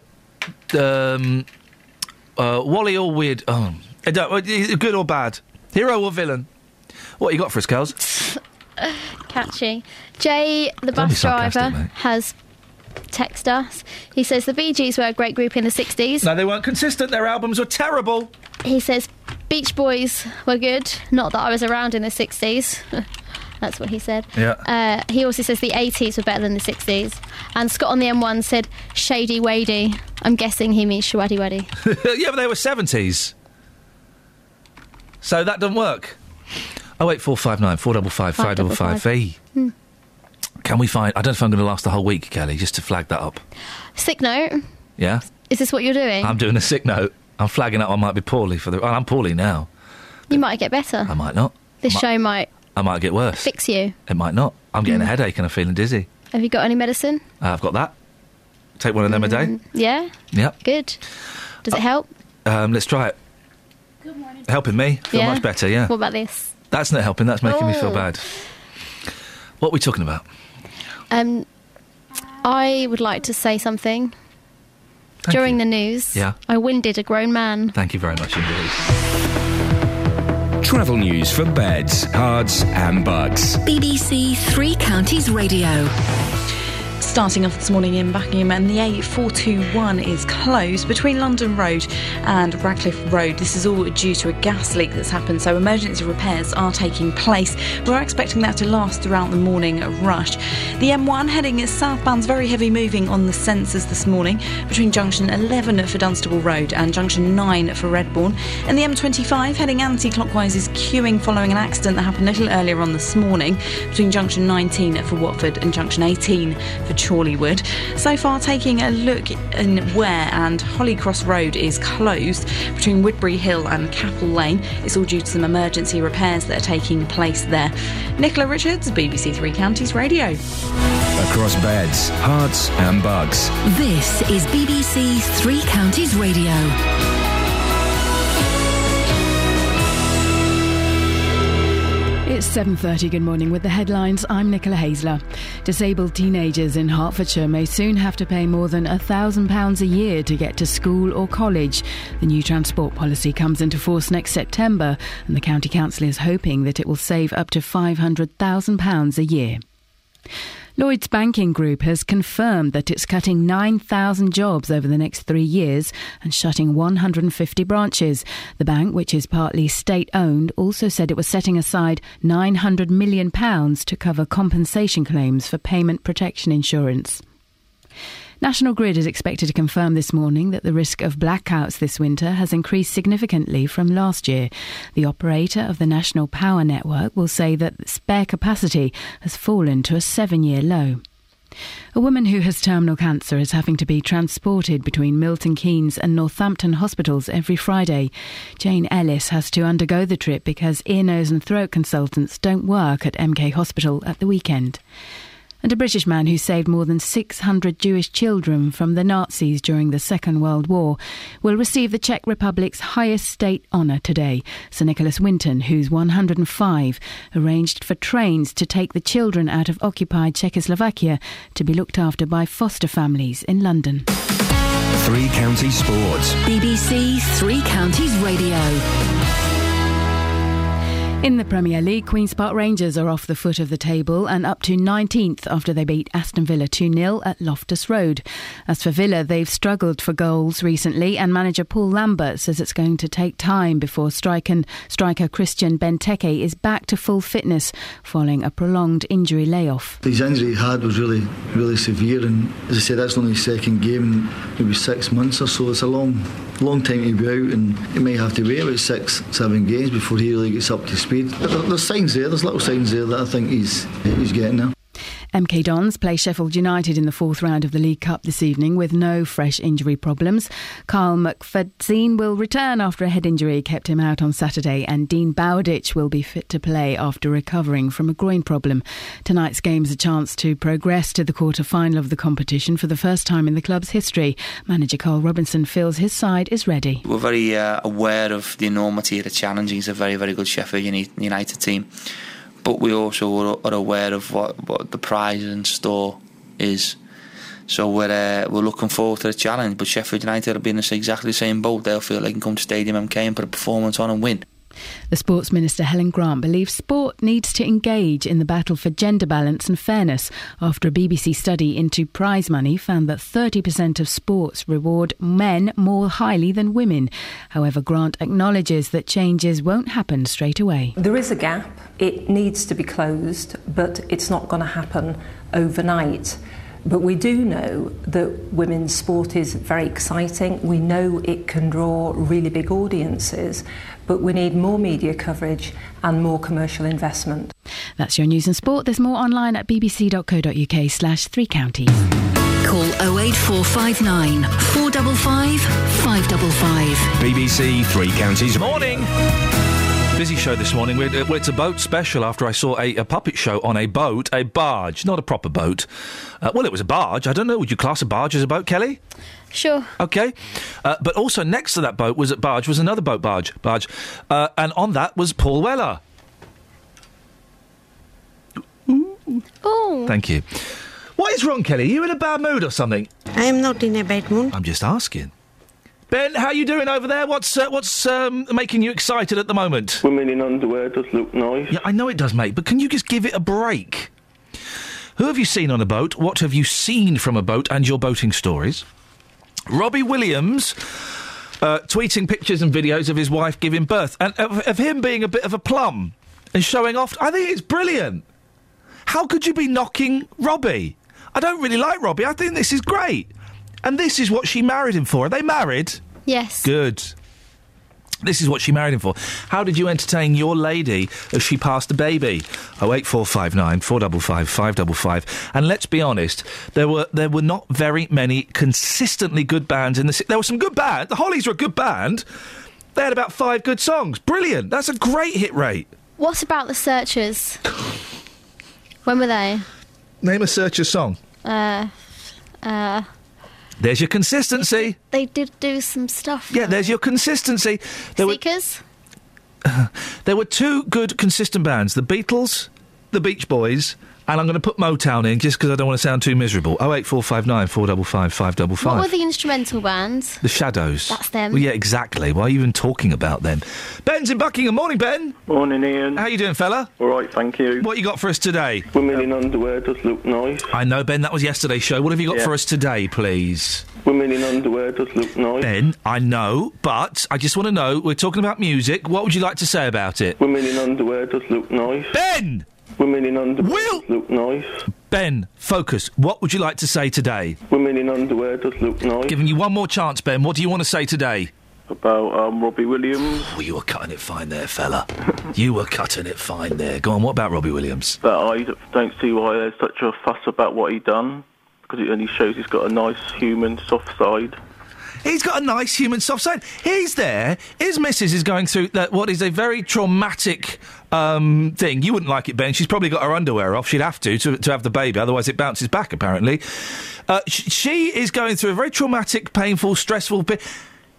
um, uh, Wally or weird? Oh, uh, good or bad? Hero or villain? What you got for us, girls? Catchy. Jay, the Don't bus driver, mate. has texted us. He says the Bee Gees were a great group in the 60s. No, they weren't consistent. Their albums were terrible. He says Beach Boys were good. Not that I was around in the 60s. That's what he said. Yeah. Uh, he also says the 80s were better than the 60s. And Scott on the M1 said Shady Wady. I'm guessing he means Showaddywaddy. yeah, but they were seventies. So that doesn't work. Oh wait, four five nine four double five five double five. Fee. Hmm. Can we find? I don't know if I'm going to last the whole week, Kelly. Just to flag that up. Sick note. Yeah, Is this what you're doing? I'm doing a sick note. I'm flagging up. I might be poorly for the. oh, I'm poorly now. you might get better. I might not. This might, show might I might get worse. fix you. It might not. I'm getting a Mm. headache and I'm feeling dizzy. Have you got any medicine? Uh, I've got that. Take one of them a day. Mm, Yeah? Yep. Good. Does it help? Um, let's try it. Good morning. Helping me. Feel yeah? much better. Yeah. What about this? That's not helping. That's making me feel Oh. bad. What are we talking about? Um, I would like to say something. During the news, Yeah. I winded a grown man. Thank you very much indeed. Travel news for beds, Herts, and Bucks. BBC Three Counties Radio. Starting off this morning in Buckingham, and the A421 is closed between London Road and Radcliffe Road. This is all due to a gas leak that's happened, so emergency repairs are taking place. We're expecting that to last throughout the morning rush. The M1 heading is southbound's very heavy moving on the sensors this morning between junction 11 for Dunstable Road and junction 9 for Redbourn. And the M25 heading anti clockwise is queuing following an accident that happened a little earlier on this morning between junction 19 for Watford and junction 18 for Chorleywood. So far, taking a look in Ware and Hollycross Road is closed between Woodbury Hill and Capel Lane. It's all due to some emergency repairs that are taking place there. Nicola Richards, BBC Three Counties Radio. Across beds, Herts, and Bucks. This is BBC Three Counties Radio. It's 7:30 good morning with the headlines. I'm Nicola Hazler. Disabled teenagers in Hertfordshire may soon have to pay more than £1,000 a year to get to school or college. The new transport policy comes into force next September and the county council is hoping that it will save up to £500,000 a year. Lloyds Banking Group has confirmed that it's cutting 9,000 jobs over the next three years and shutting 150 branches. The bank, which is partly state owned, also said it was setting aside £900 million to cover compensation claims for payment protection insurance. National Grid is expected to confirm this morning that the risk of blackouts this winter has increased significantly from last year. The operator of the National Power Network will say that spare capacity has fallen to a seven year low. A woman who has terminal cancer is having to be transported between Milton Keynes and Northampton hospitals every Friday. Jane Ellis has to undergo the trip because ear, nose, and throat consultants don't work at MK Hospital at the weekend. And a British man who saved more than 600 Jewish children from the Nazis during the Second World War will receive the Czech Republic's highest state honour today. Sir Nicholas Winton, who's 105, arranged for trains to take the children out of occupied Czechoslovakia to be looked after by foster families in London. Three Counties Sports. BBC Three Counties Radio. In the Premier League, Queen's Park Rangers are off the foot of the table and up to 19th after they beat Aston Villa 2 0 at Loftus Road. As for Villa, they've struggled for goals recently, and manager Paul Lambert says it's going to take time before striker, striker Christian Benteke is back to full fitness following a prolonged injury layoff. His injury he had was really, really severe, and as I said, that's only his second game in maybe six months or so. It's a long, long time to be out, and he may have to wait about six, seven games before he really gets up to speed. There- there's signs there, there's little signs there that I think he's he's getting there. MK Dons play Sheffield United in the fourth round of the League Cup this evening with no fresh injury problems. Kyle McFadzean will return after a head injury kept him out on Saturday, and Dean Bowditch will be fit to play after recovering from a groin problem. Tonight's game is a chance to progress to the quarter final of the competition for the first time in the club's history. Manager Karl Robinson feels his side is ready. We're very uh, aware of the enormity of the challenge. He's a very, very good Sheffield United team. But we also are, are aware of what, what the prize in store is. So we're uh, we're looking forward to the challenge. But Sheffield United will be in exactly the same boat. They'll feel they can come to Stadium MK and put a performance on and win. The Sports Minister Helen Grant believes sport needs to engage in the battle for gender balance and fairness after a BBC study into prize money found that 30% of sports reward men more highly than women. However, Grant acknowledges that changes won't happen straight away. There is a gap. It needs to be closed, but it's not going to happen overnight. But we do know that women's sport is very exciting. We know it can draw really big audiences, but we need more media coverage and more commercial investment. That's your news and sport. There's more online at bbc.co.uk slash three counties. Call 08459 455 555. BBC Three Counties. Morning. Busy show this morning. We're, uh, well, it's a boat special after I saw a, a puppet show on a boat, a barge, not a proper boat. Uh, well, it was a barge. I don't know. Would you class a barge as a boat, Kelly? Sure. Okay. Uh, but also next to that boat was at barge was another boat barge barge, uh, and on that was Paul Weller. Oh. Thank you. What is wrong, Kelly? Are you in a bad mood or something? I am not in a bad mood. I'm just asking. Ben, how are you doing over there? What's uh, what's um, making you excited at the moment? Women in underwear does look nice. Yeah, I know it does, mate. But can you just give it a break? Who have you seen on a boat? What have you seen from a boat? And your boating stories. Robbie Williams. Uh, tweeting pictures and videos of his wife giving birth and of, of him being a bit of a plum and showing off. I think it's brilliant. How could you be knocking Robbie? I don't really like Robbie. I think this is great. And this is what she married him for. Are they married? Yes. Good. This is what she married him for. How did you entertain your lady as she passed a baby? Oh eight four five nine four double five five double five. And let's be honest, there were there were not very many consistently good bands in the. ci- There were some good bands. The Hollies were a good band. They had about five good songs. Brilliant. That's a great hit rate. What about the Searchers? when were they? Name a Searcher song. Uh, uh, There's your consistency. they did do some stuff. Yeah, there's your consistency. There were, Seekers? there were two good consistent bands: the Beatles, the Beach Boys, and I'm going to put Motown in just because I don't want to sound too miserable. Oh eight four five nine four double five five double What were the instrumental bands? The Shadows. That's them. Well, yeah, exactly. Why are you even talking about them? Ben's in Buckingham. Morning, Ben. Morning, Iain. How you doing, fella? All right, thank you. What you got for us today? Women in underwear does look nice. I know, Ben. That was yesterday's show. What have you got Yeah. for us today, please? Women in underwear does look nice. Ben, I know, but I just want to know. We're talking about music. What would you like to say about it? Women in underwear does look nice. Ben! Women in underwear does look nice. Ben, focus. What would you like to say today? Women in underwear does look nice. Giving you one more chance, Ben. What do you want to say today? About um, Robbie Williams. Oh, you were cutting it fine there, fella. you were cutting it fine there. Go on, what about Robbie Williams? But I don't see why there's such a fuss about what he done because it only shows he's got a nice human soft side. He's got a nice human soft side. He's there. His missus is going through that what is a very traumatic um, thing. You wouldn't like it, Ben. She's probably got her underwear off. She'd have to to, to have the baby, otherwise it bounces back. Apparently, uh, sh- she is going through a very traumatic, painful, stressful bit.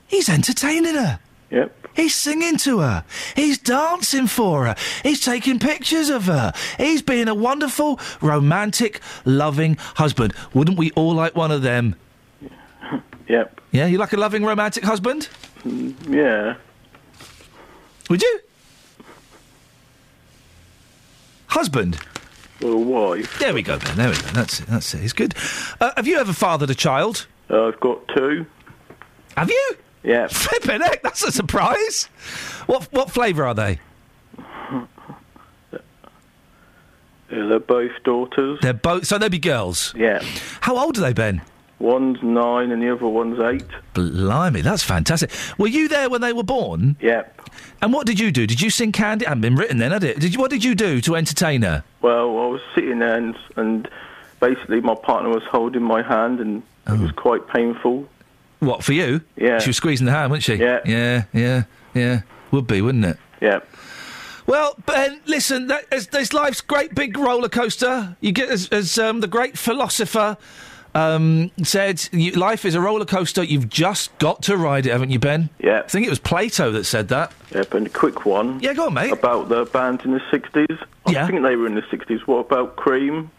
He's entertaining her. Yep. He's singing to her. He's dancing for her. He's taking pictures of her. He's being a wonderful, romantic, loving husband. Wouldn't we all like one of them? Yep. Yeah, you like a loving, romantic husband? Mm, Yeah. Would you? Husband? Or wife. There we go, Ben. There we go. That's it. That's it. It's good. Uh, have you ever fathered a child? Uh, I've got two. Have you? Yeah. Flipping heck, that's a surprise. What what flavour are they? Yeah, they're both daughters. They're both. So they'll be girls. Yeah. How old are they, Ben? One's nine and the other one's eight. Blimey, that's fantastic. Were you there when they were born? Yep. And what did you do? Did you sing Candy? Hadn't been written then, had it? Did you? What did you do to entertain her? Well, I was sitting there and, and basically my partner was holding my hand and it was quite painful. What for you? Yeah. She was squeezing the hand, wasn't she? Yeah. Yeah. Yeah. Yeah. Would be, wouldn't it? Yeah. Well, Ben, listen, that, as, as life's great big roller coaster. You get, as, as um, the great philosopher um, said, life is a roller coaster. You've just got to ride it, haven't you, Ben? Yeah. I think it was Plato that said that. Yep, and a quick one. Yeah, go on, mate. About the bands in the 60s. I think they were in the 60s. What about Cream?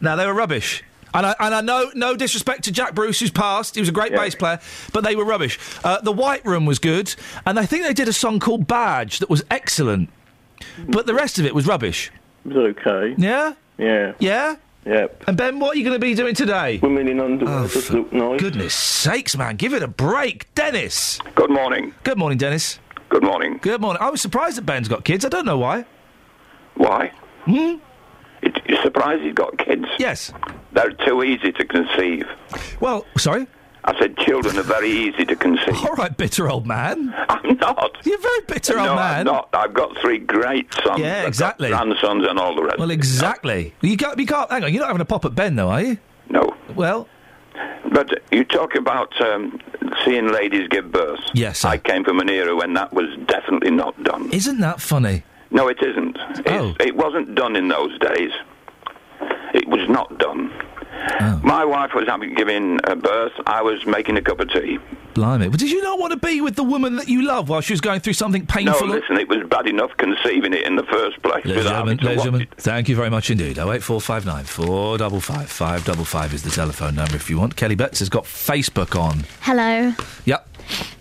No, they were rubbish. And I, and I know, no disrespect to Jack Bruce, who's passed. He was a great bass player, but they were rubbish. Uh, the White Room was good, and I think they did a song called Badge that was excellent. But the rest of it was rubbish. It was okay. Yeah? Yeah. Yeah? Yep. And Ben, what are you going to be doing today? Women in underwear Oh, just for look nice. Goodness sakes, man, give it a break. Dennis. Good morning. Good morning, Dennis. Good morning. Good morning. I was surprised that Ben's got kids. I don't know why. Why? Hmm? It, you're surprised he's got kids? Yes. They're too easy to conceive. Well, sorry? I said children are very easy to conceive. All right, bitter old man. I'm not. You're a very bitter no, old man. I'm not. I've got three great sons. Yeah, exactly. Grandsons and all the rest. Well, exactly. You can't, you can't. Hang on, you're not having a pop at Ben, though, are you? No. Well. But you talk about um, seeing ladies give birth. Yes. I came from an era when that was definitely not done. Isn't that funny? No, it isn't. Oh. It's, it wasn't done in those days. It was not done. Oh. My wife was having giving uh, birth. I was making a cup of tea. Blimey. But did you not want to be with the woman that you love while she was going through something painful? No, painful? listen, it was bad enough conceiving it in the first place. Ladies and gentlemen, ladies gentlemen, thank you very much indeed. 08459 455 555 is the telephone number if you want. Kelly Betts has got Facebook on. Hello. Yep.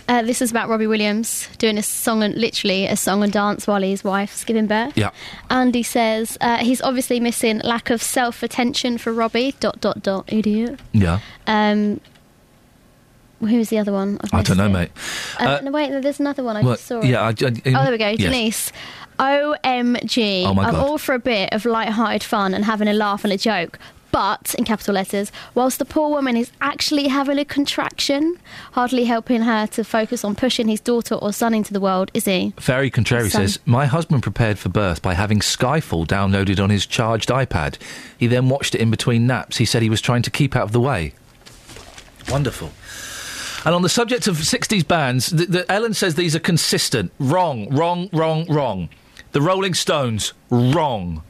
Uh, this is about Robbie Williams doing a song and literally a song and dance while his wife's giving birth. Yeah. Andy says uh, he's obviously missing lack of self attention for Robbie. Dot dot dot idiot. Yeah. Um, who's the other one? I've I don't know, missed mate. it. Uh, Uh, no, wait, there's another one. I well, just saw. it. yeah, I- I- oh, there we go. yes. Denise. OMG. Oh, my I'm God. all for a bit of light-hearted fun and having a laugh and a joke. But, in capital letters, whilst the poor woman is actually having a contraction, hardly helping her to focus on pushing his daughter or son into the world, is he? Very Contrary says, My husband prepared for birth by having Skyfall downloaded on his charged iPad. He then watched it in between naps. He said he was trying to keep out of the way. Wonderful. And on the subject of 60s bands, the, the, Ellen says these are consistent. Wrong, wrong, wrong, wrong. The Rolling Stones, wrong.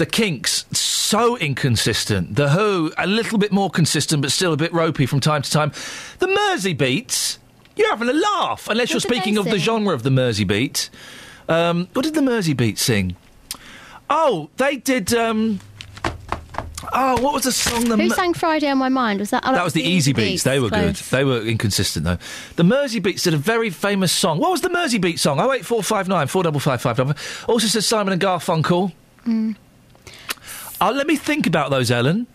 The Kinks, so inconsistent. The Who, a little bit more consistent, but still a bit ropey from time to time. The Mersey Beats, you're having a laugh, unless you're What they speaking of the genre of the Mersey Beat. Um, what did the Mersey Beat sing? Oh, they did. Um, oh, what was the song? The Who Mer- sang Friday on My Mind? Was that? That was the Easy Beats. They were good. They were inconsistent though. The Mersey Beats did a very famous song. What was the Mersey Beat song? Oh eight four five nine four double five five double. Also says Simon and Garfunkel. Mm. Uh, let me think about those, Ellen.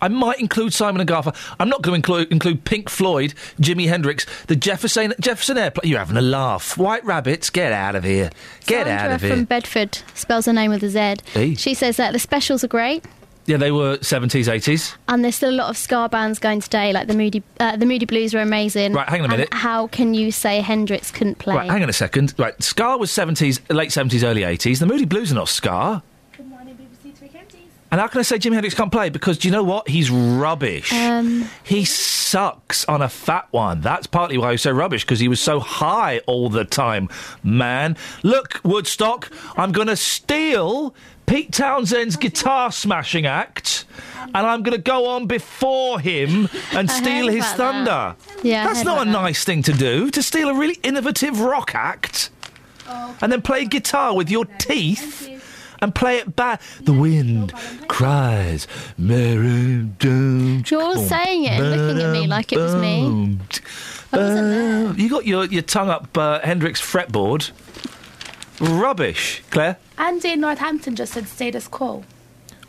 I might include Simon and Garfunkel. I'm not going to include, include Pink Floyd, Jimi Hendrix, the Jefferson Jefferson Airplane. You're having a laugh. White Rabbits, get out of here. Get Sandra out of here. from. Bedford spells her name with a Z. Hey. She says that the specials are great. yeah, they were 70s, 80s. And there's still a lot of ska bands going today, like the Moody, uh, the Moody Blues are amazing. Right, hang on a And minute. how can you say Hendrix couldn't play? Right, hang on a second. Right, ska was 70s, late 70s, early 80s. The Moody Blues are not ska. And how can I say Jimi Hendrix can't play? Because do you know what? He's rubbish. Um, he sucks on a fat one. That's partly why he was so rubbish, because he was so high all the time. Man, look, Woodstock, I'm going to steal Pete Townshend's guitar smashing act, and I'm going to go on before him and steal his thunder. that. Yeah, That's not a that. nice thing to do, to steal a really innovative rock act and then play guitar with your teeth and play it back. The wind cries, Mary, don't You're come saying it and looking at me like it was me. boom. Uh, you got your, your tongue up uh, Hendrix fretboard. Rubbish, Claire. Andy in Northampton just said status quo.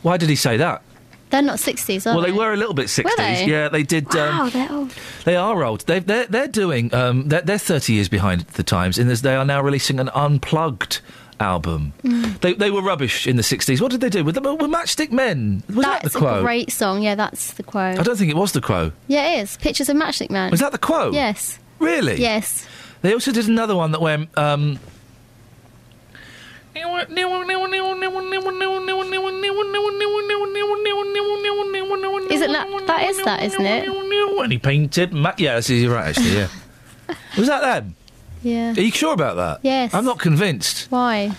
Why did he say that? They're not 60s, are well, they? Well, they were a little bit 60s. Were they? Yeah, they did. Wow, Um, they're old. they are old. They, they're, they're doing. Um, they're, they're 30 years behind the times in this they are now releasing an unplugged album. Mm. They, they were rubbish in the 60s. What did they do with them? With Matchstick Men? Was that That's the quote? a great song. Yeah, that's the quote. I don't think it was the quote. Yeah, it is. Pictures of Matchstick Man. Was that the quote? Yes. Really? Yes. They also did another one that went. Um, Isn't that that is that, isn't it? and he painted. Ma- yeah, that's you're right. Actually, yeah. was that them? Yeah. Are you sure about that? Yes. I'm not convinced. Why?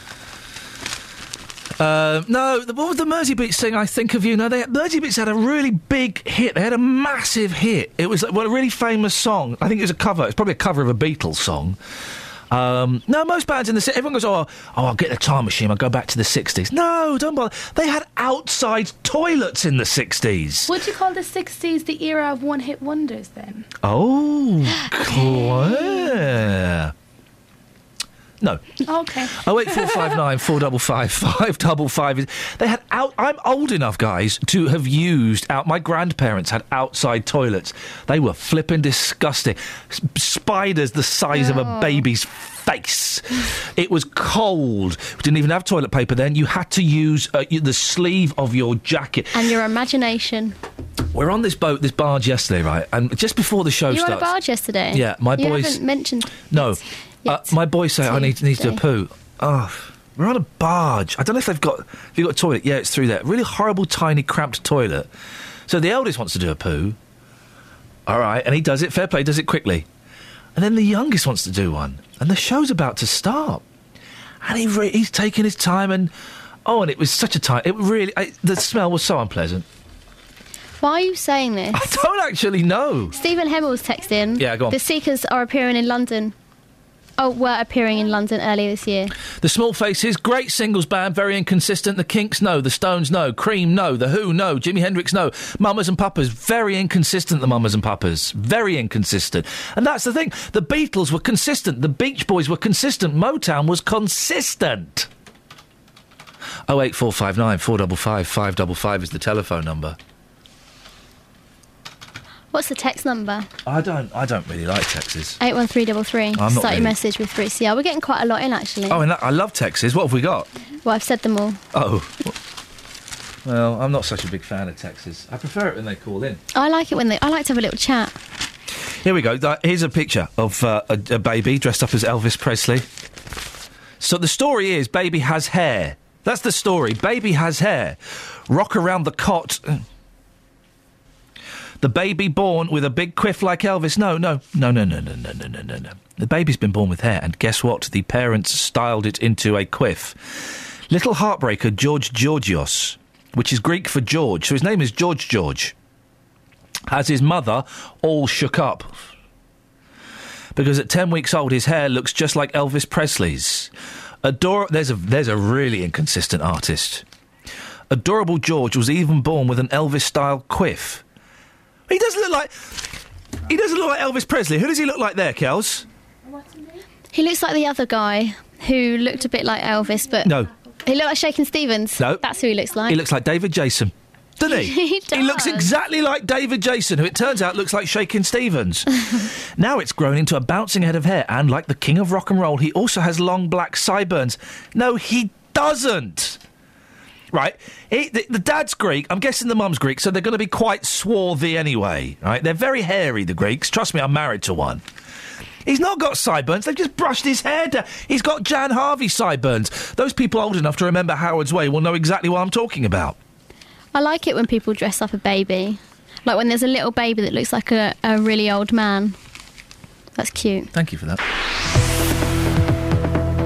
Uh, no, the, what was the Mersey Beats thing? I think of you. No, they, Mersey Beats had a really big hit. They had a massive hit. It was well, a really famous song. I think it was a cover. It's probably a cover of a Beatles song. Um, no, most bands in the si- everyone goes, oh, oh, I'll get the time machine. I'll go back to the '60s. No, don't bother. They had outside toilets in the '60s. Would you call the 60s the era of one hit wonders then? Oh, Claire. No. Okay. Oh eight four five nine four double five five double five. They had out. I'm old enough, guys, to have used out. My grandparents had outside toilets. They were flipping disgusting. S- spiders the size of a baby's face. It was cold. We didn't even have toilet paper then. You had to use uh, the sleeve of your jacket. And your imagination. We're on this boat, this barge yesterday, right? And just before the show you were on a barge yesterday. Yeah, my you boys- mentioned. no, uh, my boy say I need need to do a poo. Oh, we're on a barge. I don't know if they've got. Have you got a toilet? Yeah, it's through there. Really horrible, tiny, cramped toilet. So the eldest wants to do a poo. All right, and he does it. Fair play, does it quickly. And then the youngest wants to do one, and the show's about to start, and he re- he's taking his time and. Oh, and it was such a time. It really, I, the smell was so unpleasant. Why are you saying this? I don't actually know. Stephen Hemmels texted in. Yeah, go on. The Seekers are appearing in London. Oh, were appearing in London earlier this year. The Small Faces, great singles band, very inconsistent. The Kinks, no. The Stones, no. Cream, no. The Who, no. Jimi Hendrix, no. Mamas and Papas, very inconsistent. The Mamas and Papas, very inconsistent. And that's the thing. The Beatles were consistent. The Beach Boys were consistent. Motown was consistent. Oh eight four five nine four double five five double five is the telephone number. What's the text number? I don't. I don't really like Texas. 81333. I'm not Start really- your message with 3CR. We're getting quite a lot in, actually. Oh, and that, I love Texas. What have we got? Well, I've said them all. Oh. Well, I'm not such a big fan of Texas. I prefer it when they call in. I like it when they. I like to have a little chat. Here we go. Here's a picture of uh, a, a baby dressed up as Elvis Presley. So the story is baby has hair. That's the story. Baby has hair. Rock around the cot. The baby born with a big quiff like Elvis. No, no, no, no, no, no, no, no, no, no, no. The baby's been born with hair, and guess what? The parents styled it into a quiff. Little heartbreaker George Georgios, which is Greek for George. So his name is George George has his mother all shook up. Because at 10 weeks old, his hair looks just like Elvis Presley's. Ador- there's, a, there's a really inconsistent artist. Adorable George was even born with an Elvis style quiff. He doesn't look like. He doesn't look like Elvis Presley. Who does he look like there, Kels? He looks like the other guy who looked a bit like Elvis, but No. he looked like Shakin' Stevens. No. that's who he looks like. He looks like David Jason. Doesn't he? He He looks exactly like David Jason, who it turns out looks like Shakin' Stevens. now it's grown into a bouncing head of hair, and like the king of rock and roll, he also has long black sideburns. No, he doesn't. Right? He, the, the dad's Greek. I'm guessing the mum's Greek, so they're going to be quite swarthy anyway. Right? They're very hairy, the Greeks. Trust me, I'm married to one. He's not got sideburns. They've just brushed his hair down. He's got Jan Harvey sideburns. Those people old enough to remember Howard's Way will know exactly what I'm talking about. I like it when people dress up a baby, like when there's a little baby that looks like a, a really old man. That's cute. Thank you for that.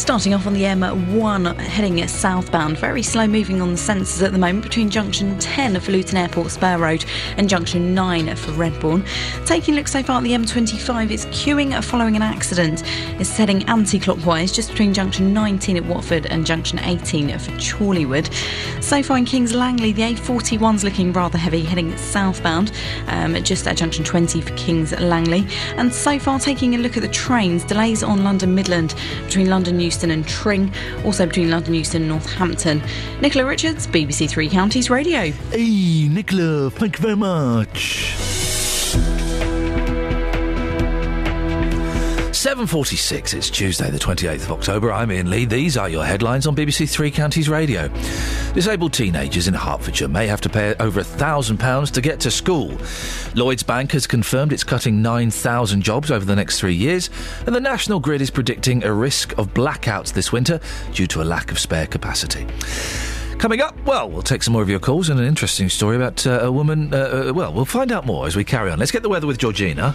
Starting off on the M1, heading southbound, very slow moving on the sensors at the moment between junction 10 for Luton Airport Spur Road and junction 9 for Redbourn. Taking a look so far at the M25, it's queuing following an accident. It's heading anti clockwise just between junction 19 at Watford and junction 18 for Chorleywood. So far in Kings Langley, the A41's looking rather heavy, heading southbound um, just at junction 20 for Kings Langley. And so far, taking a look at the trains, delays on London Midland between London Euston and Tring, also between London Euston and Northampton. Nicola Richards, BBC Three Counties Radio. Hey, Nicola, thank you very much. 7.46, it's Tuesday the 28th of October. I'm Iain Lee. These are your headlines on BBC Three Counties Radio. Disabled teenagers in Hertfordshire may have to pay over £1,000 to get to school. Lloyds Bank has confirmed it's cutting 9,000 jobs over the next three years, and the National Grid is predicting a risk of blackouts this winter due to a lack of spare capacity. Coming up, well, we'll take some more of your calls and an interesting story about uh, a woman. Uh, uh, well, we'll find out more as we carry on. Let's get the weather with Georgina.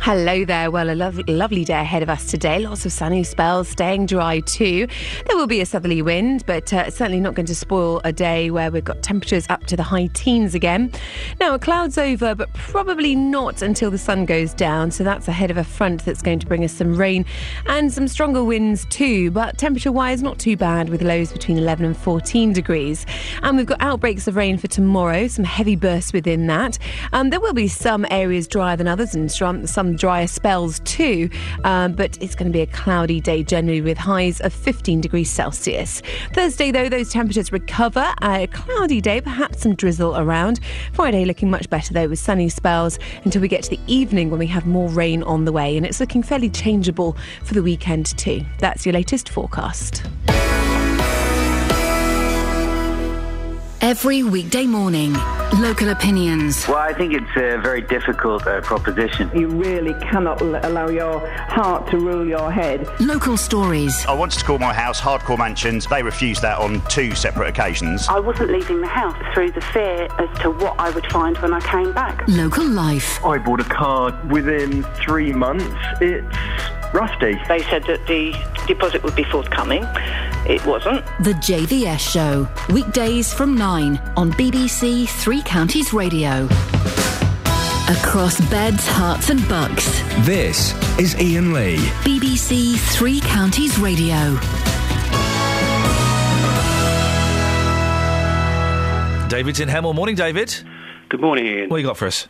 Hello there. Well, a lov- lovely day ahead of us today. Lots of sunny spells, staying dry too. There will be a southerly wind, but uh, certainly not going to spoil a day where we've got temperatures up to the high teens again. Now, a cloud's over, but probably not until the sun goes down. So that's ahead of a front that's going to bring us some rain and some stronger winds too. But temperature wise, not too bad with lows between 11 and 14 degrees. And we've got outbreaks of rain for tomorrow, some heavy bursts within that. Um, there will be some areas drier than others and some, some drier spells too. Um, but it's going to be a cloudy day generally with highs of 15 degrees Celsius. Thursday, though, those temperatures recover. A cloudy day, perhaps some drizzle around. Friday looking much better though with sunny spells until we get to the evening when we have more rain on the way. And it's looking fairly changeable for the weekend too. That's your latest forecast. Every weekday morning, local opinions. Well, I think it's a very difficult uh, proposition. You really cannot l- allow your heart to rule your head. Local stories. I wanted to call my house Hardcore Mansions. They refused that on two separate occasions. I wasn't leaving the house through the fear as to what I would find when I came back. Local life. I bought a car within three months. It's rusty. They said that the deposit would be forthcoming. It wasn't. The JVS Show. Weekdays from 9 on BBC Three Counties Radio. Across beds, Herts, and bucks. This is Iain Lee. BBC Three Counties Radio. David's in Hemel. Morning, David. Good morning, Ian. What you got for us?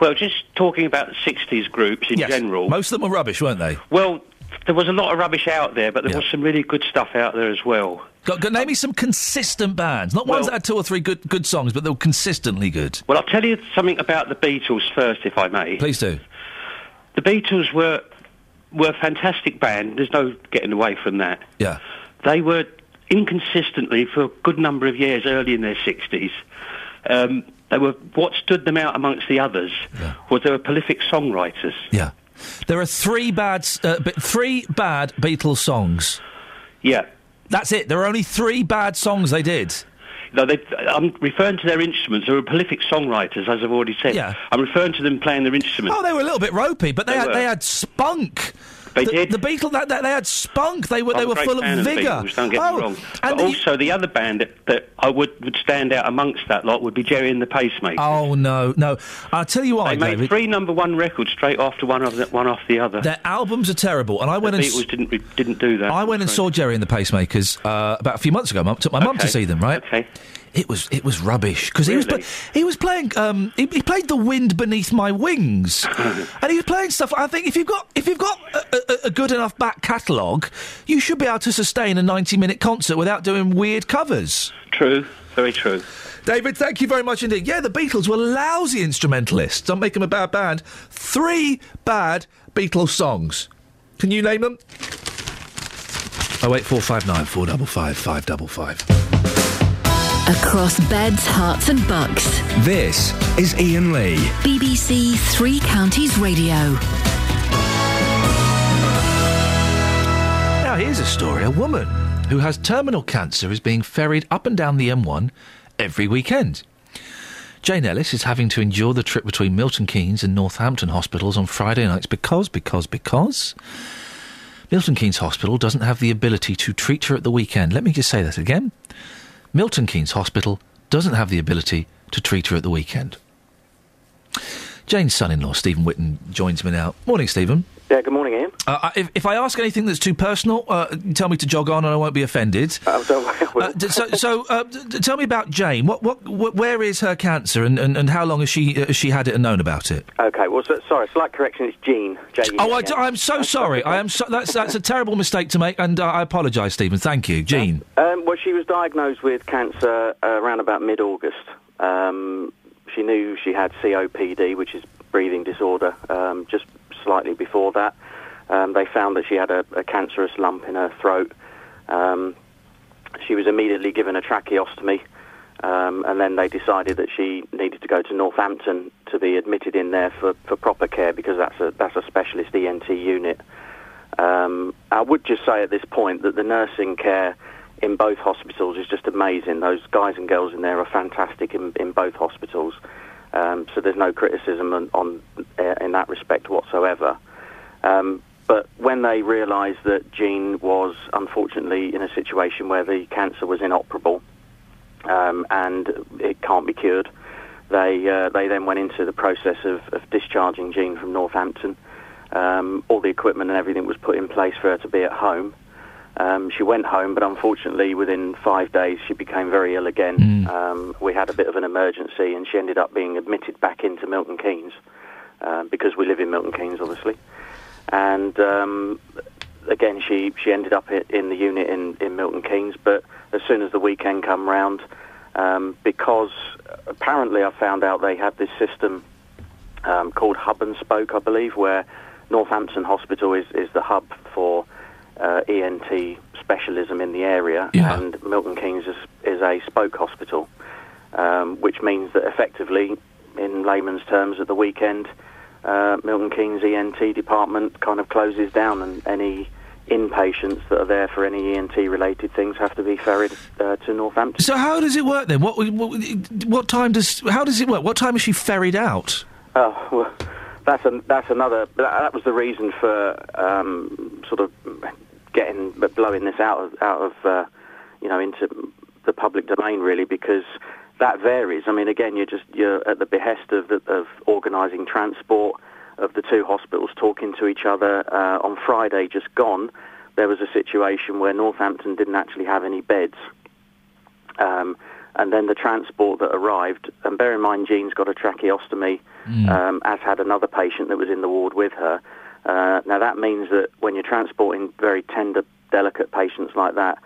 Well, just talking about 60s groups in Yes. general. Most of them were rubbish, weren't they? Well, there was a lot of rubbish out there, but there was some really good stuff out there as well. Go, go, name me some consistent bands. Not ones that had two or three good good songs, but they were consistently good. Well, I'll tell you something about the Beatles first, if I may. Please do. The Beatles were were a fantastic band. There's no getting away from that. Yeah. They were inconsistently for a good number of years early in their 60s. Um, they were what stood them out amongst the others was they were prolific songwriters. Yeah. There are three bad, uh, three bad Beatles songs. Yeah. That's it. There are only three bad songs they did. No, they, I'm referring to their instruments. They were prolific songwriters, as I've already said. Yeah. I'm referring to them playing their instruments. Oh, they were a little bit ropey, but they, They had were. they had spunk. They the, did. The Beatles, that, that, they had spunk. They were I'm they were full of vigour. Beatles, don't get oh, me wrong. and But the- also, the other band that, that I would, would stand out amongst that lot would be Gerry and the Pacemakers. Oh no, no! I'll tell you why, they made David. three number one records straight after one of the, one off the other. Their albums are terrible, and I the went and Beatles didn't re- didn't do that. I went and saw Gerry and the Pacemakers uh, about a few months ago. Mum took my mum to see them. Right? Okay. It was it was rubbish because he was Really? play, he was playing um, he, he played the wind beneath my wings, and he was playing stuff. I think if you've got if you've got a, a, a good enough back catalogue, you should be able to sustain a ninety minute concert without doing weird covers. True, very true. David, thank you very much indeed. Yeah, the Beatles were lousy instrumentalists. Don't make them a bad band. Three bad Beatles songs. Can you name them? Oh wait, four five nine four double five five double five. Across beds, Herts, and bucks. This is Iain Lee. BBC Three Counties Radio. Now here's a story: a woman who has terminal cancer is being ferried up and down the M1 every weekend. Jane Ellis is having to endure the trip between Milton Keynes and Northampton hospitals on Friday nights because, because, because. Milton Keynes Hospital doesn't have the ability to treat her at the weekend. Let me just say that again. Milton Keynes Hospital doesn't have the ability to treat her at the weekend. Jane's son in law, Stephen Whitten, joins me now. Morning, Stephen. Yeah, good morning, Iain. Uh, if, if I ask anything that's too personal, uh, tell me to jog on and I won't be offended. Uh, so, Uh, d- so, so uh, d- d- tell me about Jane. What, what, wh- where is her cancer, and, and, and how long has she uh, has she had it and known about it? okay, well, so, sorry, slight correction. It's Jean. J-E-N. Oh, I, am so sorry. I am. So, that's that's a terrible mistake to make, and uh, I apologise, Stephen. Thank you, Jean. Um, well, she was diagnosed with cancer uh, around about mid-August. Um, she knew she had COPD, which is breathing disorder, um, just slightly before that. Um, they found that she had a, a cancerous lump in her throat. Um, she was immediately given a tracheostomy, um, and then they decided that she needed to go to Northampton to be admitted in there for, for proper care because that's a that's a specialist ENT unit. Um, I would just say at this point that the nursing care in both hospitals is just amazing. Those guys and girls in there are fantastic in, in both hospitals. Um, so there's no criticism on, on uh, in that respect whatsoever. Um, but when they realised that Jean was unfortunately in a situation where the cancer was inoperable um, and it can't be cured, they uh, they then went into the process of, of discharging Jean from Northampton. Um, all the equipment and everything was put in place for her to be at home. Um, she went home, but unfortunately, within five days, she became very ill again. Um, we had a bit of an emergency, and she ended up being admitted back into Milton Keynes um, because we live in Milton Keynes, obviously. And um, again, she, she ended up in the unit in, in Milton Keynes. But as soon as the weekend come round, um, because apparently I found out they had this system um, called Hub and Spoke, I believe, where Northampton Hospital is, is the hub for uh, ENT specialism in the area, and Milton Keynes is, is a spoke hospital, um, which means that effectively, in layman's terms, at the weekend, uh, Milton Keynes ENT department kind of closes down, and any inpatients that are there for any ENT related things have to be ferried uh, to Northampton. So how does it work then? What, what what time does how does it work? What time is she ferried out? Oh, well, that's an, that's another. That, that was the reason for um, sort of getting blowing this out of out of uh, you know into the public domain really because that varies. I mean, again, you're just you're at the behest of the, of organising transport of the two hospitals talking to each other. Uh, on Friday, just gone, there was a situation where Northampton didn't actually have any beds. Um, and then the transport that arrived, and bear in mind, Jean's got a tracheostomy, um, as had another patient that was in the ward with her. Uh, now that means that when you're transporting very tender, delicate patients like that,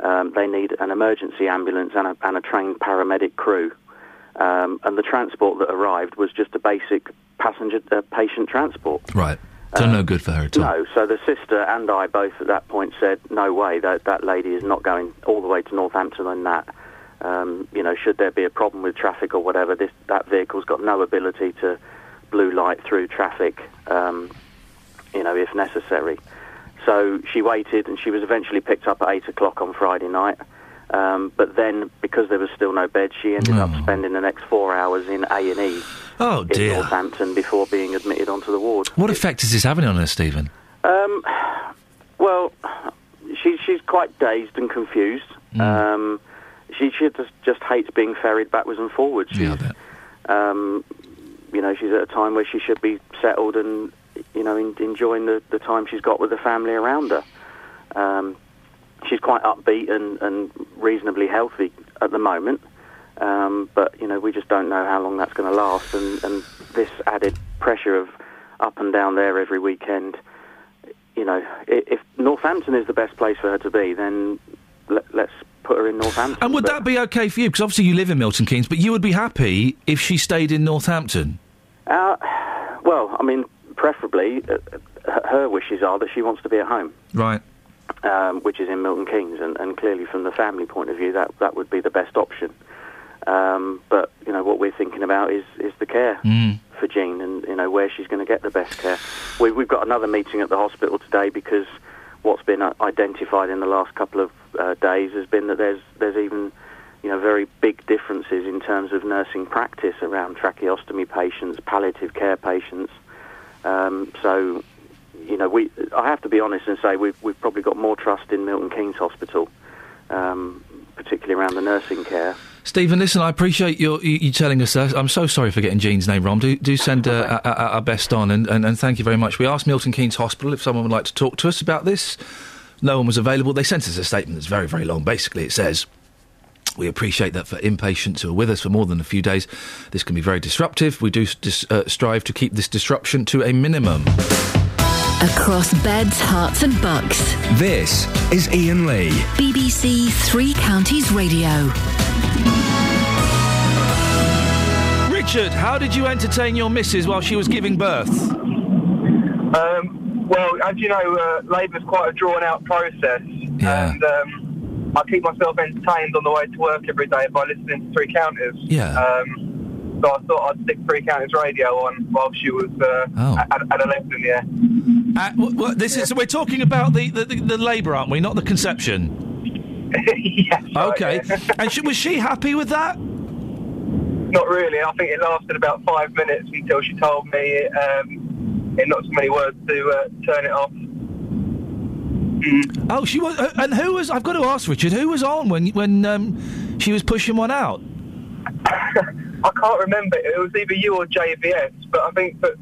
um, they need an emergency ambulance and a, and a trained paramedic crew. Um, and the transport that arrived was just a basic passenger uh, patient transport. Right. So no good for her at all. No, so the sister and I both at that point said, no way, that, that lady is not going all the way to Northampton on that. Um, you know, should there be a problem with traffic or whatever, this, that vehicle's got no ability to blue light through traffic, um, you know, if necessary. So she waited and she was eventually picked up at 8 o'clock on Friday night. Um, but then, because there was still no bed, she ended up spending the next four hours in A&E Oh in dear. Northampton before being admitted onto the ward. What effect is this having on her, Stephen? Um, well, she, she's quite dazed and confused. Um, she, she just, just hates being ferried backwards and forwards. She's, um, you know, she's at a time where she should be settled and, you know, en- enjoying the, the time she's got with the family around her. Um, she's quite upbeat and, and reasonably healthy at the moment. Um, but, you know, we just don't know how long that's going to last. And, and this added pressure of up and down there every weekend, you know, if Northampton is the best place for her to be, then let, let's put her in Northampton. And would that be okay for you? Because obviously you live in Milton Keynes, but you would be happy if she stayed in Northampton. Uh, well, I mean, preferably, uh, her- her wishes are that she wants to be at home, Right. um, which is in Milton Keynes, and, and clearly from the family point of view, that that would be the best option. Um, but you know, what we're thinking about is is the care Mm. for Jean, and you know where she's going to get the best care. We, we've got another meeting at the hospital today because what's been uh, identified in the last couple of uh, days has been that there's there's even you know, very big differences in terms of nursing practice around tracheostomy patients, palliative care patients. Um, so, you know, we I have to be honest and say we've we've probably got more trust in Milton Keynes Hospital, um, particularly around the nursing care. Stephen, listen, I appreciate your, you, you telling us that. I'm so sorry for getting Jean's name wrong. Do, do send uh, our, our best on, and, and, and thank you very much. We asked Milton Keynes Hospital if someone would like to talk to us about this. No one was available. They sent us a statement that's very, very long. Basically, it says. We appreciate that for inpatients who are with us for more than a few days, this can be very disruptive. We do dis- uh, strive to keep this disruption to a minimum. Across beds, Herts, and bucks. This is Iain Lee. BBC Three Counties Radio. Richard, how did you entertain your missus while she was giving birth? Um, well, as you know, uh, labour's quite a drawn-out process, Yeah. and um, I keep myself entertained on the way to work every day by listening to Three Counties. Yeah. Um, so I thought I'd stick Three Counties radio on while she was uh, Oh. at, at a lesson. Yeah. Uh, this is we're talking about the, the, the, the labour, aren't we? Not the conception. yes. Okay. and she, was she happy with that? Not really. I think it lasted about five minutes until she told me um, in not so many words to uh, turn it off. Oh, she was. uh, And who was? I've got to ask Richard. Who was on when when um, she was pushing one out? I can't remember. It was either you or JVS, but I think that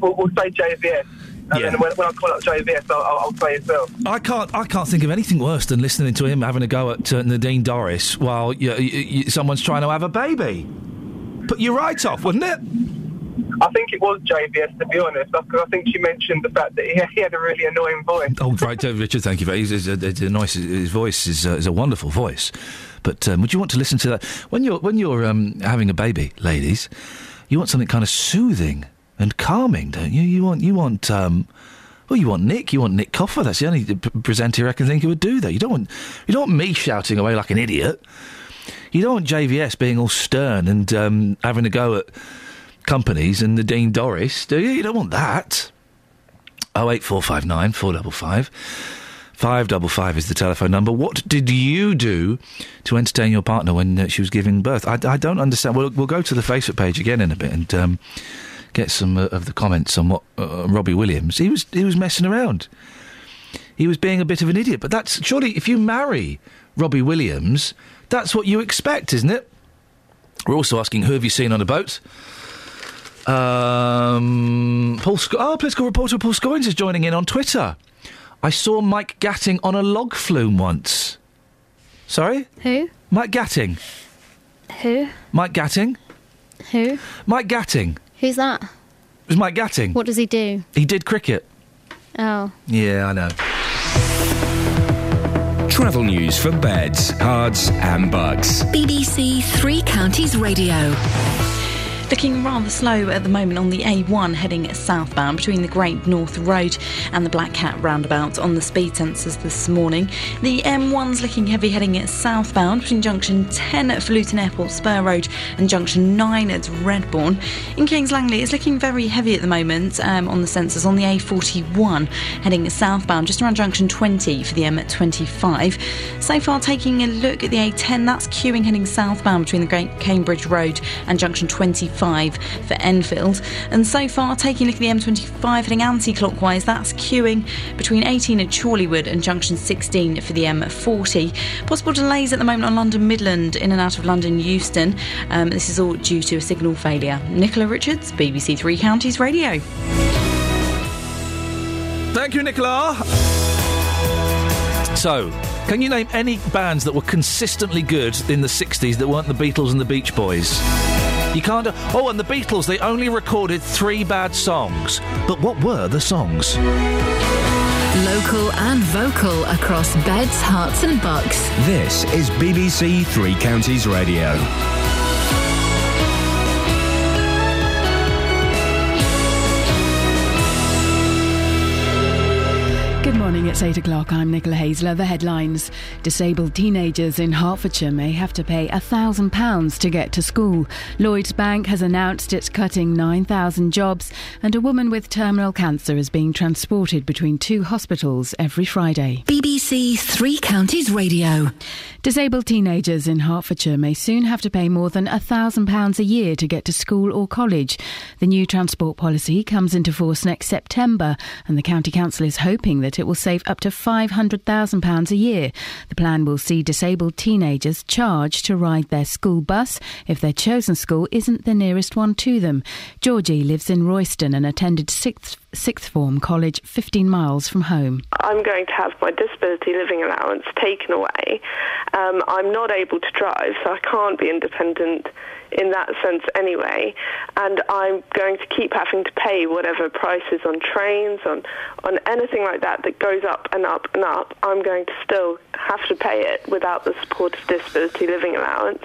we'll, we'll say JVS. And Yeah. then when, when I call up JVS, I'll, I'll, I'll say yourself. I can't. I can't think of anything worse than listening to him having a go at uh, Nadine Dorries while you, you, you, someone's trying to have a baby. Put your right off, wouldn't it? I think it was JVS, to be honest, because I think she mentioned the fact that he, had a really annoying voice. Oh, right, uh, Richard. Thank you. He's, he's, he's a nice. His voice is, uh, is a wonderful voice. But um, would you want to listen to that when you're when you're um, having a baby, ladies? You want something kind of soothing and calming, don't you? You want you want. Um, well, you want Nick. You want Nick Coffer. That's the only presenter I can think who would do that. You don't want you don't want me shouting away like an idiot. You don't want JVS being all stern and um, having a go at companies and Nadine Dorries, do you? You don't want that. Oh eight four five nine four double five. Five double five is the telephone number. What did you do to entertain your partner when uh, she was giving birth? I, I don't understand. We'll, we'll go to the Facebook page again in a bit and um, get some uh, of the comments on what uh, Robbie Williams. He was he was messing around. He was being a bit of an idiot. But that's surely if you marry Robbie Williams, that's what you expect, isn't it? We're also asking who have you seen on a boat. Um, Paul, Sc- oh, political reporter Paul Scoins is joining in on Twitter. I saw Mike Gatting on a log flume once. Sorry? Who? Mike Gatting. Who? Mike Gatting. Who? Mike Gatting. Who's that? It was Mike Gatting. What does he do? He did cricket. Oh. Yeah, I know. Travel news for beds, cards, and bugs. BBC Three Counties Radio. Looking rather slow at the moment on the A1 heading southbound between the Great North Road and the Black Cat roundabout on the speed sensors this morning. The M1's looking heavy heading southbound between junction 10 at Luton Airport Spur Road and junction 9 at Redbourn. In Kings Langley, it's looking very heavy at the moment um, on the sensors on the A41 heading southbound just around junction 20 for the M25. So far, taking a look at the A10, that's queuing heading southbound between the Great Cambridge Road and junction 25 for Enfield. And so far, taking a look at the M25 heading anti clockwise, that's queuing between 18 at Chorleywood and junction 16 for the M40. Possible delays at the moment on London Midland in and out of London Euston. Um, this is all due to a signal failure. Nicola Richards, BBC Three Counties Radio. Thank you, Nicola. So, can you name any bands that were consistently good in the 60s that weren't the Beatles and the Beach Boys? You can't. Oh, and the Beatles, they only recorded three bad songs. But what were the songs? Local and vocal across beds, Herts, and bucks. This is BBC Three Counties Radio. Good morning, it's 8 o'clock. I'm Nicola Haisler. The headlines Disabled teenagers in Hertfordshire may have to pay £1,000 to get to school. Lloyds Bank has announced it's cutting 9,000 jobs, and a woman with terminal cancer is being transported between two hospitals every Friday. BBC Three Counties Radio. Disabled teenagers in Hertfordshire may soon have to pay more than £1,000 a year to get to school or college. The new transport policy comes into force next September, and the County Council is hoping that it will save up to £500,000 a year. The plan will see disabled teenagers charged to ride their school bus if their chosen school isn't the nearest one to them. Georgie lives in Royston and attended sixth sixth form college 15 miles from home. I'm going to have my disability living allowance taken away. Um, I'm not able to drive, so I can't be independent in that sense anyway. And I'm going to keep having to pay whatever prices on trains, on, on anything like that that goes up and up and up. I'm going to still have to pay it without the support of disability living allowance.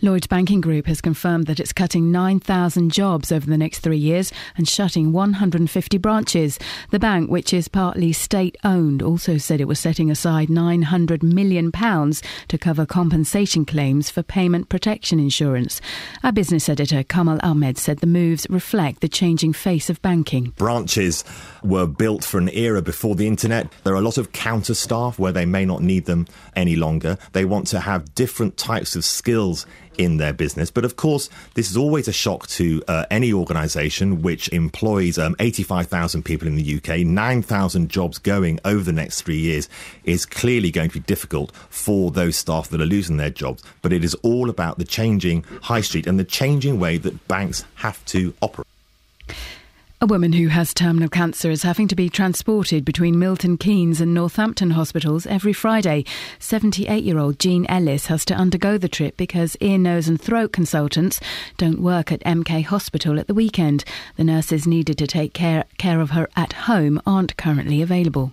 Lloyds Banking Group has confirmed that it's cutting 9,000 jobs over the next three years and shutting 150 branches. The bank, which is partly state owned, also said it was setting aside £900 million to cover compensation claims for payment protection insurance. Our business editor, Kamal Ahmed, said the moves reflect the changing face of banking. Branches were built for an era before the internet. There are a lot of counter staff where they may not need them any longer. They want to have different types of skills in their business. But of course, this is always a shock to uh, any organisation which employs um, 85,000 people in the UK, 9,000 jobs going over the next three years is clearly going to be difficult for those staff that are losing their jobs. But it is all about the changing high street and the changing way that banks have to operate. A woman who has terminal cancer is having to be transported between Milton Keynes and Northampton hospitals every Friday. 78 year old Jean Ellis has to undergo the trip because ear, nose, and throat consultants don't work at MK Hospital at the weekend. The nurses needed to take care, care of her at home aren't currently available.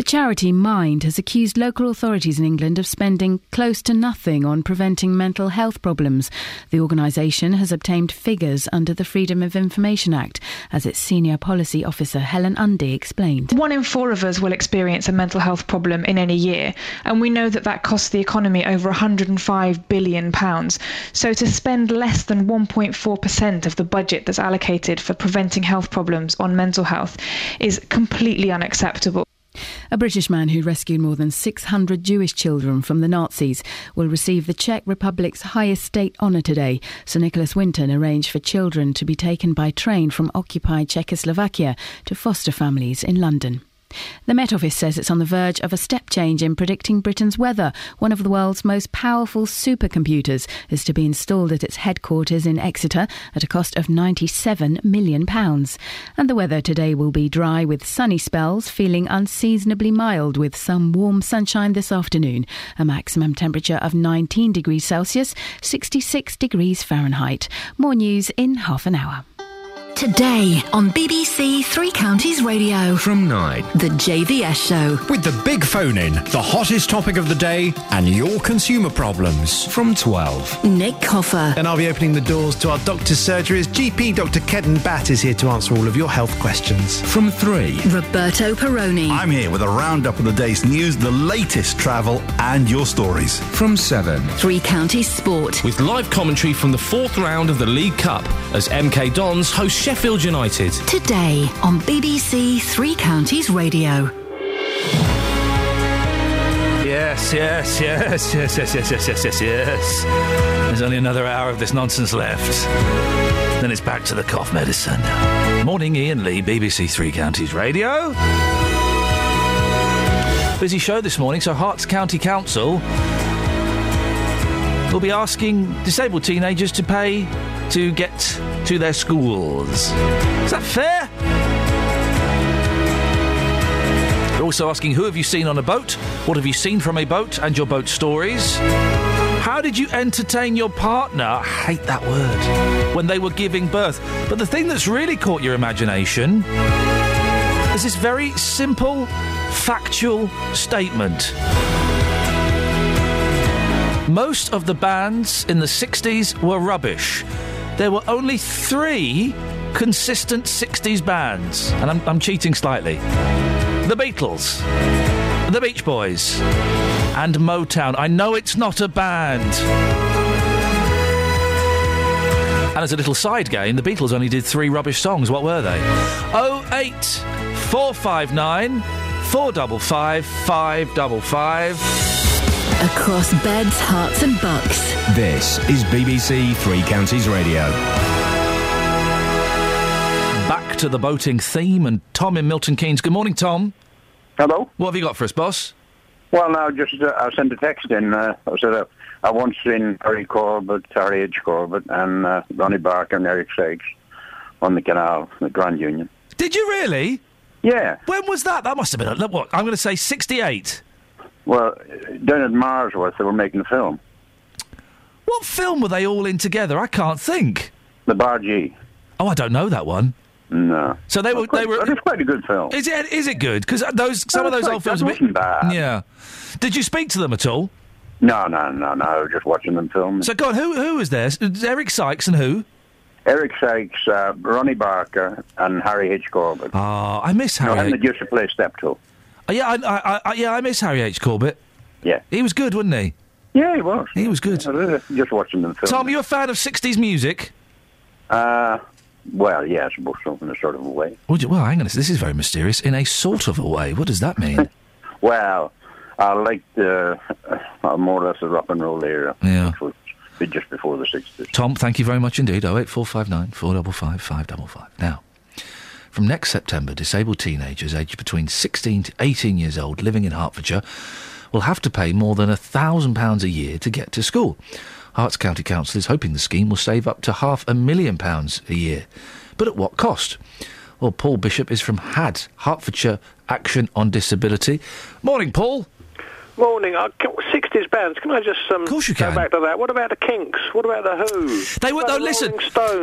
The charity Mind has accused local authorities in England of spending close to nothing on preventing mental health problems. The organisation has obtained figures under the Freedom of Information Act, as its senior policy officer Helen Undy explained. One in four of us will experience a mental health problem in any year, and we know that that costs the economy over 105 billion pounds. So to spend less than 1.4% of the budget that's allocated for preventing health problems on mental health is completely unacceptable. A British man who rescued more than 600 Jewish children from the Nazis will receive the Czech Republic's highest state honour today. Sir Nicholas Winton arranged for children to be taken by train from occupied Czechoslovakia to foster families in London. The Met Office says it's on the verge of a step change in predicting Britain's weather. One of the world's most powerful supercomputers is to be installed at its headquarters in Exeter at a cost of £97 million. And the weather today will be dry with sunny spells, feeling unseasonably mild with some warm sunshine this afternoon. A maximum temperature of 19 degrees Celsius, 66 degrees Fahrenheit. More news in half an hour. Today on BBC Three Counties Radio. From 9. The JVS Show. With the big phone in, the hottest topic of the day, and your consumer problems. From 12. Nick Coffer. And I'll be opening the doors to our doctor's surgeries. GP Dr. Kenton Batt is here to answer all of your health questions. From 3. Roberto Perrone. I'm here with a roundup of the day's news, the latest travel, and your stories. From 7. Three Counties Sport. With live commentary from the fourth round of the League Cup as MK Dons host Sheffield United. Today on BBC Three Counties Radio. Yes, yes, yes, yes, yes, yes, yes, yes, yes, yes. There's only another hour of this nonsense left. Then it's back to the cough medicine. Morning, Iain Lee, BBC Three Counties Radio. Busy show this morning, so Herts County Council will be asking disabled teenagers to pay to get to their schools. Is that fair? They're also asking who have you seen on a boat? What have you seen from a boat and your boat stories? How did you entertain your partner? I hate that word. When they were giving birth. But the thing that's really caught your imagination is this very simple, factual statement. Most of the bands in the 60s were rubbish. There were only three consistent 60s bands. And I'm, I'm cheating slightly The Beatles, The Beach Boys, and Motown. I know it's not a band. And as a little side game, the Beatles only did three rubbish songs. What were they? 08 459 455 555. Across Beds, Herts, and Bucks. This is BBC Three Counties Radio. Back to the boating theme, and Tom in Milton Keynes. Good morning, Tom. Hello. What have you got for us, boss? Well, now, just uh, I sent a text in. Uh, I said uh, I once seen Harry Corbett, Harry H. Corbett, and uh, Ronnie Barker and Eric Sykes on the canal, the Grand Union. Did you really? Yeah. When was that? That must have been, a, what, I'm going to say 68. Well, down at Marsworth, they were making a film. What film were they all in together? I can't think. The Bargee. Oh, I don't know that one. No. So they were. quite- they were. It's quite a good film. Is it? Is it good? Because those some of those it's old films. that are wasn't bad. Yeah. Did you speak to them at all? No, no, no, no. Just watching them film. So God. Who who was there? Eric Sykes and who? Eric Sykes, uh, Ronnie Barker, and Harry H. Corbett. Oh, I miss No, Harry. and they used to play Steptoe. Oh, yeah, I, I, I, yeah, I miss Harry H. Corbett. Yeah. He was good, wasn't he? Yeah, he was. He was good. Just watching them film. Tom, you a fan of 60s music? Uh, well, yeah, I suppose so, in a sort of a way. Would you, well, hang on. This is very mysterious. In a sort of a way. What does that mean? Well, I liked uh, uh, more or less the rock and roll era, Yeah. which was just before the 60s. Tom, thank you very much indeed. 08459 455 555. Now, from next September, disabled teenagers aged between 16 to 18 years old living in Hertfordshire will have to pay more than £1,000 a year to get to school. Herts County Council is hoping the scheme will save up to half a million pounds a year. But at what cost? Well, Paul Bishop is from HAD, Hertfordshire Action on Disability. Morning, Paul. Morning. Uh, can- 60s bands. Can I just um, course you go can. back to that? What about the Kinks? What about the Who? They were no. the Listen,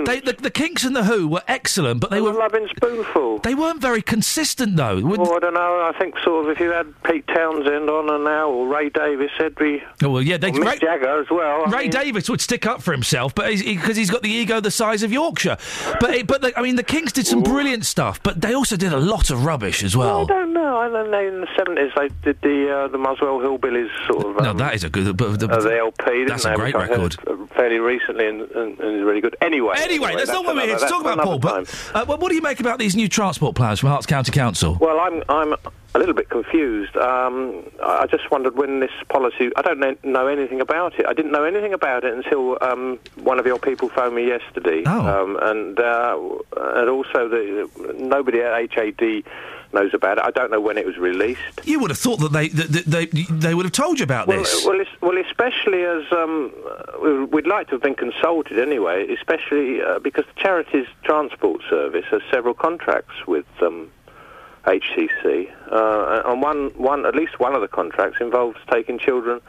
they, the, the Kinks and the Who were excellent, but they were loving spoonful. They weren't very consistent though. Would- Oh, I don't know. I think sort of if you had Pete Townshend on and now, or Ray Davies, it'd be. Oh well, yeah, they, Mick Ray, Jagger as well. I Ray mean- Davies would stick up for himself, but because he, he's got the ego the size of Yorkshire. But it, but the, I mean, the Kinks did some brilliant stuff, but they also did a lot of rubbish as I well. I don't know. I don't know. In the seventies, they did the uh, the Muswell Hillbillies sort of. no, um, that is a good. But the, uh, the LP, that's a great which I heard, record. fairly recently, and, and, and is really good. Anyway, Anyway, that's not what we're here to talk about, Paul. another But uh, well, what do you make about these new transport plans from Herts County Council? Well, I'm I'm a little bit confused. Um, I I just wondered when this policy. I don't know, know anything about it. I didn't know anything about it until um, one of your people phoned me yesterday. Oh. Um, and uh, and also the nobody at HAD knows about it. I don't know when it was released. You would have thought that they that, they they would have told you about Well, this. well, well, especially as um, uh, we'd like to have been consulted anyway, especially uh, because the charities transport service has several contracts with um, HCC, uh, and one, one, at least one of the contracts involves taking children.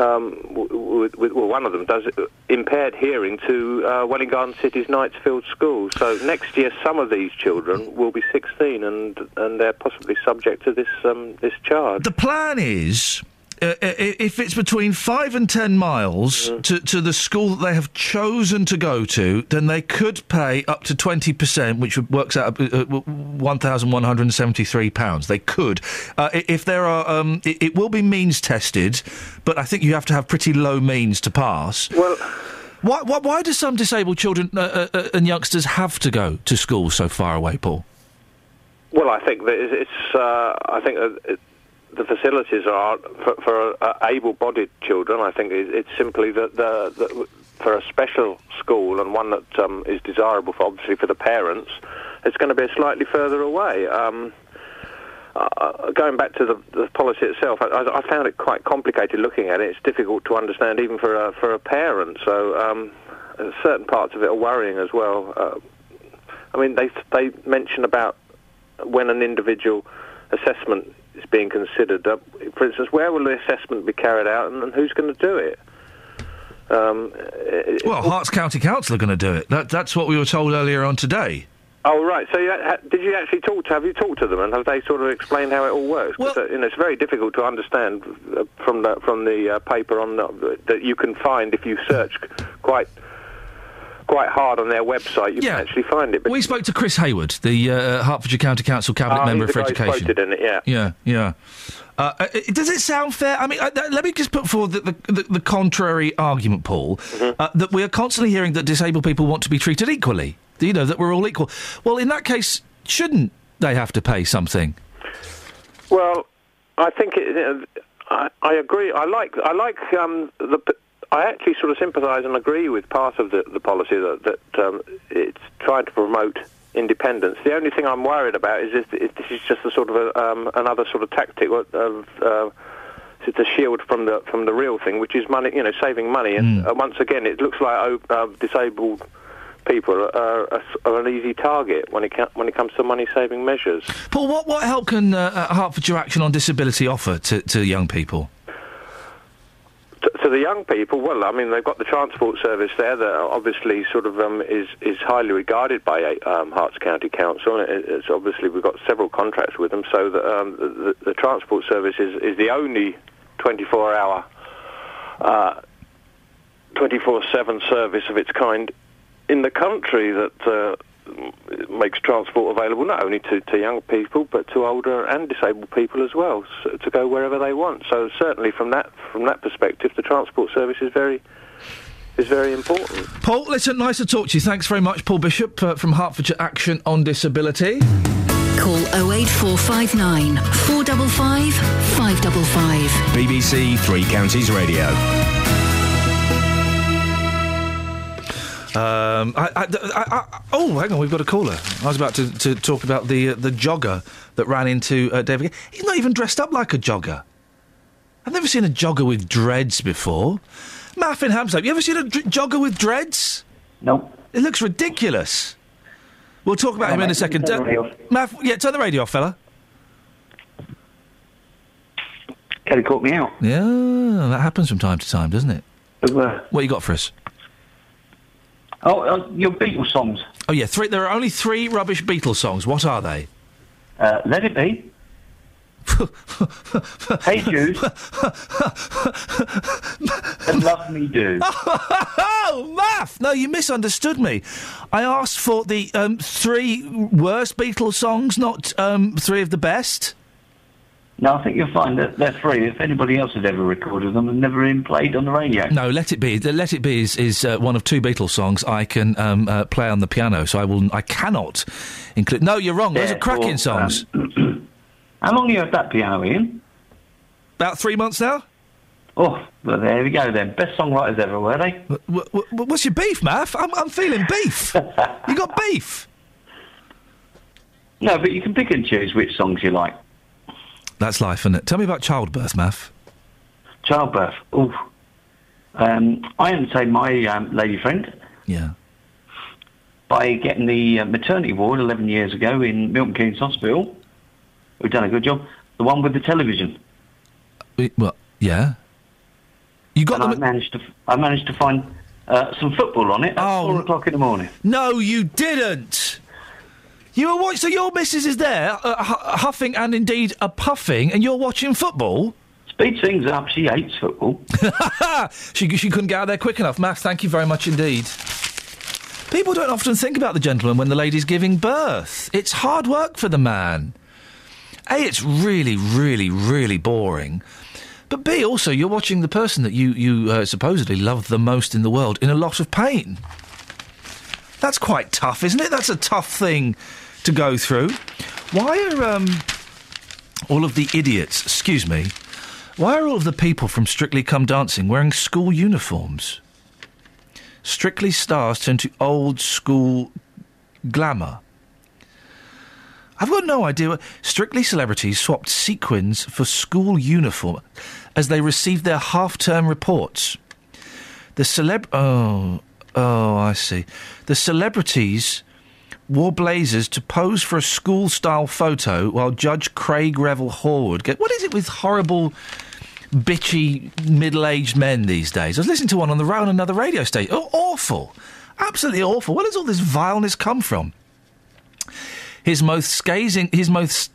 Um, well, one of them does impaired hearing to uh, Garden City's Knightsfield School. So next year, some of these children will be 16, and and they're possibly subject to this um, this charge. The plan is. Uh, if it's between five and ten miles Mm. to, to the school that they have chosen to go to, then they could pay up to twenty percent, which works out uh, uh, one thousand one hundred and seventy-three pounds. They could, uh, if there are, um, it, it will be means tested, but I think you have to have pretty low means to pass. Well, why, why, why do some disabled children uh, uh, uh, and youngsters have to go to school so far away, Paul? Well, I think that it's. it's, Uh, I think the facilities are for, for uh, able-bodied children. I think it's simply that the, the for a special school and one that um, is desirable, for, obviously, for the parents. It's going to be slightly further away. Um, uh, going back to the, the policy itself, I, I found it quite complicated looking at it. It's difficult to understand even for a, for a parent. So um, certain parts of it are worrying as well. Uh, I mean, they they mention about when an individual assessment is being considered. Uh, for instance, where will the assessment be carried out, and, and who's going to do it? Um, it- Well, Herts County Council are going to do it. That, that's what we were told earlier on today. Oh right. So you, ha, did you actually talk to? Have you talked to them, and have they sort of explained how it all works? 'Cause, uh, you know, it's very difficult to understand uh, from the from the uh, paper on the, that you can find if you search quite quite hard on their website. You Yeah. can actually find it. But We spoke to Chris Hayward, the uh, Hertfordshire County Council Cabinet Ah, Member for Education. quoted in it, yeah. Yeah, yeah. Uh, uh, does it sound fair? I mean, uh, let me just put forward the, the, the, the contrary argument, Paul, Mm-hmm. uh, that we are constantly hearing that disabled people want to be treated equally. You know, that we're all equal. Well, in that case, shouldn't they have to pay something? Well, I think it, uh, I, I agree. I like I like um, the. I actually sort of sympathise and agree with part of the, the policy that, that um, it's trying to promote independence. The only thing I'm worried about is if, if this is just a sort of a, um, another sort of tactic of uh, it's a shield from the from the real thing, which is money. You know, saving money. And uh, once again, it looks like oh, uh, disabled people are, are, are an easy target when it ca- when it comes to money saving measures. Paul, what, what help can uh, uh, Hertfordshire Action on Disability offer to, to young people? To the young people, well, I mean, they've got the transport service there that obviously sort of um, is is highly regarded by um, Herts County Council. It, it's obviously we've got several contracts with them, so that um, the, the transport service is, is the only 24-hour, uh, 24/7 service of its kind in the country that. Uh, makes transport available not only to, to young people but to older and disabled people as well so, to go wherever they want. So certainly from that from that perspective, the transport service is very is very important. Paul, listen, nice to talk to you. Thanks very much, Paul Bishop uh, from Hertfordshire Action on Disability. Call 08459 455 555. BBC Three Counties Radio. Um, I, I, I, oh, hang on, we've got a caller. I was about to, to talk about the uh, the jogger that ran into uh, David. He's not even dressed up like a jogger. I've never seen a jogger with dreads before. Maff in Hampstead, you ever seen a dr- jogger with dreads? No. It looks ridiculous. We'll talk about him in a second. turn the radio off. Maff, yeah, turn the radio off, fella. Kelly caught me out. Yeah, that happens from time to time, doesn't it? uh, What you got for us? Oh, uh, your Beatles songs. Oh yeah, three. There are only three rubbish Beatles songs. What are they? Uh, Let It Be. hey Jude. and Love Me Do. oh, Math! No, you misunderstood me. I asked for the um, three worst Beatles songs, not um, three of the best. No, I think you'll find that they're free. If anybody else had ever recorded them and never been played on the radio. No, Let It Be. The Let It Be is, is uh, one of two Beatles songs I can um, uh, play on the piano, so I will. I cannot include. No, you're wrong. Those are cracking songs. How long have you had that piano, Iain? About three months now. Oh, well, there we go then. Best songwriters ever, were they? W- w- what's your beef, Math? I'm, I'm feeling beef. you got beef? No, but you can pick and choose which songs you like. That's life, isn't it? Tell me about childbirth, Math. Childbirth. Ooh. Um, I entertained my um, lady friend. Yeah. By getting the uh, maternity ward 11 years ago in Milton Keynes Hospital. We've done a good job. The one with the television. We- Well, yeah. You got and I managed to. I managed to find uh, some football on it at Oh. four o'clock in the morning. No, you didn't. You were watching. So your missus is there, uh, hu- huffing and indeed a puffing, and you're watching football. Speed things up. She hates football. she she couldn't get out there quick enough. Max, thank you very much indeed. People don't often think about the gentleman when the lady's giving birth. It's hard work for the man. A, it's really, really, really boring. But B, also, you're watching the person that you, you uh, supposedly love the most in the world in a lot of pain. That's quite tough, isn't it? That's a tough thing to go through. Why are um, all of the idiots, excuse me, why are all of the people from Strictly Come Dancing wearing school uniforms? Strictly stars turn to old school glamour. I've got no idea. Strictly celebrities swapped sequins for school uniform as they received their half-term reports. The celeb. Oh, oh, I see. The celebrities wore blazers to pose for a school-style photo, while Judge Craig Revel Horwood. Get what is it with horrible, bitchy middle-aged men these days? I was listening to one on the on another radio station. Oh, awful, absolutely awful. Where does all this vileness come from? His most scathing, his most,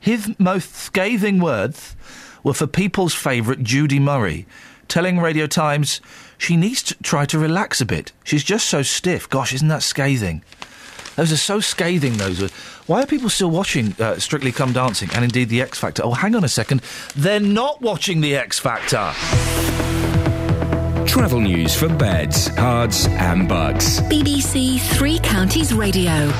his most scathing words were for people's favourite Judy Murray, telling Radio Times she needs to try to relax a bit. She's just so stiff. Gosh, isn't that scathing? Those are so scathing. Those words. Why are people still watching uh, Strictly Come Dancing and indeed the X Factor? Oh, hang on a second. They're not watching the X Factor. Travel news for beds, cards, and bugs. BBC Three Counties Radio.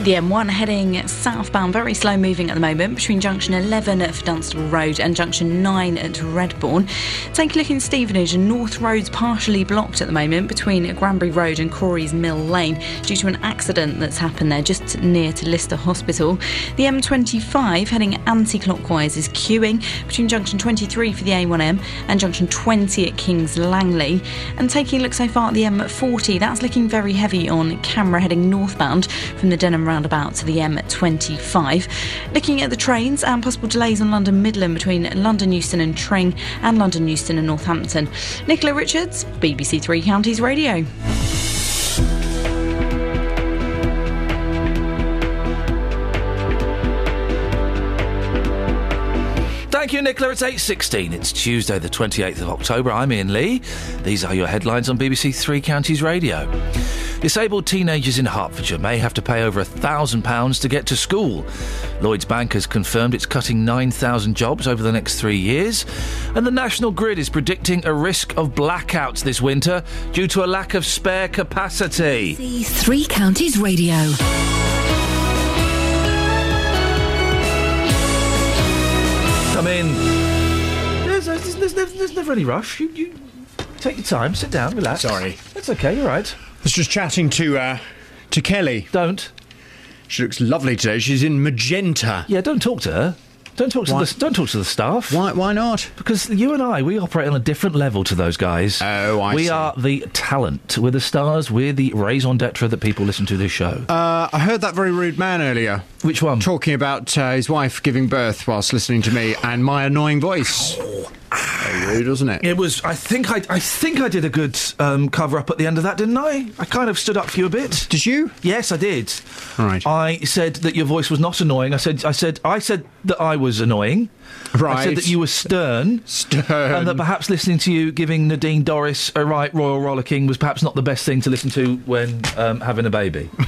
The M1 heading southbound, very slow moving at the moment between junction 11 at Dunstable Road and junction 9 at Redbourn. Take a look in Stevenage, and North Road's partially blocked at the moment between Granbury Road and Corey's Mill Lane due to an accident that's happened there just near to Lister Hospital. The M25 heading anti clockwise is queuing between junction 23 for the A1M and junction 20 at Kings Langley. And taking a look so far at the M40, that's looking very heavy on camera heading northbound from the Denham roundabout to the M25. Looking at the trains and possible delays on London Midland between London Euston and Tring and London Euston and Northampton. Nicola Richards, BBC Three Counties Radio. Thank you, Nicola. It's 8.16. It's Tuesday, the 28th of October. I'm Iain Lee. These are your headlines on BBC Three Counties Radio. Disabled teenagers in Hertfordshire may have to pay over £1,000 to get to school. Lloyds Bank has confirmed it's cutting 9,000 jobs over the next three years. And the National Grid is predicting a risk of blackouts this winter due to a lack of spare capacity. Three Counties Radio. I mean, there's, there's, there's, never, there's never any rush. You, you take your time, sit down, relax. Sorry. That's okay, you're right. I was just chatting to uh, to Kelly. Don't. She looks lovely today. She's in magenta. Yeah, don't talk to her. Don't talk to Why- the don't talk to the staff. Why? Why not? Because you and I, we operate on a different level to those guys. Oh, I see. we see. are the talent. We're the stars. We're the raison d'être that people listen to this show. Uh, I heard that very rude man earlier. Which one? Talking about uh, his wife giving birth whilst listening to me and my annoying voice. Rude, wasn't it? It was. I think I. I think I did a good um, cover up at the end of that, didn't I? I kind of stood up for you a bit. Did you? Yes, I did. All right. I said that your voice was not annoying. I said. I said. I said that I was annoying. I said that you were stern. Stern. And that perhaps listening to you giving Nadine Dorries a right royal rollicking was perhaps not the best thing to listen to when um, having a baby.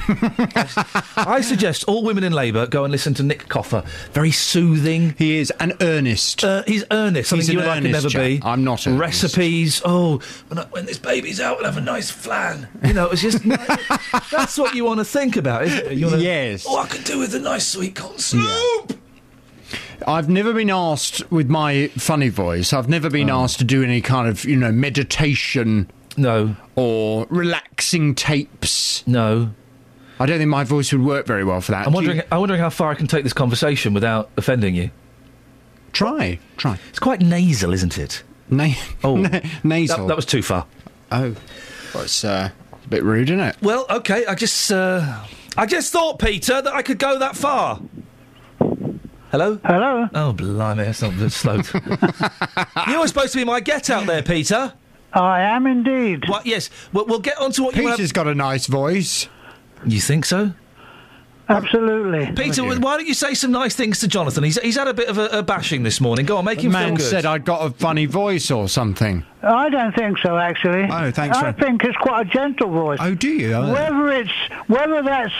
I suggest all women in labour go and listen to Nick Coffer. Very soothing. He is an earnest. Uh, he's earnest. Something He's you an and I could earnest never chap. be. I'm not earnest. Recipes. Oh, when, I, when this baby's out, we'll have a nice flan. You know, it's just that's what you want to think about, isn't it? You wanna, Yes. Oh, I could do with a nice sweet corn soup. I've never been asked with my funny voice. I've never been asked to do any kind of you know meditation. No. Or relaxing tapes. No. I don't think my voice would work very well for that. I'm Do you- wondering. I'm wondering how far I can take this conversation without offending you. Try, try. It's quite nasal, isn't it? Na- Oh, na- nasal. That, that was too far. Oh, well, it's uh, a bit rude, isn't it? Well, okay. I just, uh, I just thought, Peter, that I could go that far. Hello. Hello. Oh, blimey, that's not that's slow. you were supposed to be my get out there, Peter. I am indeed. What? Yes. Well, we'll get on to what you Peter's want. got a nice voice. You think so? Absolutely. Peter, why don't you say some nice things to Jonathan? He's, he's had a bit of a, a bashing this morning. Go on, make The him man feel good. said I'd got a funny voice or something. I don't think so, actually. Oh, thanks I for- think it's quite a gentle voice. Oh, do you? Oh. Whether it's whether that's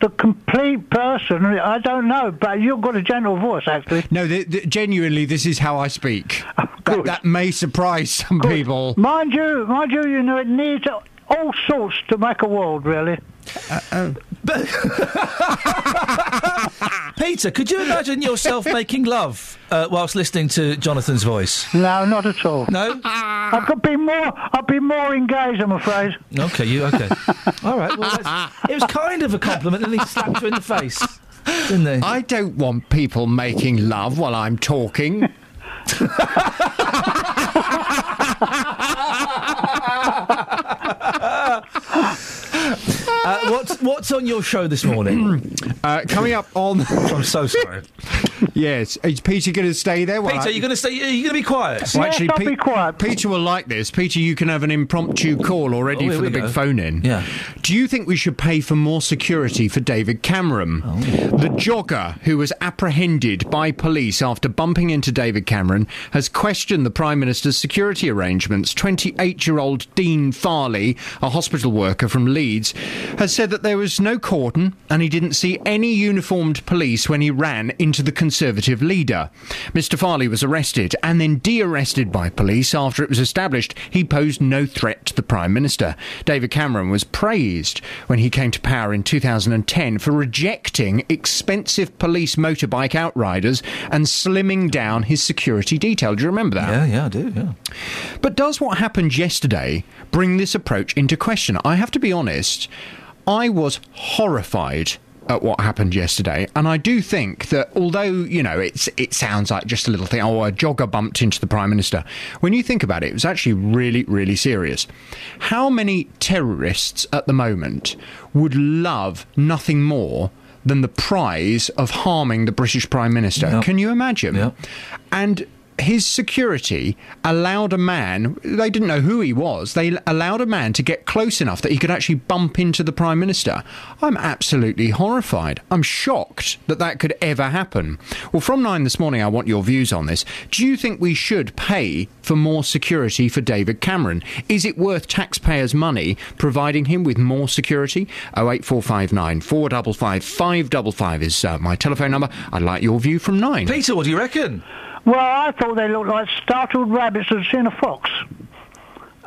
the complete person, I don't know. But you've got a gentle voice, actually. No, th- th- genuinely, this is how I speak. Oh, that, that may surprise some people. Mind you, mind you, you know it needs all sorts to make a world, really. Uh, uh, Peter, could you imagine yourself making love uh, whilst listening to Jonathan's voice? No, not at all. No. I could be more. I'd be more engaged. I'm afraid. Okay, you okay? All right. Well, that's, it was kind of a compliment, and he slapped you in the face, didn't he? I don't want people making love while I'm talking. What's what's on your show this morning? uh, coming up on. I'm so sorry. yes, is Peter going to stay there? while Peter, I- you're going to stay. Are You're going to be quiet. Well, actually, Pe- Peter will like this. Peter, you can have an impromptu call already Oh, for the we big go. phone in. Yeah. Do you think we should pay for more security for David Cameron? Oh. The jogger who was apprehended by police after bumping into David Cameron has questioned the Prime Minister's security arrangements. 28 year old Dean Farley, a hospital worker from Leeds, has said that there was no cordon and he didn't see any uniformed police when he ran into the Conservative leader. Mr. Farley was arrested and then de arrested by police after it was established he posed no threat to the Prime Minister. David Cameron was praised when he came to power in 2010 for rejecting expensive police motorbike outriders and slimming down his security detail. Do you remember that? Yeah, yeah, I do, yeah. But does what happened yesterday bring this approach into question? I have to be honest, I was horrified at what happened yesterday, and I do think that although you know it's it sounds like just a little thing, oh, a jogger bumped into the prime minister. When you think about it, it was actually really, really serious. How many terrorists at the moment would love nothing more than the prize of harming the British prime minister? Can you imagine? And his security allowed a man, they didn't know who he was, they allowed a man to get close enough that he could actually bump into the Prime Minister. I'm absolutely horrified. I'm shocked that that could ever happen. Well, from nine this morning, I want your views on this. Do you think we should pay for more security for David Cameron? Is it worth taxpayers' money providing him with more security? 08459 455 555 is uh, my telephone number. I'd like your view from nine. Peter, what do you reckon? Well, I thought they looked like startled rabbits that had seen a fox.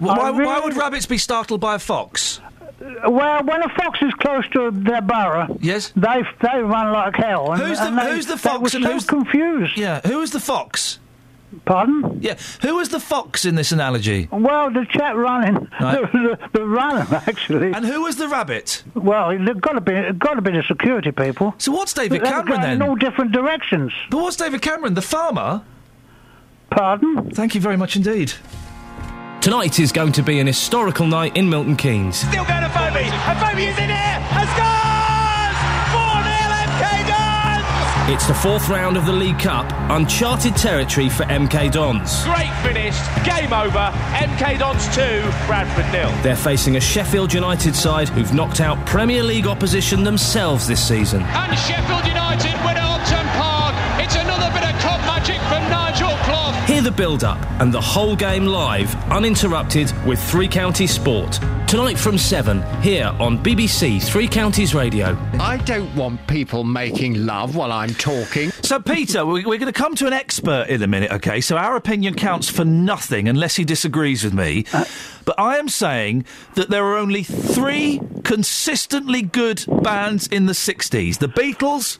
Well, why, I why would rabbits be startled by a fox? Uh, well, when a fox is close to their burrow, yes, they they run like hell. And, Who's the and they, Who's the they fox were and so who's confused? Yeah, who is the fox? Pardon? Yeah, who was the fox in this analogy? Well, the chap running, Right. the, the, the runner actually. And who was the rabbit? Well, there's got to be got to be the security people. So what's David They're Cameron then? In all different directions. But what's David Cameron, the farmer? Pardon? Thank you very much indeed. Tonight is going to be an historical night in Milton Keynes. Still going to Foamy, and Foamy is in here, and scores! It's the fourth round of the League Cup, uncharted territory for MK Dons. Great finish, game over, MK Dons 2, Bradford nil. They're facing a Sheffield United side who've knocked out Premier League opposition themselves this season. And Sheffield United win at Upton Park. It's another bit of Hear the build up and the whole game live, uninterrupted, with Three Counties Sport. Tonight from 7, here on BBC Three Counties Radio. I don't want people making love while I'm talking. So, Peter, we- we're going to come to an expert in a minute, okay? So, our opinion counts for nothing unless he disagrees with me. Uh, But I am saying that there are only three consistently good bands in the 60s the Beatles,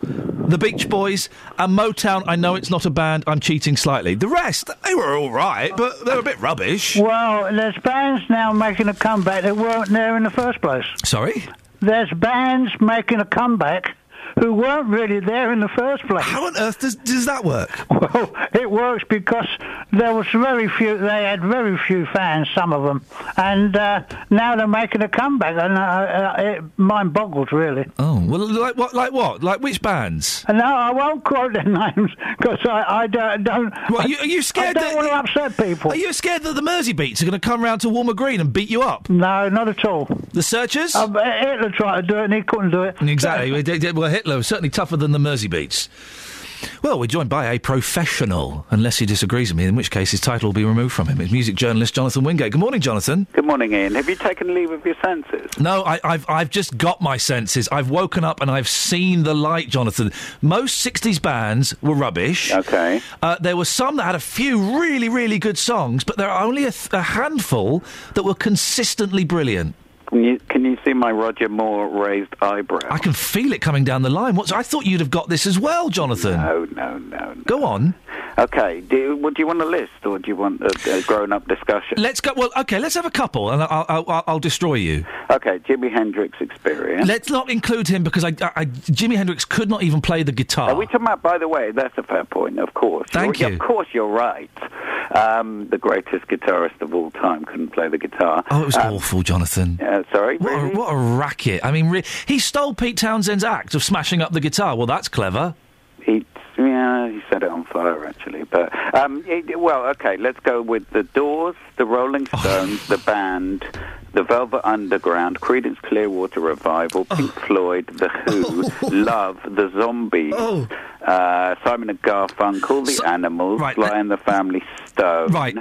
the Beach Boys, and Motown. I know it's not a band, I'm cheating slightly. The rest, they were all right, but they were a bit rubbish. Well, there's bands now making a comeback that weren't there in the first place. Sorry? There's bands making a comeback who weren't really there in the first place. How on earth does, does that work? Well, it works because there was very few. They had very few fans, some of them, and uh, now they're making a comeback, and uh, uh, it mind boggles really. Oh, well, like what? Like what? Like which bands? And now I won't quote their names because I, I don't. don't What, are you, are you scared I don't that, want to upset people. Are you scared that the Merseybeats are going to come round to Woolmer Green and beat you up? No, not at all. The Searchers? Uh, Hitler tried to do it and he couldn't do it. Exactly. Well, they- they- well, Hitler was certainly tougher than the Merseybeats. Well, we're joined by a professional, unless he disagrees with me, in which case his title will be removed from him. It's music journalist Jonathan Wingate. Good morning, Jonathan. Good morning, Iain. Have you taken leave of your senses? No, I, I've I've just got my senses. I've woken up and I've seen the light, Jonathan. Most '60s bands were rubbish. Okay. Uh, there were some that had a few really, really good songs, but there are only a, th- a handful that were consistently brilliant. Can you, can you see my Roger Moore raised eyebrow? I can feel it coming down the line. What's, I thought you'd have got this as well, Jonathan. No, no, no. no. Go on. Okay. Do you, well, do you want a list or do you want a, a grown-up discussion? Let's go. Well, okay. Let's have a couple, and I'll, I'll, I'll, I'll destroy you. Okay, Jimi Hendrix Experience. Let's not include him because I, I, I, Jimi Hendrix could not even play the guitar. Are we talking about, by the way, that's a fair point, of course. Thank You're- you. Of course, you're right. Um, the greatest guitarist of all time couldn't play the guitar. Oh, it was Um, awful, Jonathan. uh, sorry? What a, what a racket! I mean, re- he stole Pete Townshend's act of smashing up the guitar. Well, that's clever. He, yeah, he set it on fire actually. But um, it- well, okay, let's go with the Doors, the Rolling Oh. Stones, the band, the Velvet Underground, Creedence Clearwater Revival, Oh. Pink Floyd, the Who, Love, the Zombies, Oh. uh, Simon and Garfunkel, the Animals, Sly and the Family Stone, Right.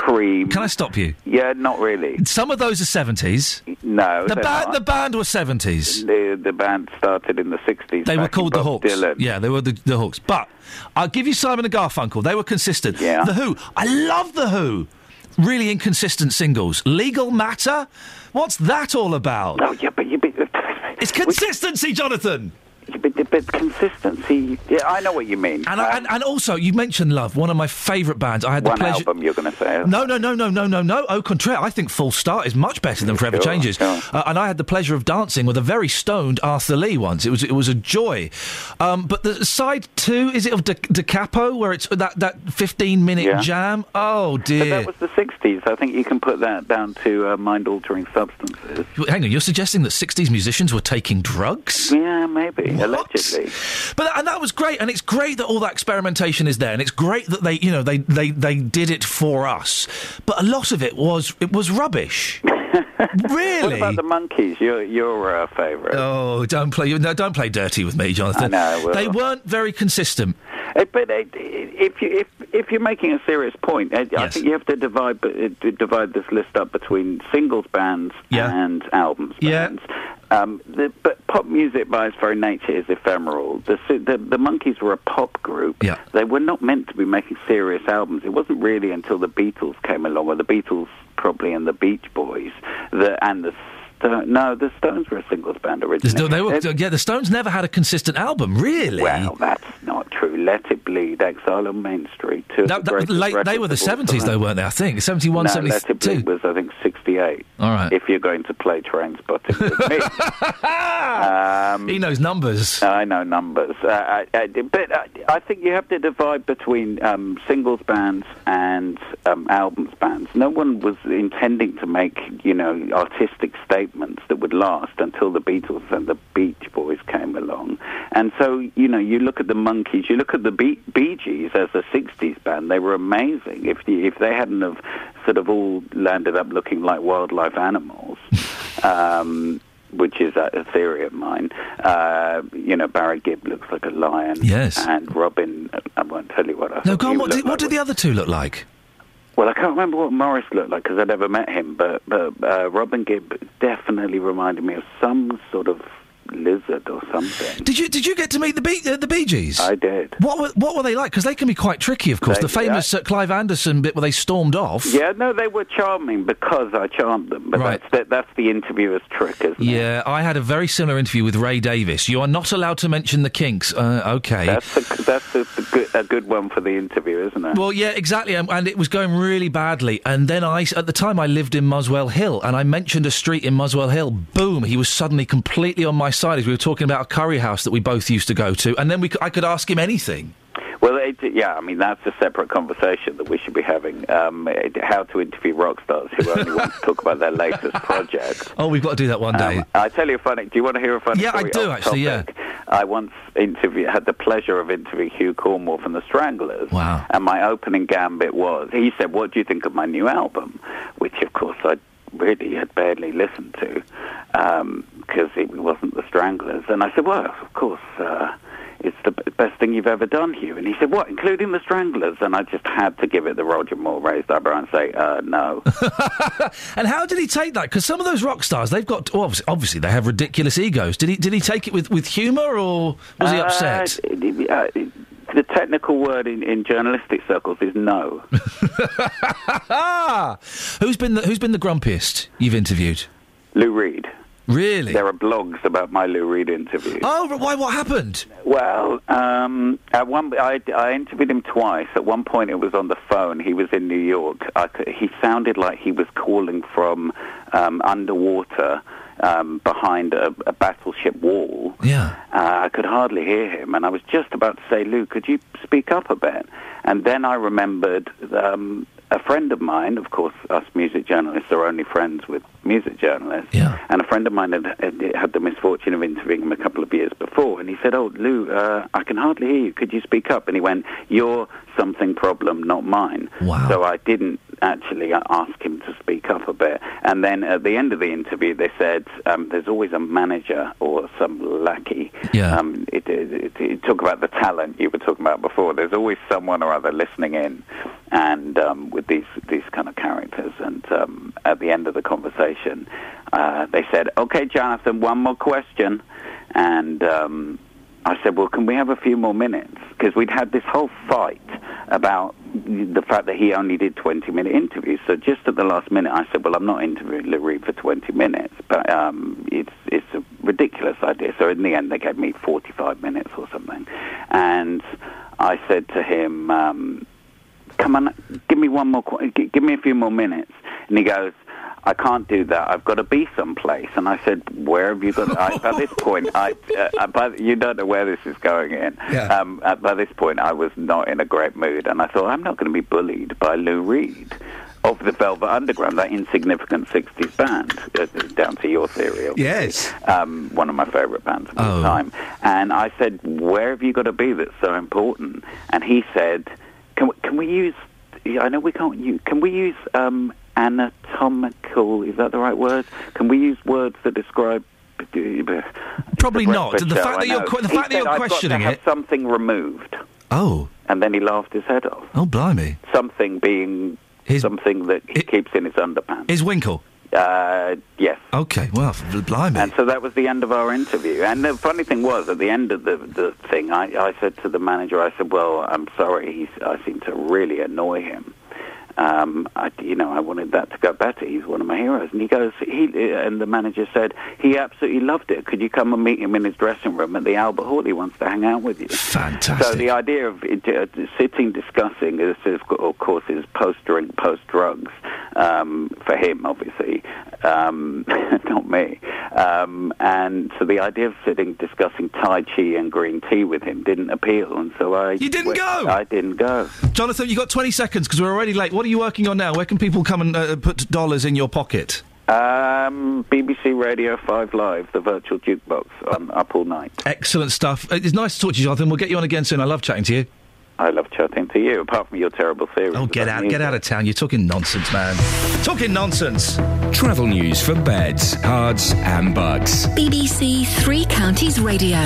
Cream. Can I stop you? Yeah, not really. Some of those are seventies. No, The band, not. the band were seventies. The, the band started in the 60s. They were called the Hawks. Dylan. Yeah, they were the, the Hawks. But I'll give you Simon and Garfunkel. They were consistent. Yeah. The Who. I love The Who. Really inconsistent singles. Legal Matter? What's that all about? Oh, yeah, but you. It's consistency, Jonathan. But, but consistency. Yeah, I know what you mean. And, I, and, and also, you mentioned Love, one of my favourite bands. I had the One pleasure. album, you're going to say. No, no, no, no, no, no, no. Au contraire. I think False Start is much better than Forever Sure, Changes. sure. Uh, and I had the pleasure of dancing with a very stoned Arthur Lee once. It was it was a joy. Um, but the side two is it of Da, da Capo where it's that that fifteen minute Yeah. jam. Oh But dear. that was the 60s. I think you can put that down to uh, mind altering substances. Hang on, you're suggesting that '60s musicians were taking drugs? Yeah, maybe. What? Allegedly. But and that was great, and it's great that all that experimentation is there, and it's great that they, you know, they they they did it for us. But a lot of it was it was rubbish. Really? What about the Monkees? Your your uh, favourite? Oh, don't play no, don't play dirty with me, Jonathan. I know, they weren't very consistent. Uh, But uh, if you if if you're making a serious point, uh, I Yes. think you have to divide divide this list up between singles bands Yeah. and albums Yeah. bands. Um, the, but pop music, by its very nature, is ephemeral. The, the the Monkees were a pop group. Yeah. They were not meant to be making serious albums. It wasn't really until the Beatles came along, or the Beatles probably and the Beach Boys, the, and the No, the Stones were a singles band originally. They were, Uh, yeah, the Stones never had a consistent album, really. well, that's not true. Let It Bleed, Exile on Main Street. Two No, the that- late, they were the seventies, time. though, weren't they? I think seventy-one, no, Let It. Bleed was, I think, 68. All right. If you're going to play Train Spotting with me. um, he knows numbers. I know numbers. Uh, I, I, but I, I think you have to divide between um, singles bands and um, albums bands. No one was intending to make, you know, artistic statements that would last until the Beatles and the Beach Boys came along. And so, you know, you look at the Monkees, you look at the Bee, Bee Gees as a 60s band, they were amazing. If, you, if they hadn't have sort of all landed up looking like wildlife animals, um, which is a, a theory of mine. Uh, you know, Barry Gibb looks like a lion. Yes. And Robin, I won't tell you what I No, go on. What did, what like. did the other two look like? Well, I can't remember what Maurice looked like because I never met him, but, but uh, Robin Gibb definitely reminded me of some sort of lizard or something. Did you did you get to meet the Bee, uh, the Bee Gees? I did. What were what were they like? Because they can be quite tricky, of course. They- the famous uh, Clive Anderson bit where they stormed off. Yeah, no, they were charming because I charmed them, but Right. that's, that, that's the interviewer's trick, isn't it? Yeah, I had a very similar interview with Ray Davies. You are not allowed to mention the Kinks. Uh, okay. That's, a, that's a, a good, a good one for the interview, isn't it? Well, yeah, exactly, and, and it was going really badly. And then I, at the time, I lived in Muswell Hill, and I mentioned a street in Muswell Hill. Boom! He was suddenly completely on my side is we were talking about a curry house that we both used to go to, and then we, I could ask him anything. Well, it, yeah, I mean that's a separate conversation that we should be having. Um, how to interview rock stars who only want to talk about their latest project. Oh, we've got to do that one day. Um, I tell you a funny. Do you want to hear a funny Yeah, I do, actually, yeah. I once interview, had the pleasure of interviewing Hugh Cornwell from the Stranglers. Wow. And my opening gambit was he said, "What do you think of my new album?" Which, of course, I really had barely listened to because it wasn't the Stranglers. And I said, "Well, of course." Uh, it's the best thing you've ever done, Hugh. And he said, what, including the Stranglers? And I just had to give it the Roger Moore raised eyebrow and say, uh, no. And how did he take that? Because some of those rock stars, they've got well, obviously, obviously they have ridiculous egos. Did he did he take it with, with humour or was he Uh, upset? uh, the technical word in, in journalistic circles is no. who's been the, who's been the grumpiest you've interviewed? Lou Reed. Really? There are blogs about my Lou Reed interview. Oh, why? What happened? Well, um, at one, I, I interviewed him twice. At one point, it was on the phone. He was in New York. Could, he sounded like he was calling from um, underwater um, behind a, a battleship wall. Yeah. Uh, I could hardly hear him, and I was just about to say, "Lou, could you speak up a bit?" And then I remembered um, a friend of mine. Of course, us music journalists are only friends with music journalists. Yeah. And a friend of mine had, had, the misfortune of interviewing him a couple of years before, and he said, "Oh, Lou, uh, I can hardly hear you. Could you speak up?" And he went, "You're something problem, not mine." Wow. So I didn't actually ask him to speak up a bit. And then at the end of the interview, they said, um, "There's always a manager or some lackey." Yeah. Um, it, it, it, talk about the talent you were talking about before. There's always someone or other listening in, and um, with these these kind of characters. And um, at the end of the conversation, uh, they said, "Okay, Jonathan, one more question," and. I said, "Well, can we have a few more minutes?" because we'd had this whole fight about the fact that he only did 20 minute interviews. So just at the last minute, I said, "Well, I'm not interviewing Reed for 20 minutes, but um, it's it's a ridiculous idea." So in the end, they gave me 45 minutes or something, and I said to him. Um, Come on, give me one more. qu- Give me a few more minutes. And he goes, I can't do that. I've got to be someplace. And I said, Where have you got? I, by this point, I, uh, by, you don't know where this is going in. Yeah. Um, uh, by this point, I was not in a great mood, and I thought, I'm not going to be bullied by Lou Reed of the Velvet Underground, that insignificant '60s band. uh, Down to your theory, obviously. Yes. um, one of my favourite bands of all Oh. time. And I said, "Where have you got to be that's so important?" And he said, "Can we, can we use? I know we can't use. Can we use um, anatomical? Is that the right word? Can we use words that describe?" Probably not. The fact that you're the He fact that said, you're "I've got to questioning it- something removed. Oh. And then he laughed his head off. Oh, blimey. Something being something that he keeps in his underpants. Is Winkle? Uh, yes. Okay, well, blimey. And so that was the end of our interview. And the funny thing was, at the end of the, the thing, I, I said to the manager, I said, well, I'm sorry, he's, I seem to really annoy him. Um, I, you know, I wanted that to go better. He's one of my heroes. And he goes, he, and the manager said, he absolutely loved it. Could you come and meet him in his dressing room at the Albert Hall? He wants to hang out with you. Fantastic. So the idea of uh, sitting discussing, is, is, of course, is post-drink, post-drugs, um, for him, obviously, um, not me. Um, and so the idea of sitting discussing Tai Chi and green tea with him didn't appeal, and so I... You didn't went- go? I didn't go. Jonathan, you've got 20 seconds because we're already late. What are you working on now? Where can people come and uh, put dollars in your pocket? Um, BBC Radio 5 Live, the virtual jukebox, on up all night. Excellent stuff. Uh, It's nice to talk to you, Jonathan. We'll get you on again soon. I love chatting to you. I love chatting to you, apart from your terrible theories. Oh, get out, music. get out of town. You're talking nonsense, man. Talking nonsense. Travel news for Beds, cards, and Bucks. BBC Three Counties Radio.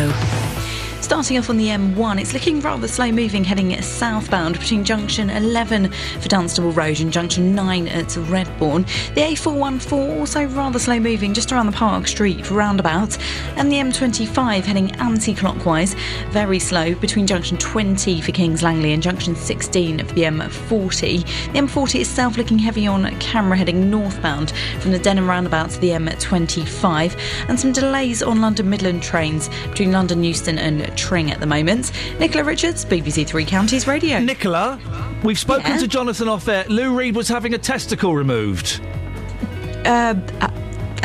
Starting off on the M1, it's looking rather slow moving heading southbound between junction 11 for Dunstable Road and junction 9 at Redbourn. The A414 also rather slow moving just around the Park Street roundabout. And the M25 heading anti clockwise, very slow between junction 20 for Kings Langley and junction 16 for the M40. The M40 itself looking heavy on camera heading northbound from the Denham roundabout to the M25. And some delays on London Midland trains between London Euston and Tring at the moment. Nicola Richards, BBC Three Counties Radio. Nicola, we've spoken Yeah. to Jonathan off air. Lou Reed was having a testicle removed. Uh, uh,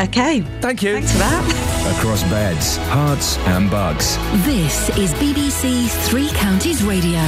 okay. Thank you. Thanks for that. Across Beds, Herts, and Bucks. This is BBC Three Counties Radio.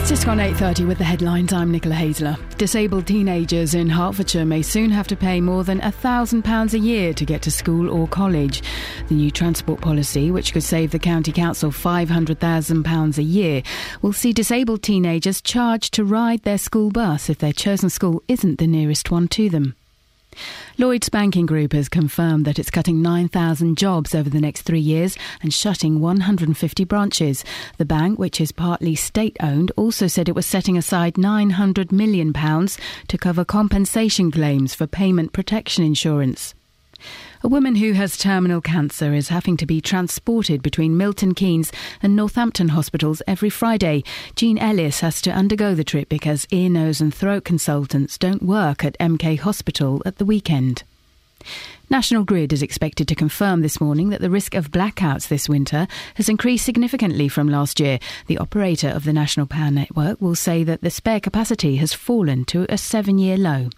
It's just gone 8.30 with the headlines. I'm Nicola Hazler. Disabled teenagers in Hertfordshire may soon have to pay more than £1,000 a year to get to school or college. The new transport policy, which could save the County Council £500,000 a year, will see disabled teenagers charged to ride their school bus if their chosen school isn't the nearest one to them. Lloyds Banking Group has confirmed that it's cutting 9,000 jobs over the next three years and shutting 150 branches. The bank, which is partly state owned, also said it was setting aside £900 million to cover compensation claims for payment protection insurance. A woman who has terminal cancer is having to be transported between Milton Keynes and Northampton hospitals every Friday. Jean Ellis has to undergo the trip because ear, nose, and throat consultants don't work at MK Hospital at the weekend. National Grid is expected to confirm this morning that the risk of blackouts this winter has increased significantly from last year. The operator of the National Power Network will say that the spare capacity has fallen to a seven year low. And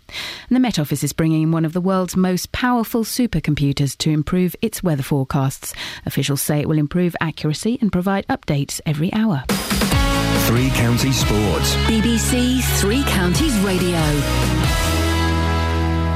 the Met Office is bringing in one of the world's most powerful supercomputers to improve its weather forecasts. Officials say it will improve accuracy and provide updates every hour. Three Counties Sports. BBC Three Counties Radio.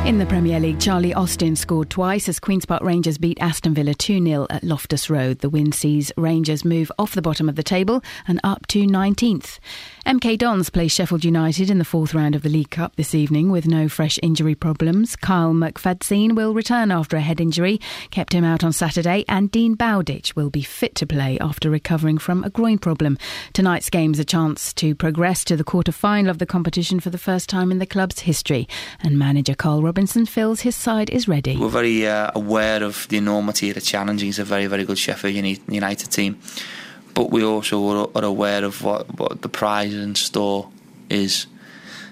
In the Premier League, Charlie Austin scored twice as Queen's Park Rangers beat Aston Villa 2 0 at Loftus Road. The win sees Rangers move off the bottom of the table and up to 19th. MK Dons play Sheffield United in the fourth round of the League Cup this evening with no fresh injury problems. Kyle McFadzean will return after a head injury, kept him out on Saturday, and Dean Bowditch will be fit to play after recovering from a groin problem. Tonight's game's a chance to progress to the quarter final of the competition for the first time in the club's history, and manager Karl Robinson feels his side is ready. We're very uh, aware of the enormity of the challenge. He's a very, very good Sheffield United team. But we also are, are aware of what, what the prize in store is.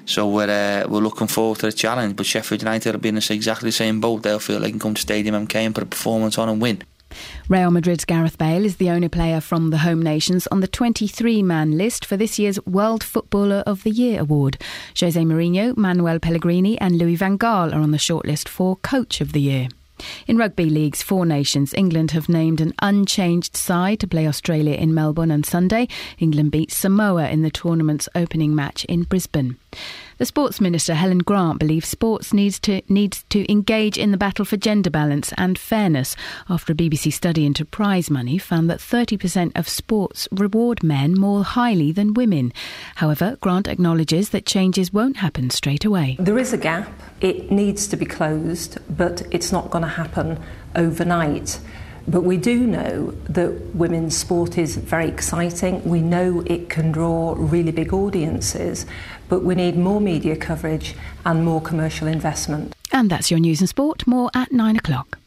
So we're uh, we're looking forward to the challenge. But Sheffield United will be in exactly the same boat. They'll feel they can come to Stadium MK and put a performance on and win. Real Madrid's Gareth Bale is the only player from the home nations on the 23 man list for this year's World Footballer of the Year award. Jose Mourinho, Manuel Pellegrini, and Louis van Gaal are on the shortlist for Coach of the Year. In Rugby League's Four Nations, England have named an unchanged side to play Australia in Melbourne on Sunday. England beat Samoa in the tournament's opening match in Brisbane. The Sports Minister Helen Grant believes sports needs to needs to engage in the battle for gender balance and fairness after a BBC study into prize money found that 30% of sports reward men more highly than women. However, Grant acknowledges that changes won't happen straight away. There is a gap. It needs to be closed, but it's not going to happen overnight. But we do know that women's sport is very exciting. We know it can draw really big audiences, but we need more media coverage and more commercial investment. And that's your news and sport. More at nine o'clock.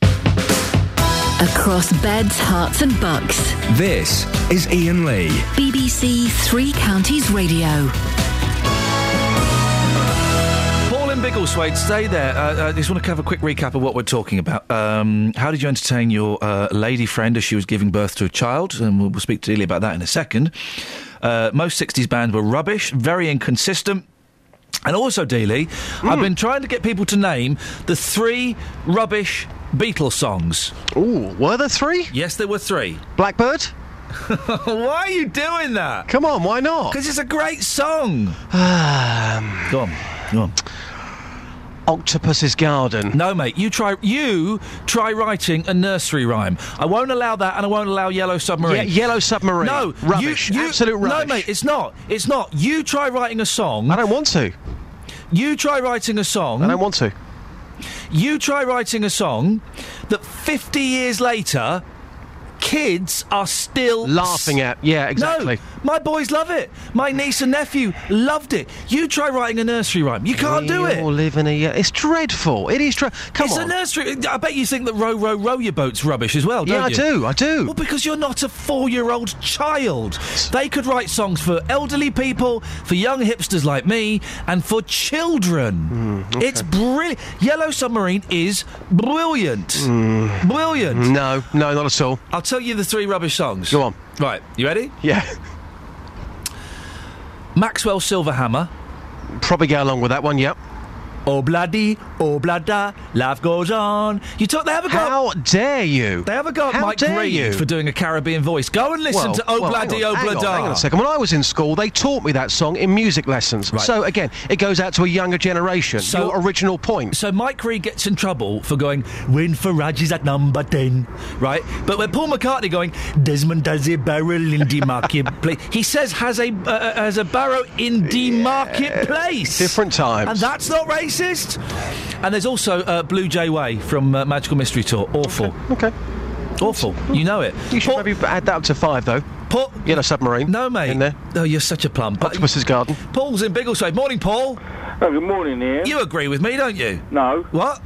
Across Beds, Herts, and Bucks. This is Iain Lee. BBC Three Counties Radio. In Biggleswade, stay there. Uh, I just want to have a quick recap of what we're talking about. Um, how did you entertain your uh, lady friend as she was giving birth to a child? And we'll, we'll speak to Dealey about that in a second. Uh, most 60s bands were rubbish, very inconsistent. And also, Dealey, I've been trying to get people to name the three rubbish Beatles songs. Ooh, were there three? Yes, there were three. Blackbird? why are you doing that? Come on, why not? Because it's a great song. Um, Go on, go on. Octopus's Garden. No, mate. You try. You try writing a nursery rhyme. I won't allow that, and I won't allow Yellow Submarine. Yeah, Yellow Submarine. No, Rubbish. You, you, Absolute rubbish. No, mate. It's not. It's not. You try writing a song. I don't want to. You try writing a song. I don't want to. You try writing a song that 50 years later, kids are still Laughing at. Yeah, exactly. No, my boys love it. My niece and nephew loved it. You try writing a nursery rhyme. You can't do it. We live in a. It's dreadful. It is. Dre- Come it's on. a nursery. I bet you think that row, row, row your boat's rubbish as well, don't Yeah, I you? do, I do. Well, because you're not a four-year-old child. They could write songs for elderly people, for young hipsters like me, and for children. Hmm, It's brilliant. Yellow Submarine is brilliant. Brilliant. Hmm. No, no, not at all. I'll tell you the three rubbish songs. Go on. Right, you ready? Yeah. Maxwell Silverhammer. Probably go along with that one. Yep. Oh bloody, oh blada, life goes on. You took. They haven't got. How dare you? They haven't got How Mike dare Reid you? for doing a Caribbean voice. Go and listen Well, to Oh well, hang oh on, hang on, blada. Hang on a second. When I was in school, they taught me that song in music lessons. Right. So again, it goes out to a younger generation. So- Your original point. So Mike Read gets in trouble for going, Win Farage is at number 10, right? But when Paul McCartney going, Desmond does a barrel in the marketplace, he says has a uh, has a barrow in the marketplace. Different times. And that's not racist. And there's also uh, Blue Jay Way from uh, Magical Mystery Tour. Awful. Okay. Awful. You know it. You should maybe add that up to five, though. Paul, Yellow Submarine. No, mate. In there. Oh, you're such a plum. But Octopus's Garden. Paul's in Biggleswade. Morning, Paul. Oh, good morning, Iain. You agree with me, don't you? No. What?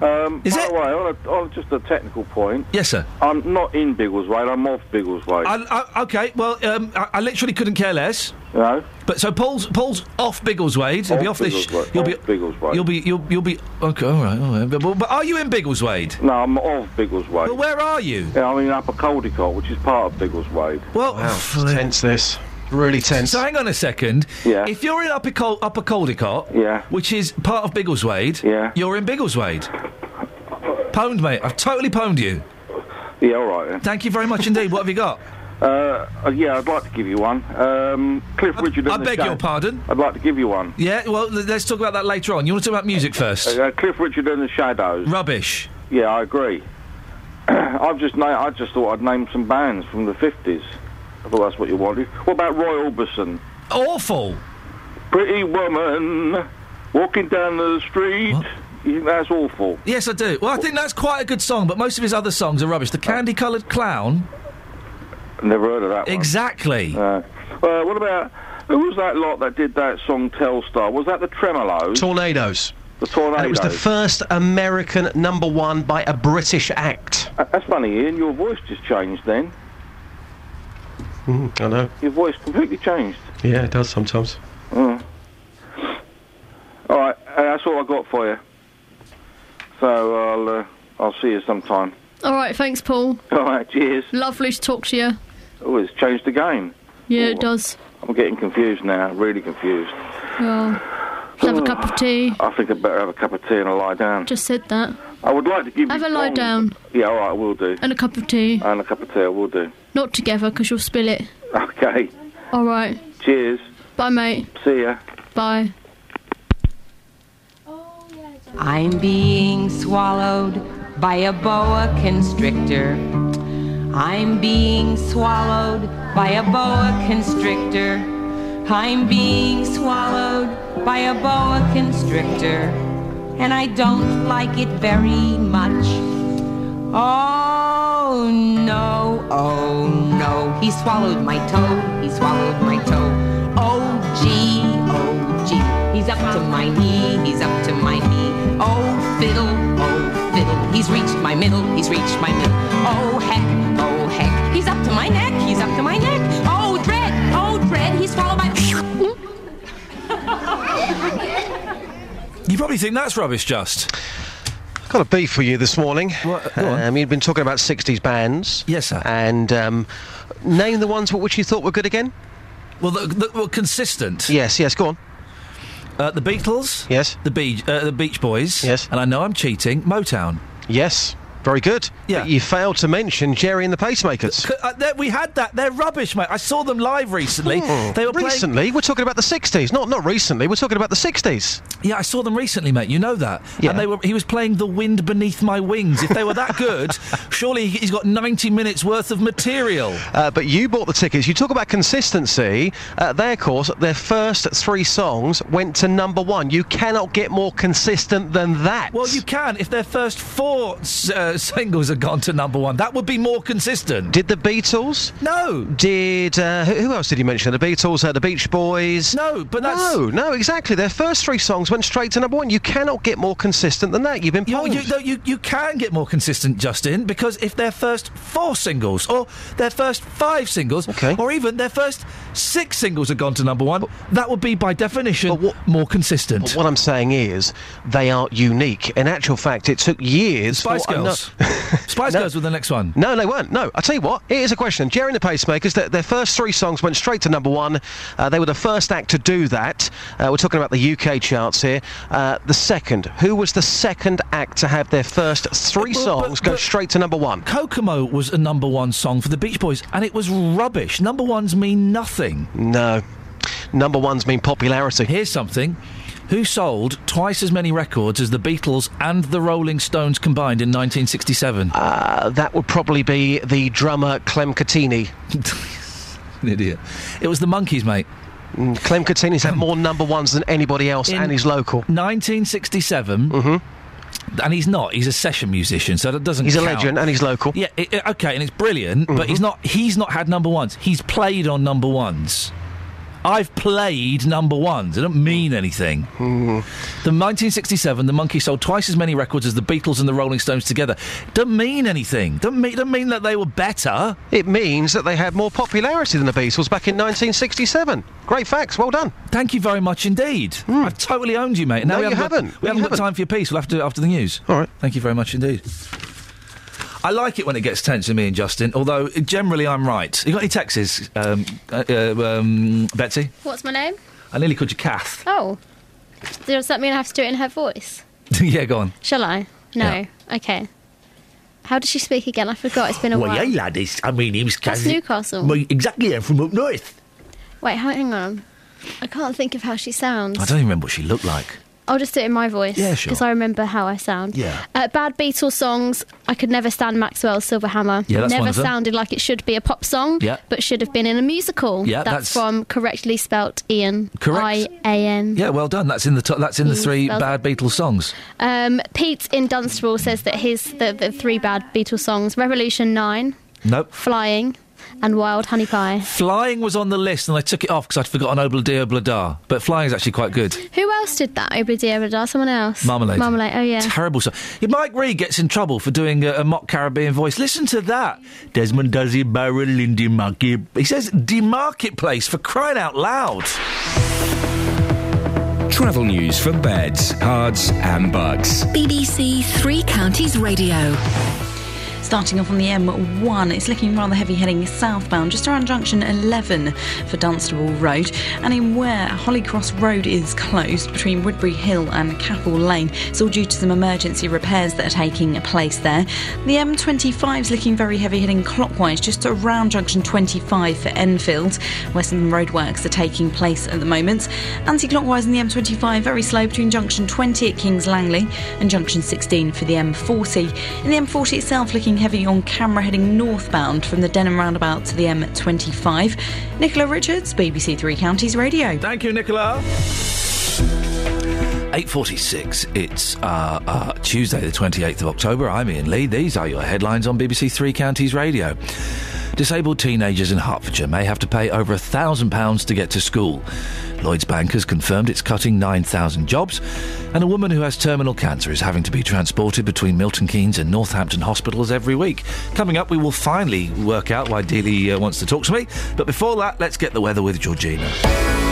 Um, Is by it? the way, on, a, on just a technical point, Yes, sir. I'm not in Biggles Biggleswade. I'm off Biggleswade. I, I, okay, well, um, I, I literally couldn't care less. No. But so Paul's Paul's off Biggleswade. He'll be Off off this. Biggleswade, You'll be off Biggleswade. You'll be you'll you'll be okay. All right, all right. But, but, but are you in Biggles Biggleswade? No, I'm off Biggleswade. But where are you? Yeah, I'm in Upper Caldecote, which is part of Biggles Biggleswade. Well, Wow, it's tense this. Really tense. So hang on a second. Yeah. If you're in Upper Col- Upper Caldecote, Yeah. which is part of Biggleswade, Yeah. you're in Biggleswade. Pwned, mate. I've totally pwned you. Yeah, all right then. Thank you very much indeed. What have you got? Uh, uh, yeah, I'd like to give you one. Um, Cliff Richard. I and the beg your pardon. I'd like to give you one. Yeah. Well, l- let's talk about that later on. You want to talk about music first? Uh, Cliff Richard and the Shadows. Rubbish. Yeah, I agree. I've just na- I just thought I'd name some bands from the fifties. I thought that's what you wanted. What about Roy Orbison? Awful. Pretty woman walking down the street. You think that's awful? Yes, I do. Well, I think that's quite a good song, but most of his other songs are rubbish. The Candy Coloured Clown. Never heard of that one. Exactly. Uh, uh, what about who was that lot that did that song Telstar? Was that the Tremeloes? Tornadoes. The tornado. And it was the first American number one by a British act. Uh, That's funny, Iain. Your voice just changed then. Mm, I know. Your voice completely changed. Yeah, it does sometimes. Oh. All right, uh, that's all I got for you. So I'll uh, I'll see you sometime. All right, thanks, Paul. All right, cheers. Lovely to talk to you. Oh, it's changed the game. Yeah, it does. I'm getting confused now, really confused. Well, have a cup of tea. I think I'd better have a cup of tea and a lie down. Just said that. I would like to give Have you a lie down Yeah, all right, I will do. and a cup of tea. And a cup of tea, I will do. Not together, because you'll spill it. Okay. All right. Cheers. Bye, mate. See ya. Bye. I'm being swallowed by a boa constrictor. I'm being swallowed by a boa constrictor. I'm being swallowed by a boa constrictor. And I don't like it very much. Oh no, oh no. He swallowed my toe, he swallowed my toe. Oh gee, oh gee. He's up to my knee, he's up to my knee. Oh fiddle, oh fiddle. He's reached my middle, he's reached my middle. Oh heck, oh heck. He's up to my neck, he's up to my neck. Oh dread, oh dread. He's swallowed my. You probably think that's rubbish, just. Got a beef for you this morning. What? Um, you've been talking about 60s bands. Yes, sir. And um, name the ones which you thought were good again. Well, the, the, well consistent. Yes, yes, go on. Uh, the Beatles. Yes. The Beach, uh, the Beach Boys. Yes. And I know I'm cheating. Motown. Yes, very good. Yeah. But you failed to mention Gerry and the Pacemakers. C- uh, we had that. They're rubbish, mate. I saw them live recently. Hmm. They were playing. recently, we're talking about the 60s. Not not recently, we're talking about the 60s. Yeah, I saw them recently, mate. You know that. Yeah. And they were. He was playing "The Wind Beneath My Wings." If they were that good, surely he's got 90 minutes worth of material. Uh, but you bought the tickets. You talk about consistency. Uh, they, of course, their first three songs went to number one. You cannot get more consistent than that. Well, you can if their first four s- uh, singles had gone to number one. That would be more consistent. Did the Beatles? No. Did uh, who, who else did you mention? The Beatles, uh, the Beach Boys. No, but that's no, no, exactly. Their first three songs went straight to number one. You cannot get more consistent than that. You've been You, you, no, you, you can get more consistent, Justin, because if their first four singles, or their first five singles, okay. or even their first six singles had gone to number one, that would be by definition more consistent. But what I'm saying is, they are unique. In actual fact, it took years. Spice for, Girls. Spice No. Girls were the next one. No, they weren't. No, I tell you what. Here's a question. Gerry and the Pacemakers. Their, their first three songs went straight to number one. Uh, they were the first act to do that. Uh, we're talking about the UK charts here. Uh, the second. Who was the second act to have their first three but- songs go but- straight to number one? Kokomo was a number one song for the Beach Boys, and it was rubbish. Number ones mean nothing. No. Number ones mean popularity. Here's something. Who sold twice as many records as the Beatles and the Rolling Stones combined in 1967? Uh, that would probably be the drummer Clem Cattini. An idiot. It was the Monkees, mate. Mm, Clem Cattini's had more number ones than anybody else, In and he's local. 1967. Mm-hmm. And he's not. He's a session musician, so that doesn't. He's a legend, and he's local. Yeah, it, okay, and it's brilliant, but he's not. He's not had number ones. He's played on number ones. I've played number ones. They don't mean anything. The 1967, the Monkey sold twice as many records as the Beatles and the Rolling Stones together. Don't mean anything. Don't mean. Don't mean that they were better. It means that they had more popularity than the Beatles back in 1967. Great facts. Well done. Thank you very much indeed. Hmm. I've totally owned you, mate. And now No, we you haven't. got- haven't. we You haven't got haven't. time for your piece. We'll have to do it after the news. All right. Thank you very much indeed. I like it when it gets tense with me and Justin, although generally I'm right. You got any texts, um, uh, uh, um, Betsy? What's my name? I nearly called you Kath. Oh. Does that mean I have to do it in her voice? yeah, go on. Shall I? No. Yeah. Okay. How does she speak again? I forgot. It's been a while. Well, while. yeah, lad, it's, I mean, he was That's cousin- Newcastle. Well, exactly, I'm from up north. Wait, hang hang on. I can't think of how she sounds. I don't even remember what she looked like. I'll just do it in my voice. Yeah, sure. Because I remember how I sound. Yeah. Uh, bad Beatles songs. I could never stand Maxwell's Silver Hammer. Yeah, that's Never one of them. sounded like it should be a pop song. Yeah. But should have been in a musical. Yeah, that's, that's- from correctly spelt Ian. Correct. I A N. Yeah, well done. That's in the to- that's in the three spells bad Beatles songs. Um, Pete in Dunstable says that his the, the three bad Beatles songs: Revolution Nine, Nope. Flying, and wild honey pie. Flying was on the list, and I took it off because I'd forgotten Obla Obla But flying is actually quite good. Who else did that? Obadiah Obadiah? Someone else? Marmalade. Marmalade. Oh yeah. Terrible song. Yeah, Mike Read gets in trouble for doing a, a mock Caribbean voice. Listen to that. Desmond does it barrel in the market. He says the marketplace for crying out loud. Travel news for Beds, cards, and Bucks. BBC Three Counties Radio. Starting off on the M1, it's looking rather heavy heading southbound, just around junction 11 for Dunstable Road. And in Ware, Hollycross Road is closed between Woodbury Hill and Capel Lane. It's all due to some emergency repairs that are taking place there. The M25 is looking very heavy heading clockwise, just around junction 25 for Enfield, where some roadworks are taking place at the moment. Anti clockwise in the M25, very slow between junction 20 at Kings Langley and junction 16 for the M40. In the M40 itself, looking heavy on camera heading northbound from the Denham roundabout to the M25. Nicola Richards, BBC Three Counties Radio. Thank you, Nicola. 8.46, it's uh, uh, Tuesday the 28th of October. I'm Iain Lee. These are your headlines on BBC Three Counties Radio. Disabled teenagers in Hertfordshire may have to pay over £1,000 to get to school. Lloyds Bank has confirmed it's cutting 9,000 jobs, and a woman who has terminal cancer is having to be transported between Milton Keynes and Northampton hospitals every week. Coming up, we will finally work out why Dealey uh, wants to talk to me, but before that, let's get the weather with Georgina.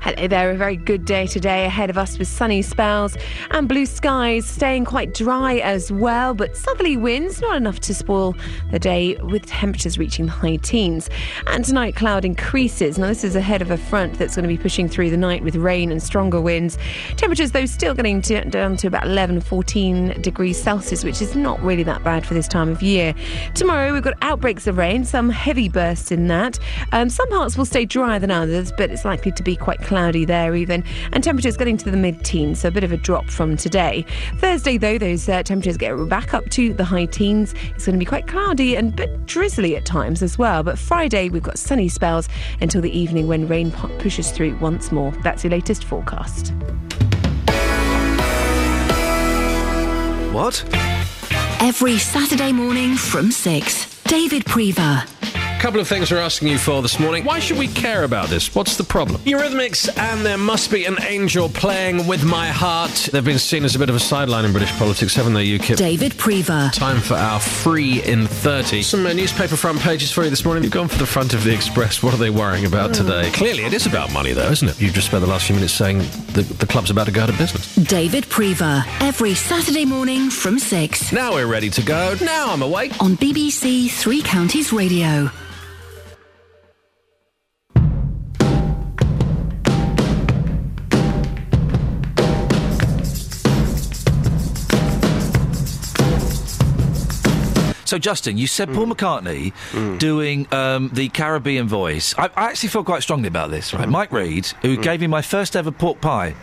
Hello there, a very good day today ahead of us with sunny spells and blue skies, staying quite dry as well, but southerly winds, not enough to spoil the day with temperatures reaching the high teens. And tonight, cloud increases. Now, this is ahead of a front that's going to be pushing through the night with rain and stronger winds. Temperatures, though, still getting to, down to about 11, 14 degrees Celsius, which is not really that bad for this time of year. Tomorrow, we've got outbreaks of rain, some heavy bursts in that. Um, some parts will stay drier than others, but it's likely to be quite cloudy there even, and temperatures getting to the mid-teens, so a bit of a drop from today. Thursday, though, those uh, temperatures get back up to the high teens. It's going to be quite cloudy and a bit drizzly at times as well. But Friday, we've got sunny spells until the evening when rain pushes through once more. That's your latest forecast. What? Every Saturday morning from 6. David Prever. Couple of things we're asking you for this morning. Why should we care about this? What's the problem? Eurythmics and There Must Be an Angel playing with my heart. They've been seen as a bit of a sideline in British politics, haven't they, UKIP? David Prever. Time for our free in 30. Some uh, newspaper front pages for you this morning. You've gone for the front of the Express. What are they worrying about today? Clearly, it is about money, though, isn't it? You've just spent the last few minutes saying the, the club's about to go out of business. David Prever. Every Saturday morning from 6. Now we're ready to go. Now I'm awake. On BBC Three Counties Radio. So, Justin, you said Paul hmm. McCartney hmm. doing um, the Caribbean voice. I, I actually feel quite strongly about this, right? Mike Read, who hmm. gave me my first ever pork pie.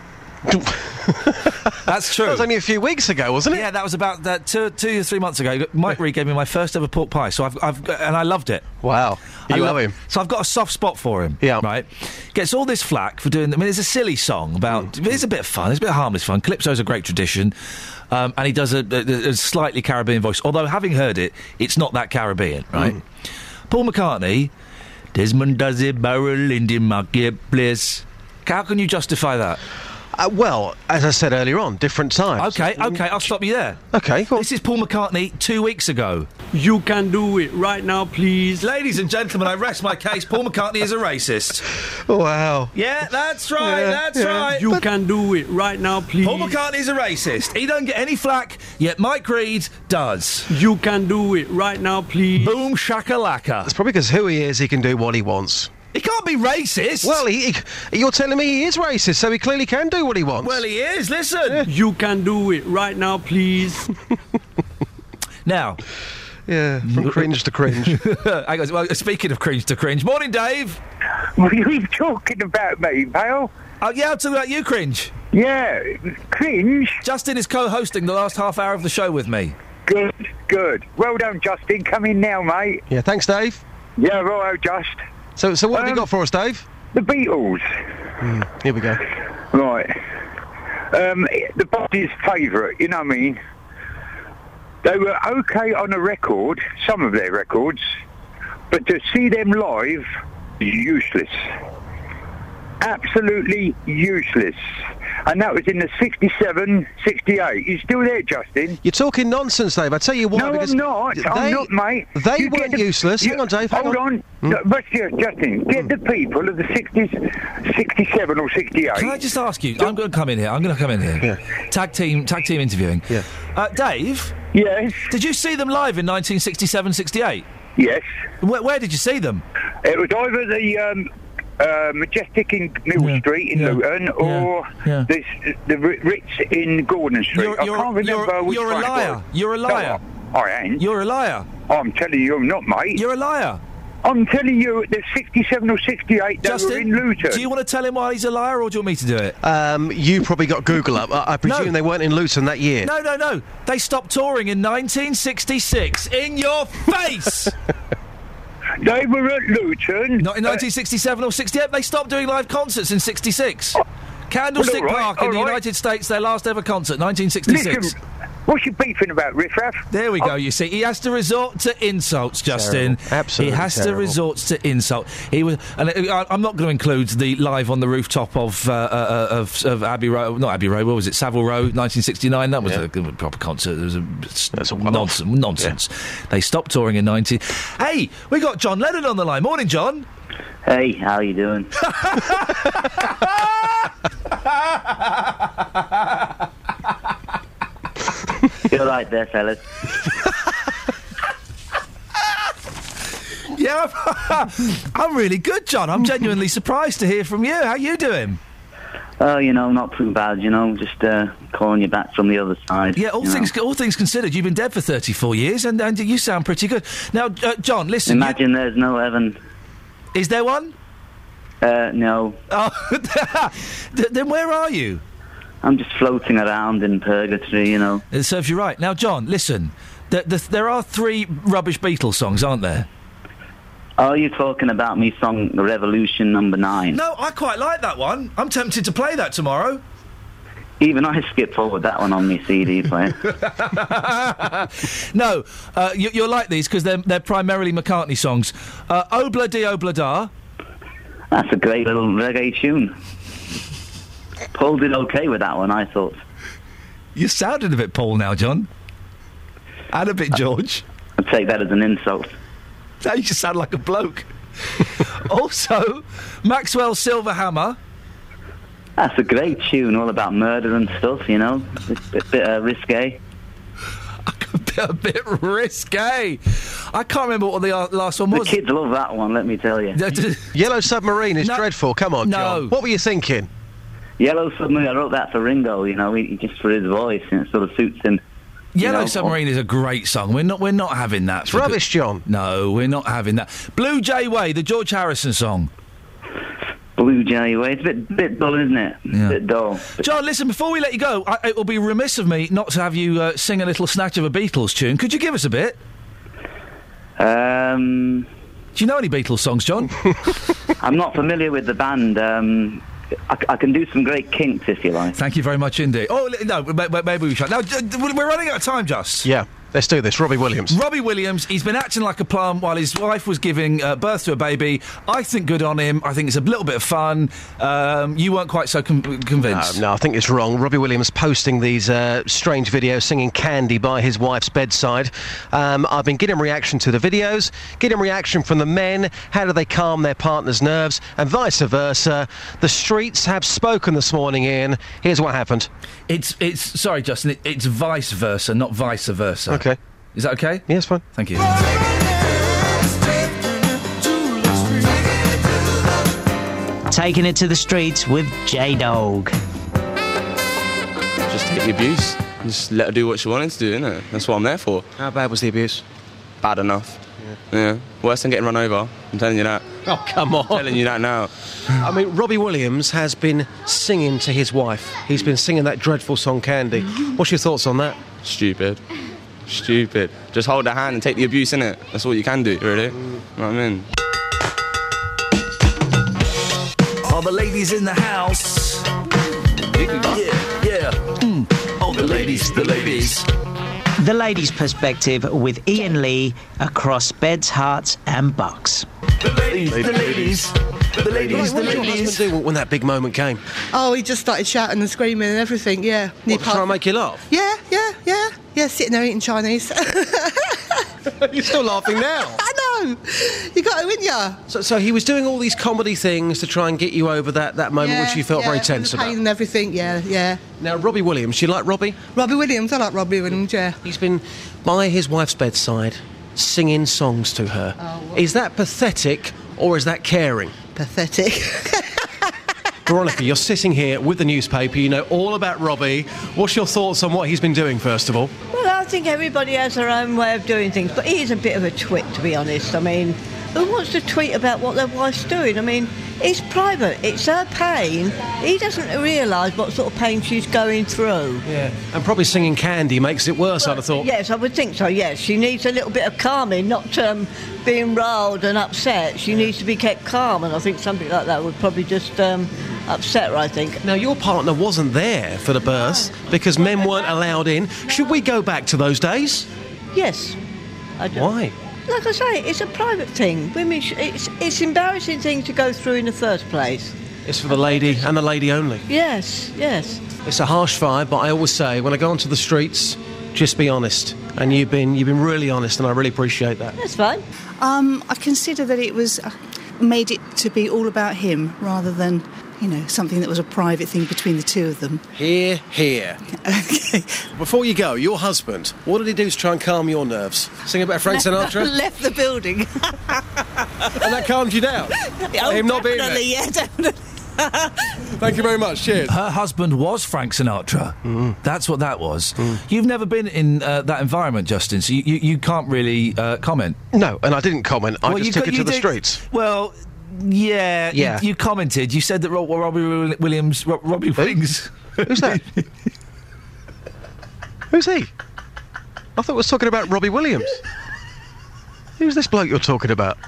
That's true. That was only a few weeks ago, wasn't it? Yeah, that was about that two, two or three months ago. Mike Read gave me my first ever pork pie, so I've, I've and I loved it. Wow, I you lo- love him. So I've got a soft spot for him. Yeah, right. Gets all this flack for doing. I mean, it's a silly song about. It's a bit of fun. It's a bit of harmless fun. Calypso's a great tradition. Um, and he does a, a, a slightly Caribbean voice, although having heard it, it's not that Caribbean, right? Paul McCartney, Desmond does it barrel in the marketplace. How can you justify that? Uh, well, as I said earlier on, different times. Okay, okay, I'll stop you there. Okay, cool. This is Paul McCartney two weeks ago. You can do it right now, please. Ladies and gentlemen, I rest my case. Paul McCartney is a racist. Wow. Yeah, that's right, Yeah, that's yeah. right. You can do it right now, please. Paul McCartney is a racist. He don't get any flack, yet Mike Read does. You can do it right now, please. Boom shakalaka. It's probably because who he is, he can do what he wants. He can't be racist. Well, he, he- you're telling me he is racist, so he clearly can do what he wants. Well, he is. Listen. You can do it right now, please. Now. Yeah, from cringe to cringe. Hang on, well, speaking of cringe to cringe, morning, Dave. Were you talking about me, pal? Oh, yeah, I'm talking about you, cringe. Yeah, cringe. Justin is co-hosting the last half hour of the show with me. Good, good. Well done, Justin. Come in now, mate. yeah, thanks, Dave. Yeah, righto, Just. So, so what have you Um, got for us, Dave? The Beatles. Here we go. Right. Um, the body's favourite, you know what I mean? They were okay on a record, some of their records, but to see them live, useless. Absolutely useless. And that was in the 67, 68. You still there, Justin? You're talking nonsense, Dave. I tell you why. No, because I'm not. They, I'm not, mate. They You weren't the- useless. you- Hang on, Dave. Hang hold on. on. No, but yeah, Justin, get the people of the 60s, 67 or 68. Can I just ask you? I'm going to come in here. I'm going to come in here. Tag team, tag team interviewing. Yeah. Uh, Dave. Yes. Did you see them live in 1967, 68? Yes. Where, where did you see them? It was either the um, uh, Majestic in Mill Street in Luton or yeah. The, the Ritz in Gordon Street. You're- I you're- can't remember you're- which you're a one it liar. You're a liar. I I ain't. You're a liar. I'm telling you, I'm not, mate. You're a liar. I'm telling you, the 67 or 68 they Justin, were in Luton. do you want to tell him why he's a liar, or do you want me to do it? Um, you probably got Google up. I, I presume they weren't in Luton that year. No, no, no. They stopped touring in 1966. In your face. They were at Luton. Not in uh, 1967 or 68. They stopped doing live concerts in 66. Candlestick Well, right, Park in the right. United States, their last ever concert, 1966. Listen, what's you beefing about, Riff Raff? There we go. You see, he has to resort to insults, Justin. Terrible. Absolutely he has to resort to insult. He was, and I, I'm not going to include the live on the rooftop of uh, uh, of, of Abbey Road, not Abbey Road. What was it? Savile Row, 1969. That was a, good proper concert. It was a, nonsense. Nonsense. They stopped touring in 90. Hey, we got John Lennon on the line. Morning, John. Hey, how are you doing? You're right there, fellas. Yeah, I'm, really good, John. I'm genuinely surprised to hear from you. How you doing? Oh, you know, not too bad. You know, just uh, calling you back from the other side. Yeah, all you know. things all things considered, you've been dead for 34 years, and, and you sound pretty good. Now, uh, John, listen. you- Imagine there's no heaven. is there one? Uh, no, Oh, then where are you? I'm just floating around in purgatory. You know. It serves you right. Now, John, listen. Th th there are three rubbish Beatles songs, aren't there? Are you talking about me song Revolution Number Nine? No, I quite like that one. I'm tempted to play that tomorrow. Even I skip forward that one on my CD player. no, uh, you, you'll like these because they're, they're primarily McCartney songs. Uh, Obla di Obla Da. That's a great little reggae tune. Paul did okay with that one, I thought. You sounded a bit Paul now, John. And a bit George. I'd take that as an insult. Now you just sound like a bloke. also, Maxwell Silverhammer. That's a great tune, all about murder and stuff, you know. a bit, bit uh, risque. a bit risque. I can't remember what the uh, last one was. The kids love that one, let me tell you. Yellow Submarine is dreadful. Come on, No. John. What were you thinking? Yellow Submarine, I wrote that for Ringo, you know, he, just for his voice, and it sort of suits him. you Yellow know. Submarine is a great song. We're not. We're not having that. It's rubbish, John. No, we're not having that. Blue Jay Way, the George Harrison song. Blue Jay Way, it's a bit, bit dull, isn't it? Yeah. bit dull. John, listen. Before we let you go, I, it will be remiss of me not to have you uh, sing a little snatch of a Beatles tune. Could you give us a bit? Um, Do you know any Beatles songs, John? I'm not familiar with the band. Um, I, I can do some great kinks if you like. Thank you very much indeed. Oh no, ma- ma- maybe we should. Now d- d- we're running out of time, just. Yeah, let's do this. Robbie Williams. Robbie Williams, he's been acting like a plum while his wife was giving uh, birth to a baby. I think good on him. I think it's a little bit of fun. Um, you weren't quite so con- convinced. No, no, I think it's wrong. Robbie Williams posting these uh, strange videos singing Candy by his wife's bedside. Um, I've been getting reaction to the videos, getting reaction from the men. How do they calm their partner's nerves? And vice versa. The streets have spoken this morning, Iain. Here's what happened. It's it's sorry, Justin. It, it's vice versa, not vice versa. Okay. Is that okay? Yeah, it's fine. Thank you. Taking it to the streets with J Dog. Just take the abuse. Just let her do what she wanted to do, innit? That's what I'm there for. How bad was the abuse? Bad enough. Yeah. Worse than getting run over. I'm telling you that. Oh, come on. telling you that now. I mean, Robbie Williams has been singing to his wife. He's been singing that dreadful song Candy. What's your thoughts on that? Stupid. Stupid. Just hold her hand and take the abuse, in it. That's all you can do, really. You know what I mean? All the ladies in the house. Yeah, yeah. Mm. All the ladies, the ladies. The ladies' perspective with Iain Lee across Beds, Herts, and Bucks. The ladies, the ladies, the ladies, the What did your husband do when that big moment came? Oh, he just started shouting and screaming and everything, yeah. What, to try and make you laugh? Yeah, yeah, yeah. Yeah, sitting there eating Chinese. You're still laughing now. I know. You got to, win ya? So, so he was doing all these comedy things to try and get you over that, that moment which you felt yeah, very tense the about. and everything, yeah, yeah. Now, Robbie Williams, you like Robbie? Robbie Williams, I like Robbie Williams, yeah. He's been by his wife's bedside singing songs to her. Oh, Is that pathetic or is that caring? Pathetic. Veronica, you're sitting here with the newspaper, you know all about Robbie. What's your thoughts on what he's been doing, first of all? Well, I think everybody has their own way of doing things, but he's a bit of a twit, to be honest. I mean, who wants to tweet about what their wife's doing? I mean, it's private, it's her pain. He doesn't realise what sort of pain she's going through. Yeah. And probably singing Candy makes it worse, I'd have thought. Yes, I would think so, yes. She needs a little bit of calming, not um, being riled and upset. She needs to be kept calm, and I think something like that would probably just um, upset her, I think. Now, your partner wasn't there for the birth because men weren't allowed in. Should we go back to those days? Yes. I do. Why? Like I say, it's a private thing. Women, sh- it's it's embarrassing thing to go through in the first place. It's for the lady and the lady only. Yes, yes. It's a harsh vibe, but I always say when I go onto the streets, just be honest. And you've been you've been really honest, and I really appreciate that. That's fine. Um, I consider that it was uh, made it to be all about him rather than, you know, something that was a private thing between the two of them. Here, here. Okay. Before you go, your husband, what did he do to try and calm your nerves? Sing about Frank Sinatra? Left the building. and that calmed you down? Oh, him not being there? yeah, definitely. Thank you very much. Cheers. Her husband was Frank Sinatra. That's what that was. You've never been in uh, that environment, Justin, so you, you, you can't really uh, comment. No, and I didn't comment. I Well, just you took got- it to the did- streets. Well, yeah, you- Yeah. You, commented. You said that Ro- Robbie Williams, Ro- Robbie Wings. Who's that? Who's he? I thought we was talking about Robbie Williams. Who's this bloke you're talking about?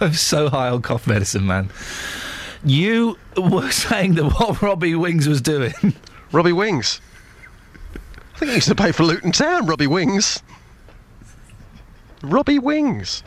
I'm so high on cough medicine, man. You were saying that what Robbie Wings was doing. Robbie Wings. I think he used to play for Luton Town, Robbie Wings. Robbie Wings.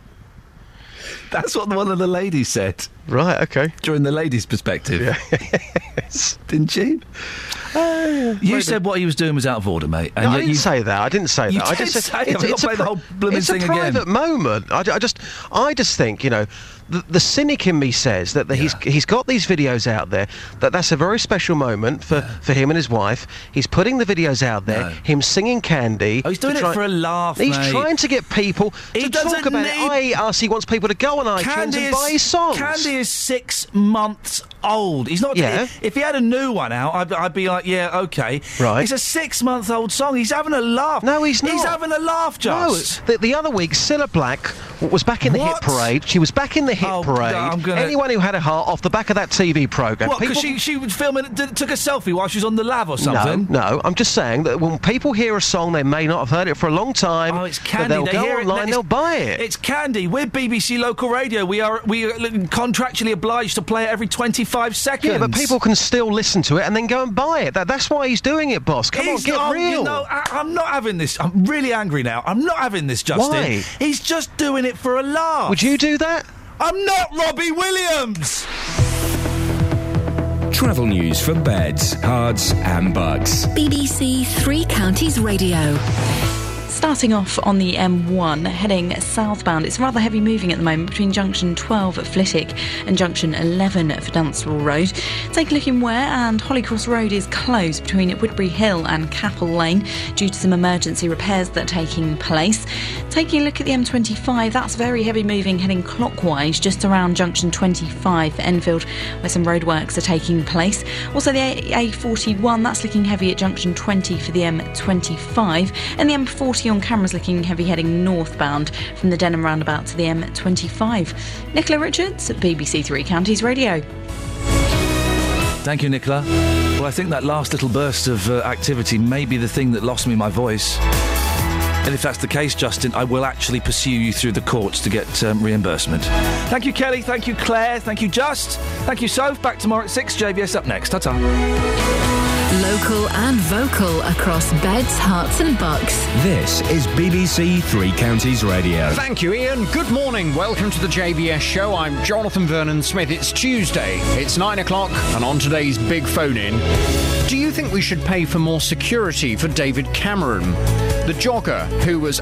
That's what one of the ladies said. Right, okay. During the ladies' perspective. yes. Didn't uh, you? you said what he was doing was out of order, mate. No, I didn't you- say that. I didn't say that. I just said say it. I've got to play the whole blooming it's thing a again. private moment. I, I just, I just think, you know, the, the cynic in me says that the, he's he's got these videos out there. That that's a very special moment for, for him and his wife. He's putting the videos out there. Him singing Candy. Oh, he's doing to it for a laugh, He's mate. trying to get people to talk about need- it. He wants people to go on iTunes Candy and is, buy his songs. Candy is six months old. He's not. Yeah. If he had a new one out, I'd, I'd be like, yeah, okay. Right. It's a six-month-old song. He's having a laugh. No, he's not. He's having a laugh, just. No, the, the other week, Cilla Black was back in the What? hit parade. She was back in the hit Oh, parade. I'm gonna- Anyone who had a heart off the back of that TV program. What? Because she she was filming, did, took a selfie while she was on the lav or something. No, no. I'm just saying that when people hear a song, they may not have heard it for a long time. Oh, it's Candy, They'll they go online, it. they'll buy it. It's Candy. We're BBC local radio. We are we are contractually obliged to play it every 25 seconds. Yeah, but people can still listen to it and then go and buy it. That, that's why he's doing it, boss. Come He's on, get not- real. You know, I, I'm not having this. I'm really angry now. I'm not having this, Justin. Why? He's just doing it for a laugh. Would you do that? I'm not Robbie Williams. Travel news for Beds, cards, and Bucks. BBC Three Counties Radio. Starting off on the M1, heading southbound, it's rather heavy moving at the moment between junction 12 at Flitwick and junction 11 for Dunstable Road. Take a look in Ware, and Hollycross Road is closed between Woodbury Hill and Capel Lane due to some emergency repairs that are taking place. Taking a look at the M25, that's very heavy moving heading clockwise just around junction 25 for Enfield, where some roadworks are taking place. Also, the A- A41, that's looking heavy at junction 20 for the M25, and the M40 on cameras looking heavy heading northbound from the Denham roundabout to the M25. Nicola Richards at BBC Three Counties Radio. Thank you, Nicola. Well, I think that last little burst of uh, activity may be the thing that lost me my voice. And if that's the case, Justin, I will actually pursue you through the courts to get um, reimbursement. Thank you, Kelly. Thank you, Claire. Thank you, Just. Thank you, Soph. Back tomorrow at 6. JBS up next. Ta ta. Local and vocal across Beds, Herts, and Bucks. This is BBC Three Counties Radio. Thank you, Iain. Good morning. Welcome to the JBS show. I'm Jonathan Vernon Smith. It's Tuesday. It's nine o'clock, and on today's big phone in, do you think we should pay for more security for David Cameron, the jogger who was